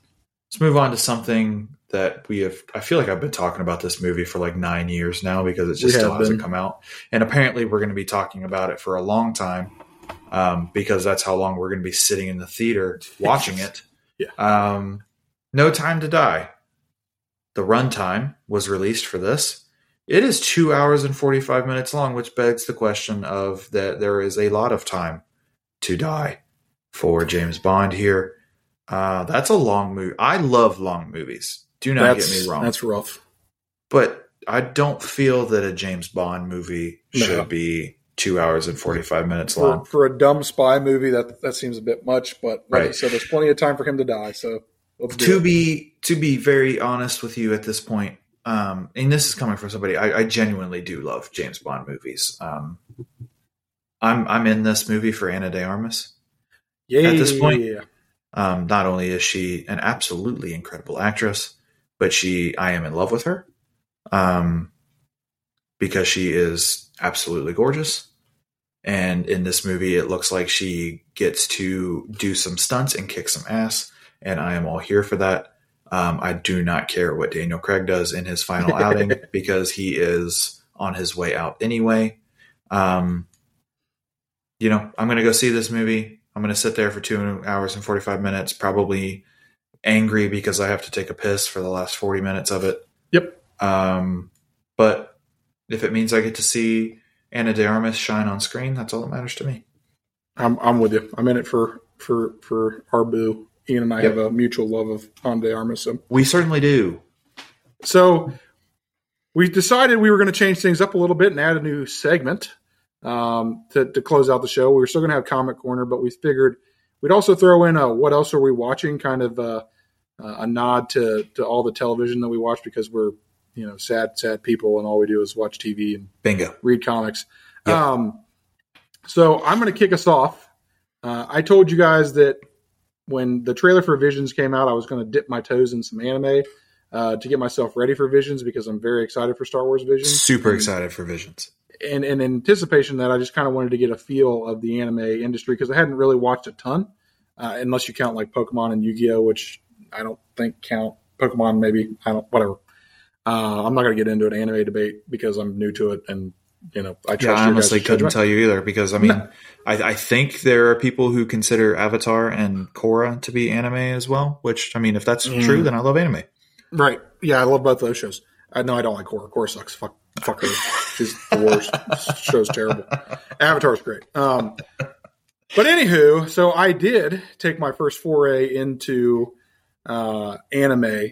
Let's move on to something that we have. I feel like I've been talking about this movie for like nine years now because it just still have hasn't come out, and apparently we're going to be talking about it for a long time um, because that's how long we're going to be sitting in the theater watching it. Yeah. Um, no Time to Die. The runtime was released for this. It is two hours and forty five minutes long, which begs the question of that there is a lot of time to die for James Bond here. Uh, that's a long movie. I love long movies. Do not that's get me wrong. That's rough. but I don't feel that a James Bond movie No. should be two hours and 45 minutes For, long. for a dumb spy movie, that that seems a bit much. But like Right. said, there's plenty of time for him to die. So To it. be, to be very honest with you at this point, um, and this is coming from somebody, I, I genuinely do love James Bond movies. Um, I'm, I'm in this movie for Ana de Armas. yeah, at this point- Um, not only is she an absolutely incredible actress, but she, I am in love with her. Um, because she is absolutely gorgeous. And in this movie, it looks like she gets to do some stunts and kick some ass. And I am all here for that. Um, I do not care what Daniel Craig does in his final outing because he is on his way out anyway. Um, you know, I'm going to go see this movie. I'm going to sit there for two hours and 45 minutes, probably angry because I have to take a piss for the last 40 minutes of it. Yep. Um, but if it means I get to see Ana de Armas shine on screen, that's all that matters to me. I'm I'm with you. I'm in it for for for our boo. Ian and I Yep. have a mutual love of Ana de Armas. So We certainly do. So we decided we were going to change things up a little bit and add a new segment um, to, to close out the show. We were still going to have Comic Corner, but we figured we'd also throw in a "What else are we watching?" kind of uh, uh, a nod to to all the television that we watch because we're you know sad sad people and all we do is watch TV and Bingo. read comics. Yeah. Um, so I'm going to kick us off. Uh, I told you guys that when the trailer for Visions came out, I was going to dip my toes in some anime uh, to get myself ready for Visions because I'm very excited for Star Wars Visions. Super And- excited for Visions. And in anticipation that I just kind of wanted to get a feel of the anime industry because I hadn't really watched a ton, uh, unless you count like Pokemon and Yu Gi Oh, which I don't think count. Pokemon maybe I don't whatever. Uh, I'm not going to get into an anime debate because I'm new to it and you know, I Yeah, I honestly couldn't tell you either because I mean, No. I, I think there are people who consider Avatar and Korra to be anime as well. Which I mean, if that's Mm. true, then I love anime. Right. Yeah, I love both those shows. I know I don't like Korra. Korra sucks. Fuck, fuck her. She's the worst. Show's terrible. Avatar's great. Um, but anywho, so I did take my first foray into uh, anime,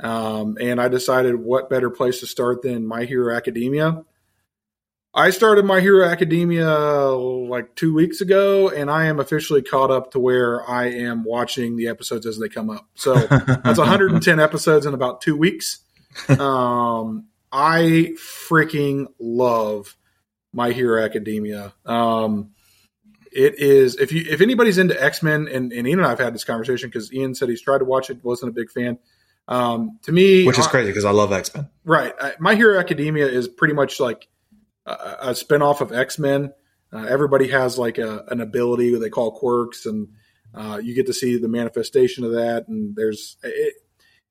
um, and I decided what better place to start than My Hero Academia. I started My Hero Academia like two weeks ago, and I am officially caught up to where I am watching the episodes as they come up. So that's 110 episodes in about two weeks. Um, I freaking love My Hero Academia. Um, it is if you if anybody's into X Men and, and Ian and I've had this conversation because Ian said he's tried to watch it, wasn't a big fan. Um, to me, Which is I- crazy because I love X Men. Right. Uh, My Hero Academia is pretty much like a, a spinoff of X Men. Uh, everybody has like a, an ability that they call quirks, and uh, you get to see the manifestation of that. And there's, it,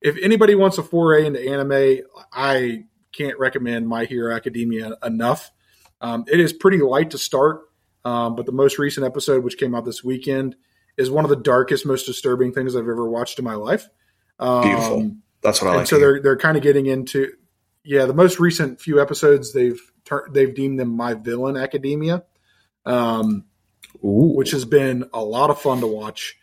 if anybody wants a foray into anime, I can't recommend My Hero Academia enough. Um, it is pretty light to start, um, but the most recent episode, which came out this weekend, is one of the darkest, most disturbing things I've ever watched in my life. Um, Beautiful. That's what I and like. so they're they're kind of getting into yeah the most recent few episodes they've tur- they've deemed them my villain academia um which has been a lot of fun to watch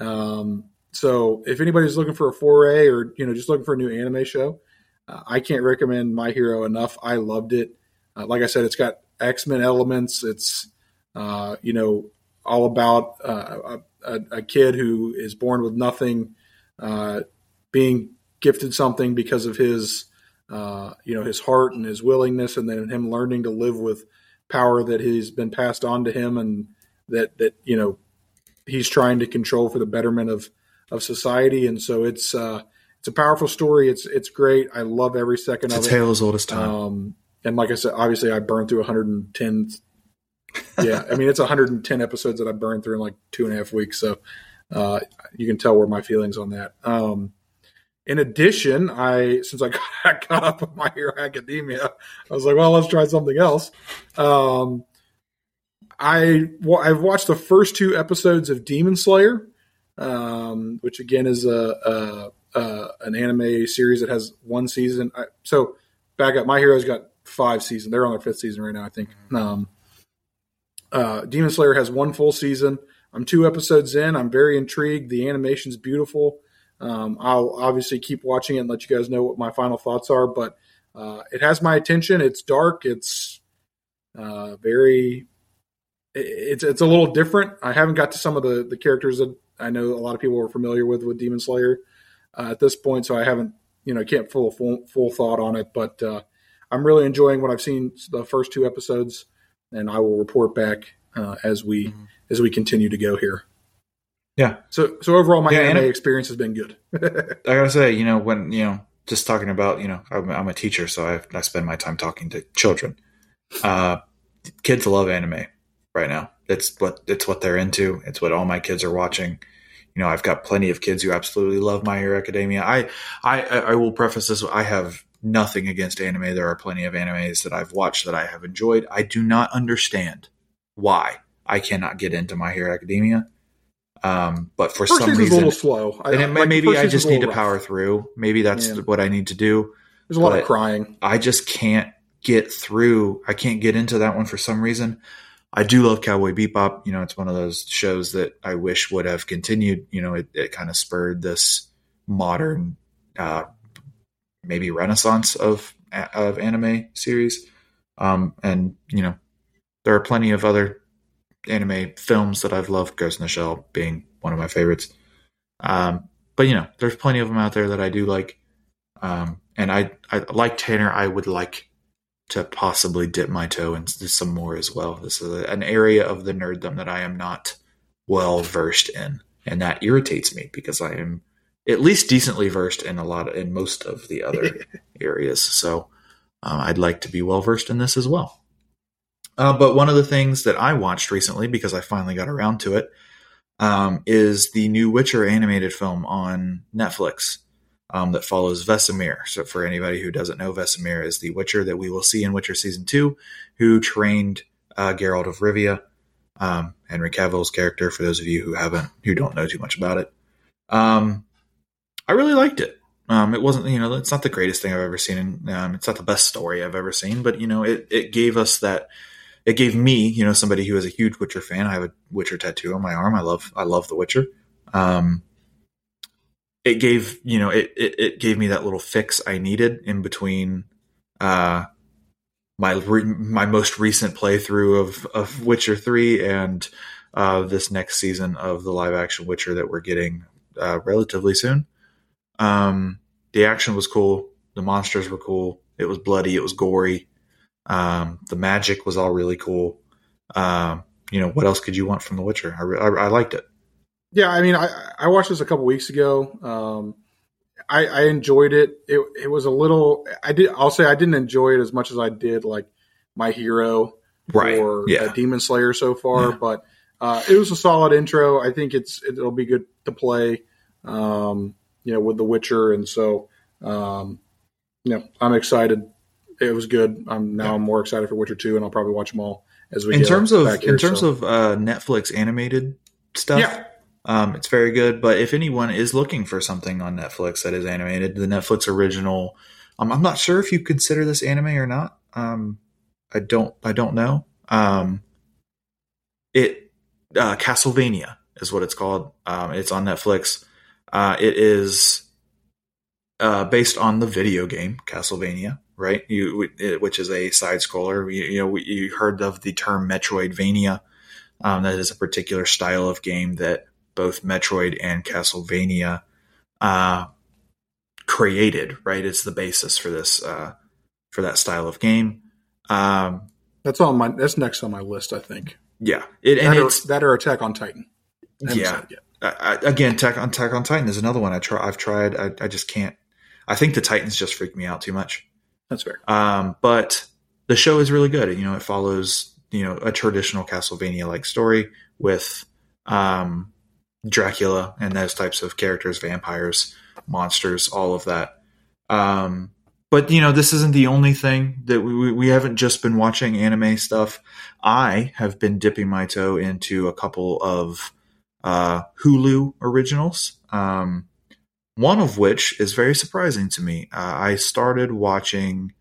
um so if anybody's looking for a foray or you know just looking for a new anime show uh, i can't recommend my hero enough i loved it uh, like i said it's got x-men elements it's uh you know all about uh, a, a, kid who is born with nothing uh being gifted something because of his uh, you know his heart and his willingness and then him learning to live with power that has been passed on to him and that that you know he's trying to control for the betterment of of society. And so it's uh it's a powerful story. It's it's great. I love every second It's of a it. tale as old as time. um and like i said obviously i burned through 110 yeah i mean it's 110 episodes that i burned through in like two and a half weeks so uh you can tell where my feelings on that um in addition, I since I got caught up with My Hero Academia, I was like, well, let's try something else. Um, I well, I've watched the first two episodes of Demon Slayer, um, which again is a, a, a an anime series that has one season. I, so back up, My Hero's got five seasons. They're on their fifth season right now, I think. Um, uh, Demon Slayer has one full season. I'm two episodes in. I'm very intrigued. The animation's beautiful. Um, I'll obviously keep watching it and let you guys know what my final thoughts are, but uh, it has my attention. It's dark. It's uh, very. It's it's a little different. I haven't got to some of the the characters that I know a lot of people are familiar with with Demon Slayer uh, at this point, so I haven't you know can't full full full thought on it. But uh, I'm really enjoying what I've seen the first two episodes, and I will report back uh, as we Mhm. as we continue to go here. Yeah. So so overall, my Yeah, anime it- experience has been good. I gotta say, you know, when you know, just talking about, you know, I'm, I'm a teacher, so I, I spend my time talking to children. Uh, kids love anime right now. It's what it's what they're into. It's what all my kids are watching. You know, I've got plenty of kids who absolutely love My Hero Academia. I, I, I will preface this: I have nothing against anime. There are plenty of animes that I've watched that I have enjoyed. I do not understand why I cannot get into My Hero Academia. Um, but for First some season's a reason, little slow. I, and it, like, maybe I just need to rough. power through. Maybe that's Yeah. what I need to do. There's a lot of crying. I just can't get through. I can't get into that one for some reason. I do love Cowboy Bebop. You know, it's one of those shows that I wish would have continued. You know, it, it kind of spurred this modern, uh, maybe renaissance of of anime series. Um, and you know, there are plenty of other anime films that I've loved. Ghost in the Shell being one of my favorites. Um, but you know, there's plenty of them out there that I do like. Um, and I, I like Tanner. I would like to possibly dip my toe into some more as well. This is an area of the nerddom that I am not well versed in, and that irritates me because I am at least decently versed in a lot of, in most of the other areas. So um, I'd like to be well versed in this as well. Uh, but one of the things that I watched recently, because I finally got around to it, um, is the new Witcher animated film on Netflix. um, that follows Vesemir. So, for anybody who doesn't know, Vesemir is the Witcher that we will see in Witcher season two, who trained uh, Geralt of Rivia, um, Henry Cavill's character. For those of you who haven't, who don't know too much about it, um, I really liked it. Um, it wasn't, you know, it's not the greatest thing I've ever seen. Um, it's not the best story I've ever seen, but you know, it it gave us that. It gave me, you know, somebody who is a huge Witcher fan. I have a Witcher tattoo on my arm. I love, I love The Witcher. Um, it gave, you know, it, it it gave me that little fix I needed in between, uh, my re- my most recent playthrough of of Witcher three and uh, this next season of the live action Witcher that we're getting uh, relatively soon. Um, the action was cool. The monsters were cool. It was bloody. It was gory. Um, the magic was all really cool. Um, you know, what else could you want from The Witcher? I, I, I liked it. Yeah, I mean, I, I watched this a couple weeks ago. Um, I, I enjoyed it. It it was a little. I did. I'll say I didn't enjoy it as much as I did like My Hero Right. or Yeah. uh, Demon Slayer so far, Yeah. but uh, it was a solid intro. I think it's it'll be good to play. Um, you know, with The Witcher, and so um, you know, I'm excited. It was good. I'm now Yeah. I'm more excited for Witcher two, and I'll probably watch them all as we in get terms of back here, in terms so. of uh, Netflix animated stuff, yeah, um, it's very good. But if anyone is looking for something on Netflix that is animated, the Netflix original, um, I'm not sure if you consider this anime or not. Um, I don't. I don't know. Um, it uh, Castlevania is what it's called. Um, it's on Netflix. Uh, it is uh, based on the video game Castlevania, right? You, it, which is a side scroller. You, you know, you heard of the term Metroidvania. Um, that is a particular style of game that both Metroid and Castlevania uh, created. Right, it's the basis for this uh, for that style of game. Um, that's on my that's next on my list. I think yeah, it and that, or, it's that or Attack on Titan. Haven't yeah. Said it yet. I, again, Attack on Attack on Titan is another one I try. I've tried. I, I just can't. I think the Titans just freak me out too much. That's fair. Um, but the show is really good. You know, it follows you know a traditional Castlevania like story with um, Dracula and those types of characters, vampires, monsters, all of that. Um, but you know, this isn't the only thing that we we haven't just been watching anime stuff. I have been dipping my toe into a couple of uh, Hulu originals. Um, one of which is very surprising to me. Uh, I started watching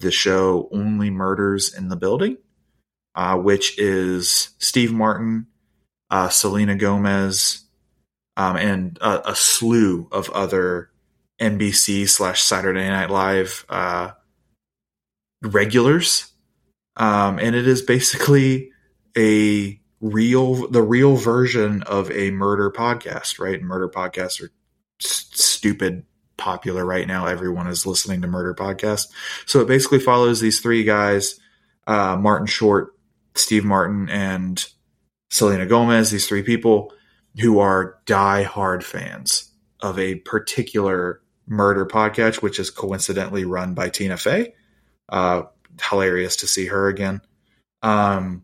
the show Only Murders in the Building, uh, which is Steve Martin, uh, Selena Gomez, um, and a, a slew of other NBC slash Saturday Night Live uh, regulars. Um, and it is basically a real, the real version of a murder podcast, right? Murder podcasts are stupid popular right now. Everyone is listening to murder podcasts. So it basically follows these three guys, uh, Martin Short, Steve Martin, and Selena Gomez, these three people who are die-hard fans of a particular murder podcast, which is coincidentally run by Tina Fey. Uh, hilarious to see her again. Um,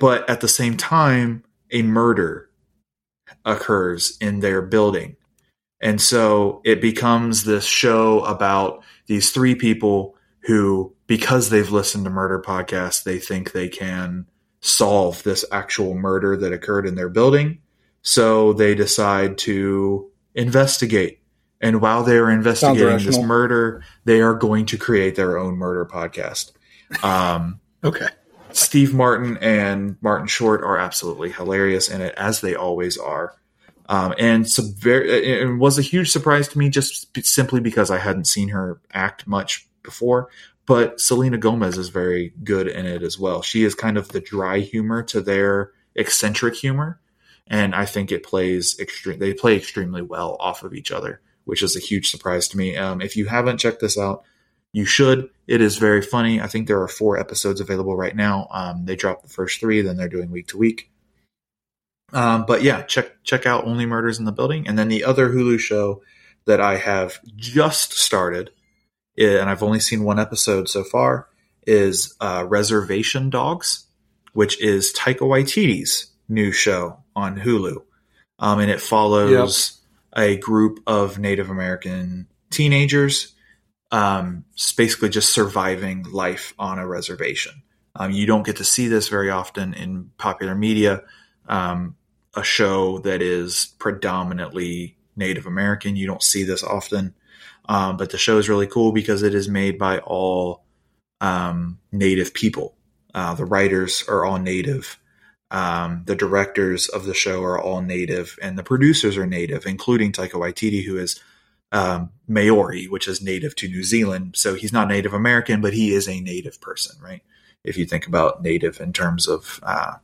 but at the same time, a murder occurs in their building. And so it becomes this show about these three people who, because they've listened to murder podcasts, they think they can solve this actual murder that occurred in their building. So they decide to investigate. And while they are investigating this murder, they are going to create their own murder podcast. Um, Okay. Steve Martin and Martin Short are absolutely hilarious in it, as they always are. Um, and some very, it was a huge surprise to me just simply because I hadn't seen her act much before. But Selena Gomez is very good in it as well. She is kind of the dry humor to their eccentric humor, and I think it plays extreme. They play extremely well off of each other, which is a huge surprise to me. Um, if you haven't checked this out, you should. It is very funny. I think there are four episodes available right now. Um, they dropped the first three, then they're doing week to week. Um, but yeah, check check out Only Murders in the Building, and then the other Hulu show that I have just started, eh, and I've only seen one episode so far, is uh, Reservation Dogs, which is Taika Waititi's new show on Hulu, um, and it follows a group of Native American teenagers, um, basically just surviving life on a reservation. Um, you don't get to see this very often in popular media. Um, a show that is predominantly Native American, you don't see this often. Um, but the show is really cool because it is made by all um, Native people. Uh, the writers are all Native. Um, the directors of the show are all Native, and the producers are Native, including Taika Waititi, who is um, Maori, which is native to New Zealand. So he's not Native American, but he is a Native person, right? If you think about Native in terms of uh,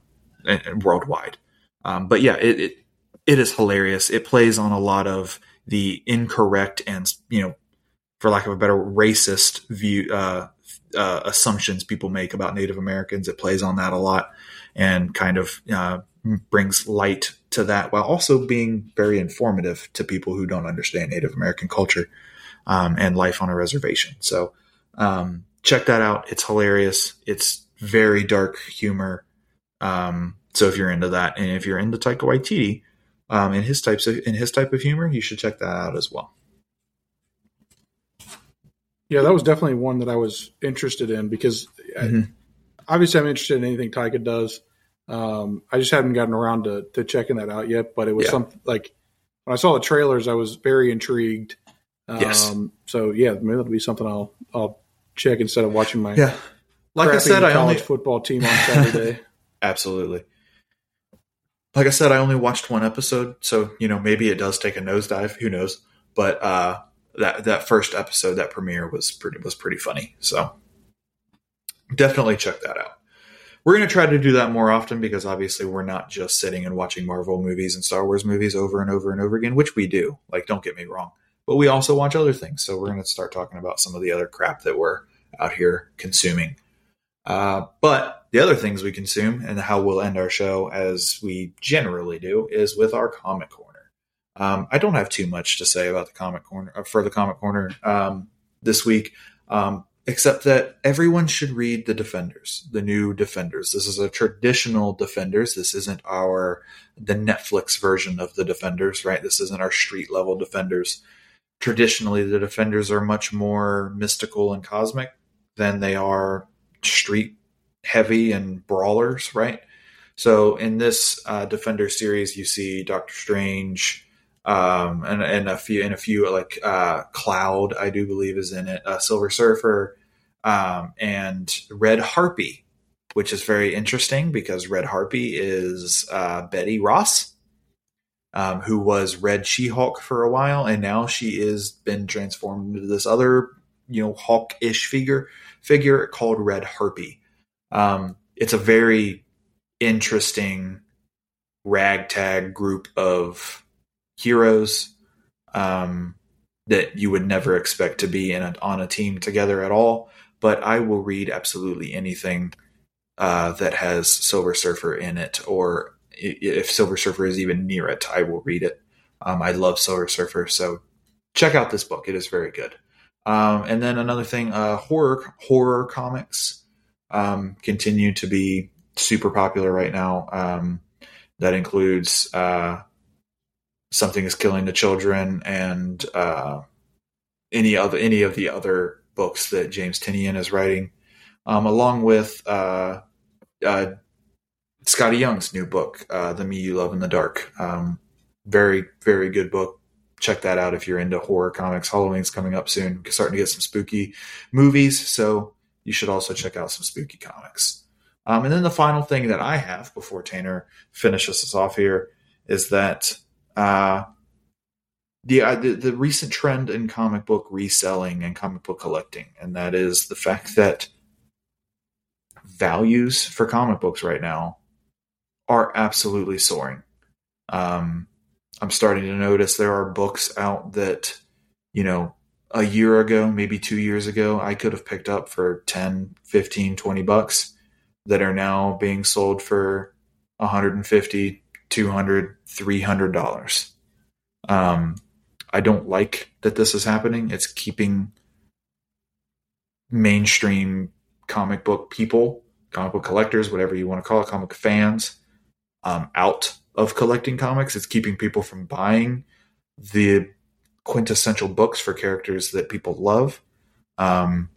worldwide. Um, but yeah, it, it it is hilarious. It plays on a lot of the incorrect and you know, for lack of a better, racist view uh, uh, assumptions people make about Native Americans. It plays on that a lot and kind of uh, brings light to that while also being very informative to people who don't understand Native American culture um, and life on a reservation. So um, check that out. It's hilarious. It's very dark humor. Um, so if you're into that, and if you're into Taika Waititi, um, in his types of in his type of humor, you should check that out as well. Yeah, that was definitely one that I was interested in because mm-hmm. I, obviously I'm interested in anything Taika does. Um, I just hadn't gotten around to, to checking that out yet, but it was yeah. something like when I saw the trailers, I was very intrigued. Um, yes. So yeah, maybe that'll be something I'll I'll check instead of watching my yeah. Like I said, college I only football team on Saturday. Absolutely like I said, I only watched one episode, so you know maybe it does take a nosedive. Who knows? But uh, that that first episode, that premiere was pretty was pretty funny. So definitely check that out. We're going to try to do that more often because obviously we're not just sitting and watching Marvel movies and Star Wars movies over and over and over again, which we do. Like, don't get me wrong, but we also watch other things. So we're going to start talking about some of the other crap that we're out here consuming. Uh, but the other things we consume and how we'll end our show, as we generally do, is with our comic corner. Um, I don't have too much to say about the comic corner uh, for the comic corner um, this week, um, except that everyone should read the Defenders, the new Defenders. This is a traditional Defenders. This isn't our the Netflix version of the Defenders, right? This isn't our street level Defenders. Traditionally, the Defenders are much more mystical and cosmic than they are street heavy and brawlers, right? So in this uh, Defender series, you see Doctor Strange, um, and, and a few and a few like uh, Cloud, I do believe is in it, uh, Silver Surfer, um, and Red Harpy, which is very interesting because Red Harpy is uh, Betty Ross, um, who was Red She Hulk for a while, and now she is been transformed into this other you know Hulk ish figure figure called Red Harpy. Um, it's a very interesting ragtag group of heroes um, that you would never expect to be in a, on a team together at all. But I will read absolutely anything uh, that has Silver Surfer in it, or if Silver Surfer is even near it, I will read it. Um, I love Silver Surfer, so check out this book. It is very good. Um, and then another thing, uh, horror horror comics um, continue to be super popular right now. Um, that includes uh, something is killing the children and uh, any other any of the other books that James Tynion is writing, um, along with uh, uh, Skottie Young's new book, uh, "The Me You Love in the Dark." Um, very very good book check that out if you're into horror comics. Halloween's coming up soon. We're starting to get some spooky movies, so you should also check out some spooky comics. Um, and then the final thing that I have before Tanner finishes us off here is that uh, the, uh, the the recent trend in comic book reselling and comic book collecting, and that is the fact that values for comic books right now are absolutely soaring. Um, I'm starting to notice there are books out that, you know, a year ago, maybe two years ago, I could have picked up for 10, 15, 20 bucks that are now being sold for 150, 200, 300 dollars. Um, I don't like that this is happening. It's keeping mainstream comic book people, comic book collectors, whatever you want to call it, comic fans, um, out of collecting comics. It's keeping people from buying the quintessential books for characters that people love. Um,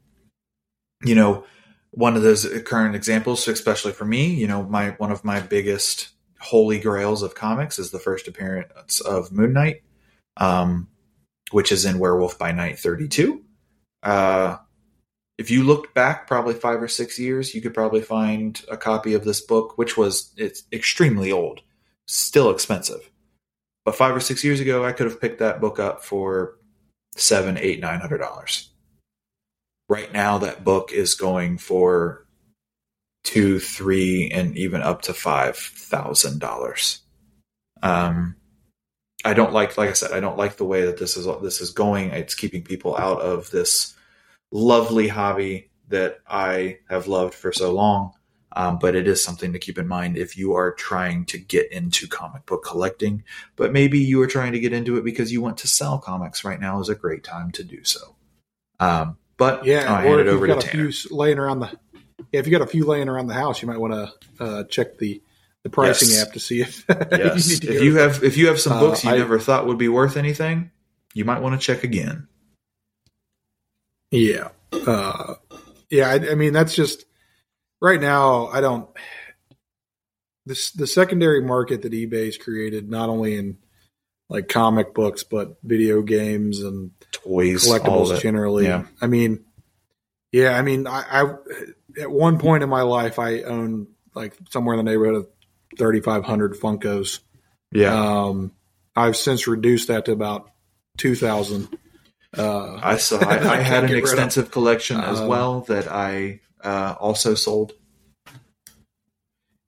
you know, one of those current examples, especially for me, you know, my one of my biggest holy grails of comics is the first appearance of Moon Knight, um, which is in Werewolf by Night 32. Uh, if you looked back probably five or six years, you could probably find a copy of this book, which was it's extremely old, still expensive. But five or six years ago, I could have picked that book up for seven, eight, nine hundred dollars. Right now, that book is going for two, three, and even up to five thousand dollars. Um, I don't like, like I said, I don't like the way that this is this is going. It's keeping people out of this lovely hobby that I have loved for so long. Um, but it is something to keep in mind if you are trying to get into comic book collecting. But maybe you are trying to get into it because you want to sell comics. Right now is a great time to do so. Um, but yeah, I'll or hand if it over to got a Tanner. few laying around the, yeah, if you got a few laying around the house, you might want to uh, check the the pricing Yes. app to see if Yes, you if you have if you have some Uh, books you I- never thought would be worth anything, you might want to check again. Yeah. Uh, yeah. I, I mean, that's just right now. I don't. This the secondary market that eBay's created, not only in like comic books, but video games and Toys, collectibles generally. Yeah. I mean, yeah. I mean, I, I at one point in my life, I owned like somewhere in the neighborhood of thirty five hundred Funkos. Yeah, Um, I've since reduced that to about two thousand. Uh, I saw. I, I I had an rid of. extensive collection as Um, well that I uh, also sold.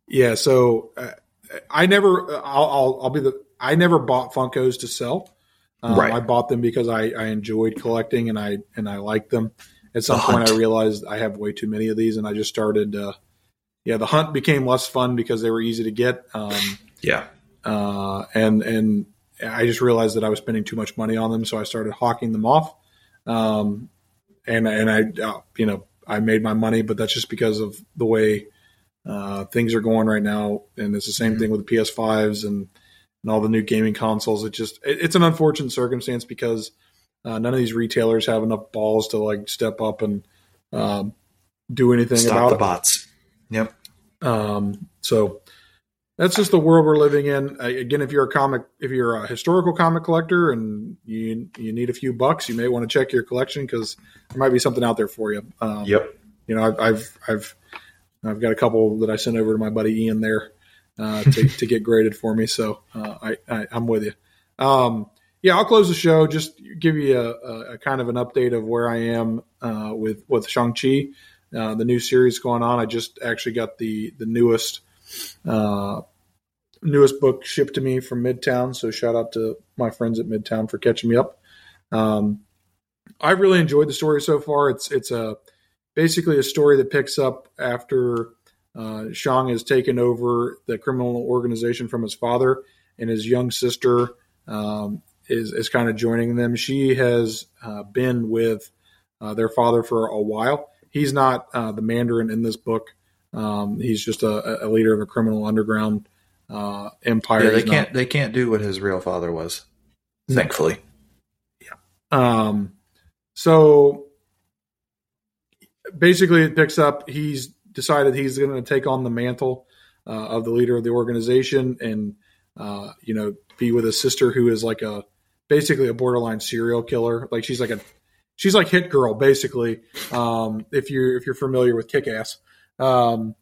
Yeah, so uh, I never, I'll, I'll, I'll be the, I never bought Funkos to sell. Um, Right. I bought them because I, I enjoyed collecting and I and I liked them. At some point. I realized I have way too many of these, and I just started. Uh, yeah, the hunt became less fun because they were easy to get, um, Yeah, uh, and and I just realized that I was spending too much money on them, so I started hawking them off. Um, and and I, uh, you know, I made my money, but that's just because of the way uh, things are going right now. And it's the same Mhm. thing with the PS5s and and all the new gaming consoles. It just it, it's an unfortunate circumstance because uh, none of these retailers have enough balls to like step up and um, do anything stop about the it. Yep. Um, so that's just the world we're living in. Uh, again, if you're a comic, if you're a historical comic collector and you you need a few bucks, you may want to check your collection because there might be something out there for you. Um, Yep. You know, I've, I've I've I've got a couple that I sent over to my buddy Ian there uh, to to get graded for me. So uh, I, I I'm with you. Um, yeah, I'll close the show. Just give you a, a, a kind of an update of where I am uh, with with Shang Chi, uh, the new series going on. I just actually got the the newest uh, newest book shipped to me from Midtown. So shout out to my friends at Midtown for catching me up. Um, I've really enjoyed the story so far. It's it's a basically a story that picks up after uh, Shang has taken over the criminal organization from his father, and his young sister um, is is kind of joining them. She has uh, been with uh, their father for a while. He's not uh, the Mandarin in this book. Um, he's just a, a leader of a criminal underground uh, empire. Yeah, they He's not- can't. They can't do what his real father was. Thankfully. Yeah. Um, so basically, it picks up. He's decided he's going to take on the mantle uh, of the leader of the organization, and uh, you know, be with his sister, who is like a basically a borderline serial killer. Like she's like a she's like Hit Girl, basically. Um, if you're if you're familiar with Kick Ass, um,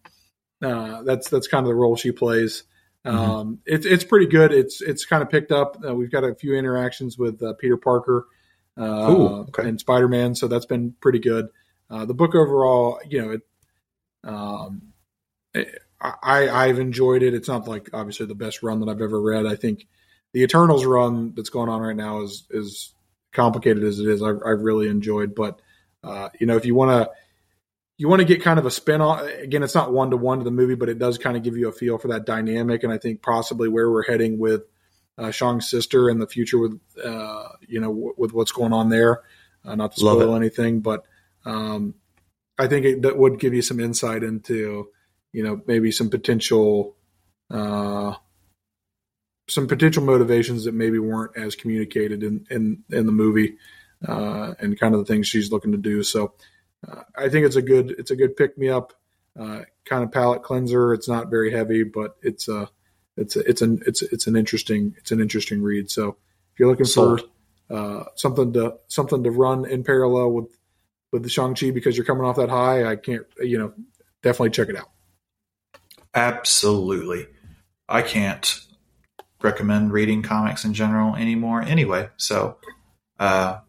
uh, that's that's kind of the role she plays. Um, it's it's pretty good. It's it's kind of picked up. Uh, we've got a few interactions with uh, Peter Parker uh, Ooh, okay. and Spider Man, so that's been pretty good. Uh, the book overall, you know, it, um, it, I I've enjoyed it. It's not like obviously the best run that I've ever read. I think the Eternals run that's going on right now is is complicated as it is. I've, I've really enjoyed, but uh, you know, if you want to you want to get kind of a spin on again it's not one to one to the movie but it does kind of give you a feel for that dynamic and i think possibly where we're heading with uh, shang's sister and the future with uh, you know w- with what's going on there uh, not to spoil anything but um, i think it that would give you some insight into you know maybe some potential uh, some potential motivations that maybe weren't as communicated in in, in the movie, uh, and kind of the things she's looking to do. So uh, I think it's a good it's a good pick me up, uh, kind of palate cleanser. It's not very heavy, but it's a it's a, it's an it's it's an interesting it's an interesting read. So if you're looking Sold. for uh, something to something to run in parallel with with the Shang Chi because you're coming off that high, I can't you know definitely check it out. Absolutely, I can't recommend reading comics in general anymore. Anyway, so uh,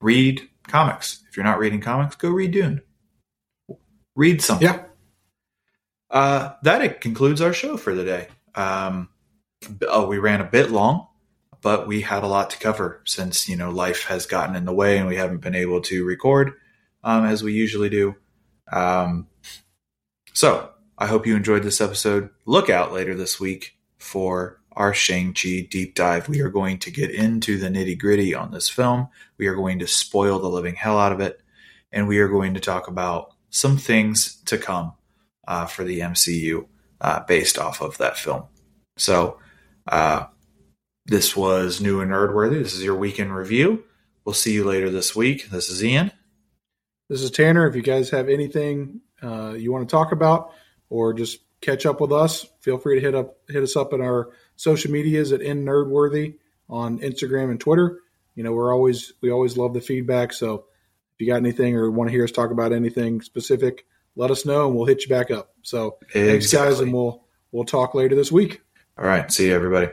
read comics. If you're not reading comics, go read Dune. Read something. Yeah. Uh, that concludes our show for the day. Um, oh, we ran a bit long, but we had a lot to cover since you know life has gotten in the way and we haven't been able to record um, as we usually do. Um, so I hope you enjoyed this episode. Look out later this week for our Shang-Chi deep dive. We are going to get into the nitty gritty on this film. We are going to spoil the living hell out of it. And we are going to talk about some things to come uh, for the MCU uh, based off of that film. So, uh, this was New and Nerdworthy. This is your week in review. We'll see you later this week. This is Ian. This is Tanner. If you guys have anything uh, you want to talk about or just catch up with us, feel free to hit up hit us up in our social medias at in Nerdworthy on Instagram and Twitter. You know, we're always we always love the feedback. So if you got anything or want to hear us talk about anything specific, let us know and we'll hit you back up. So exactly. thanks guys and we'll we'll talk later this week. All right. See you everybody.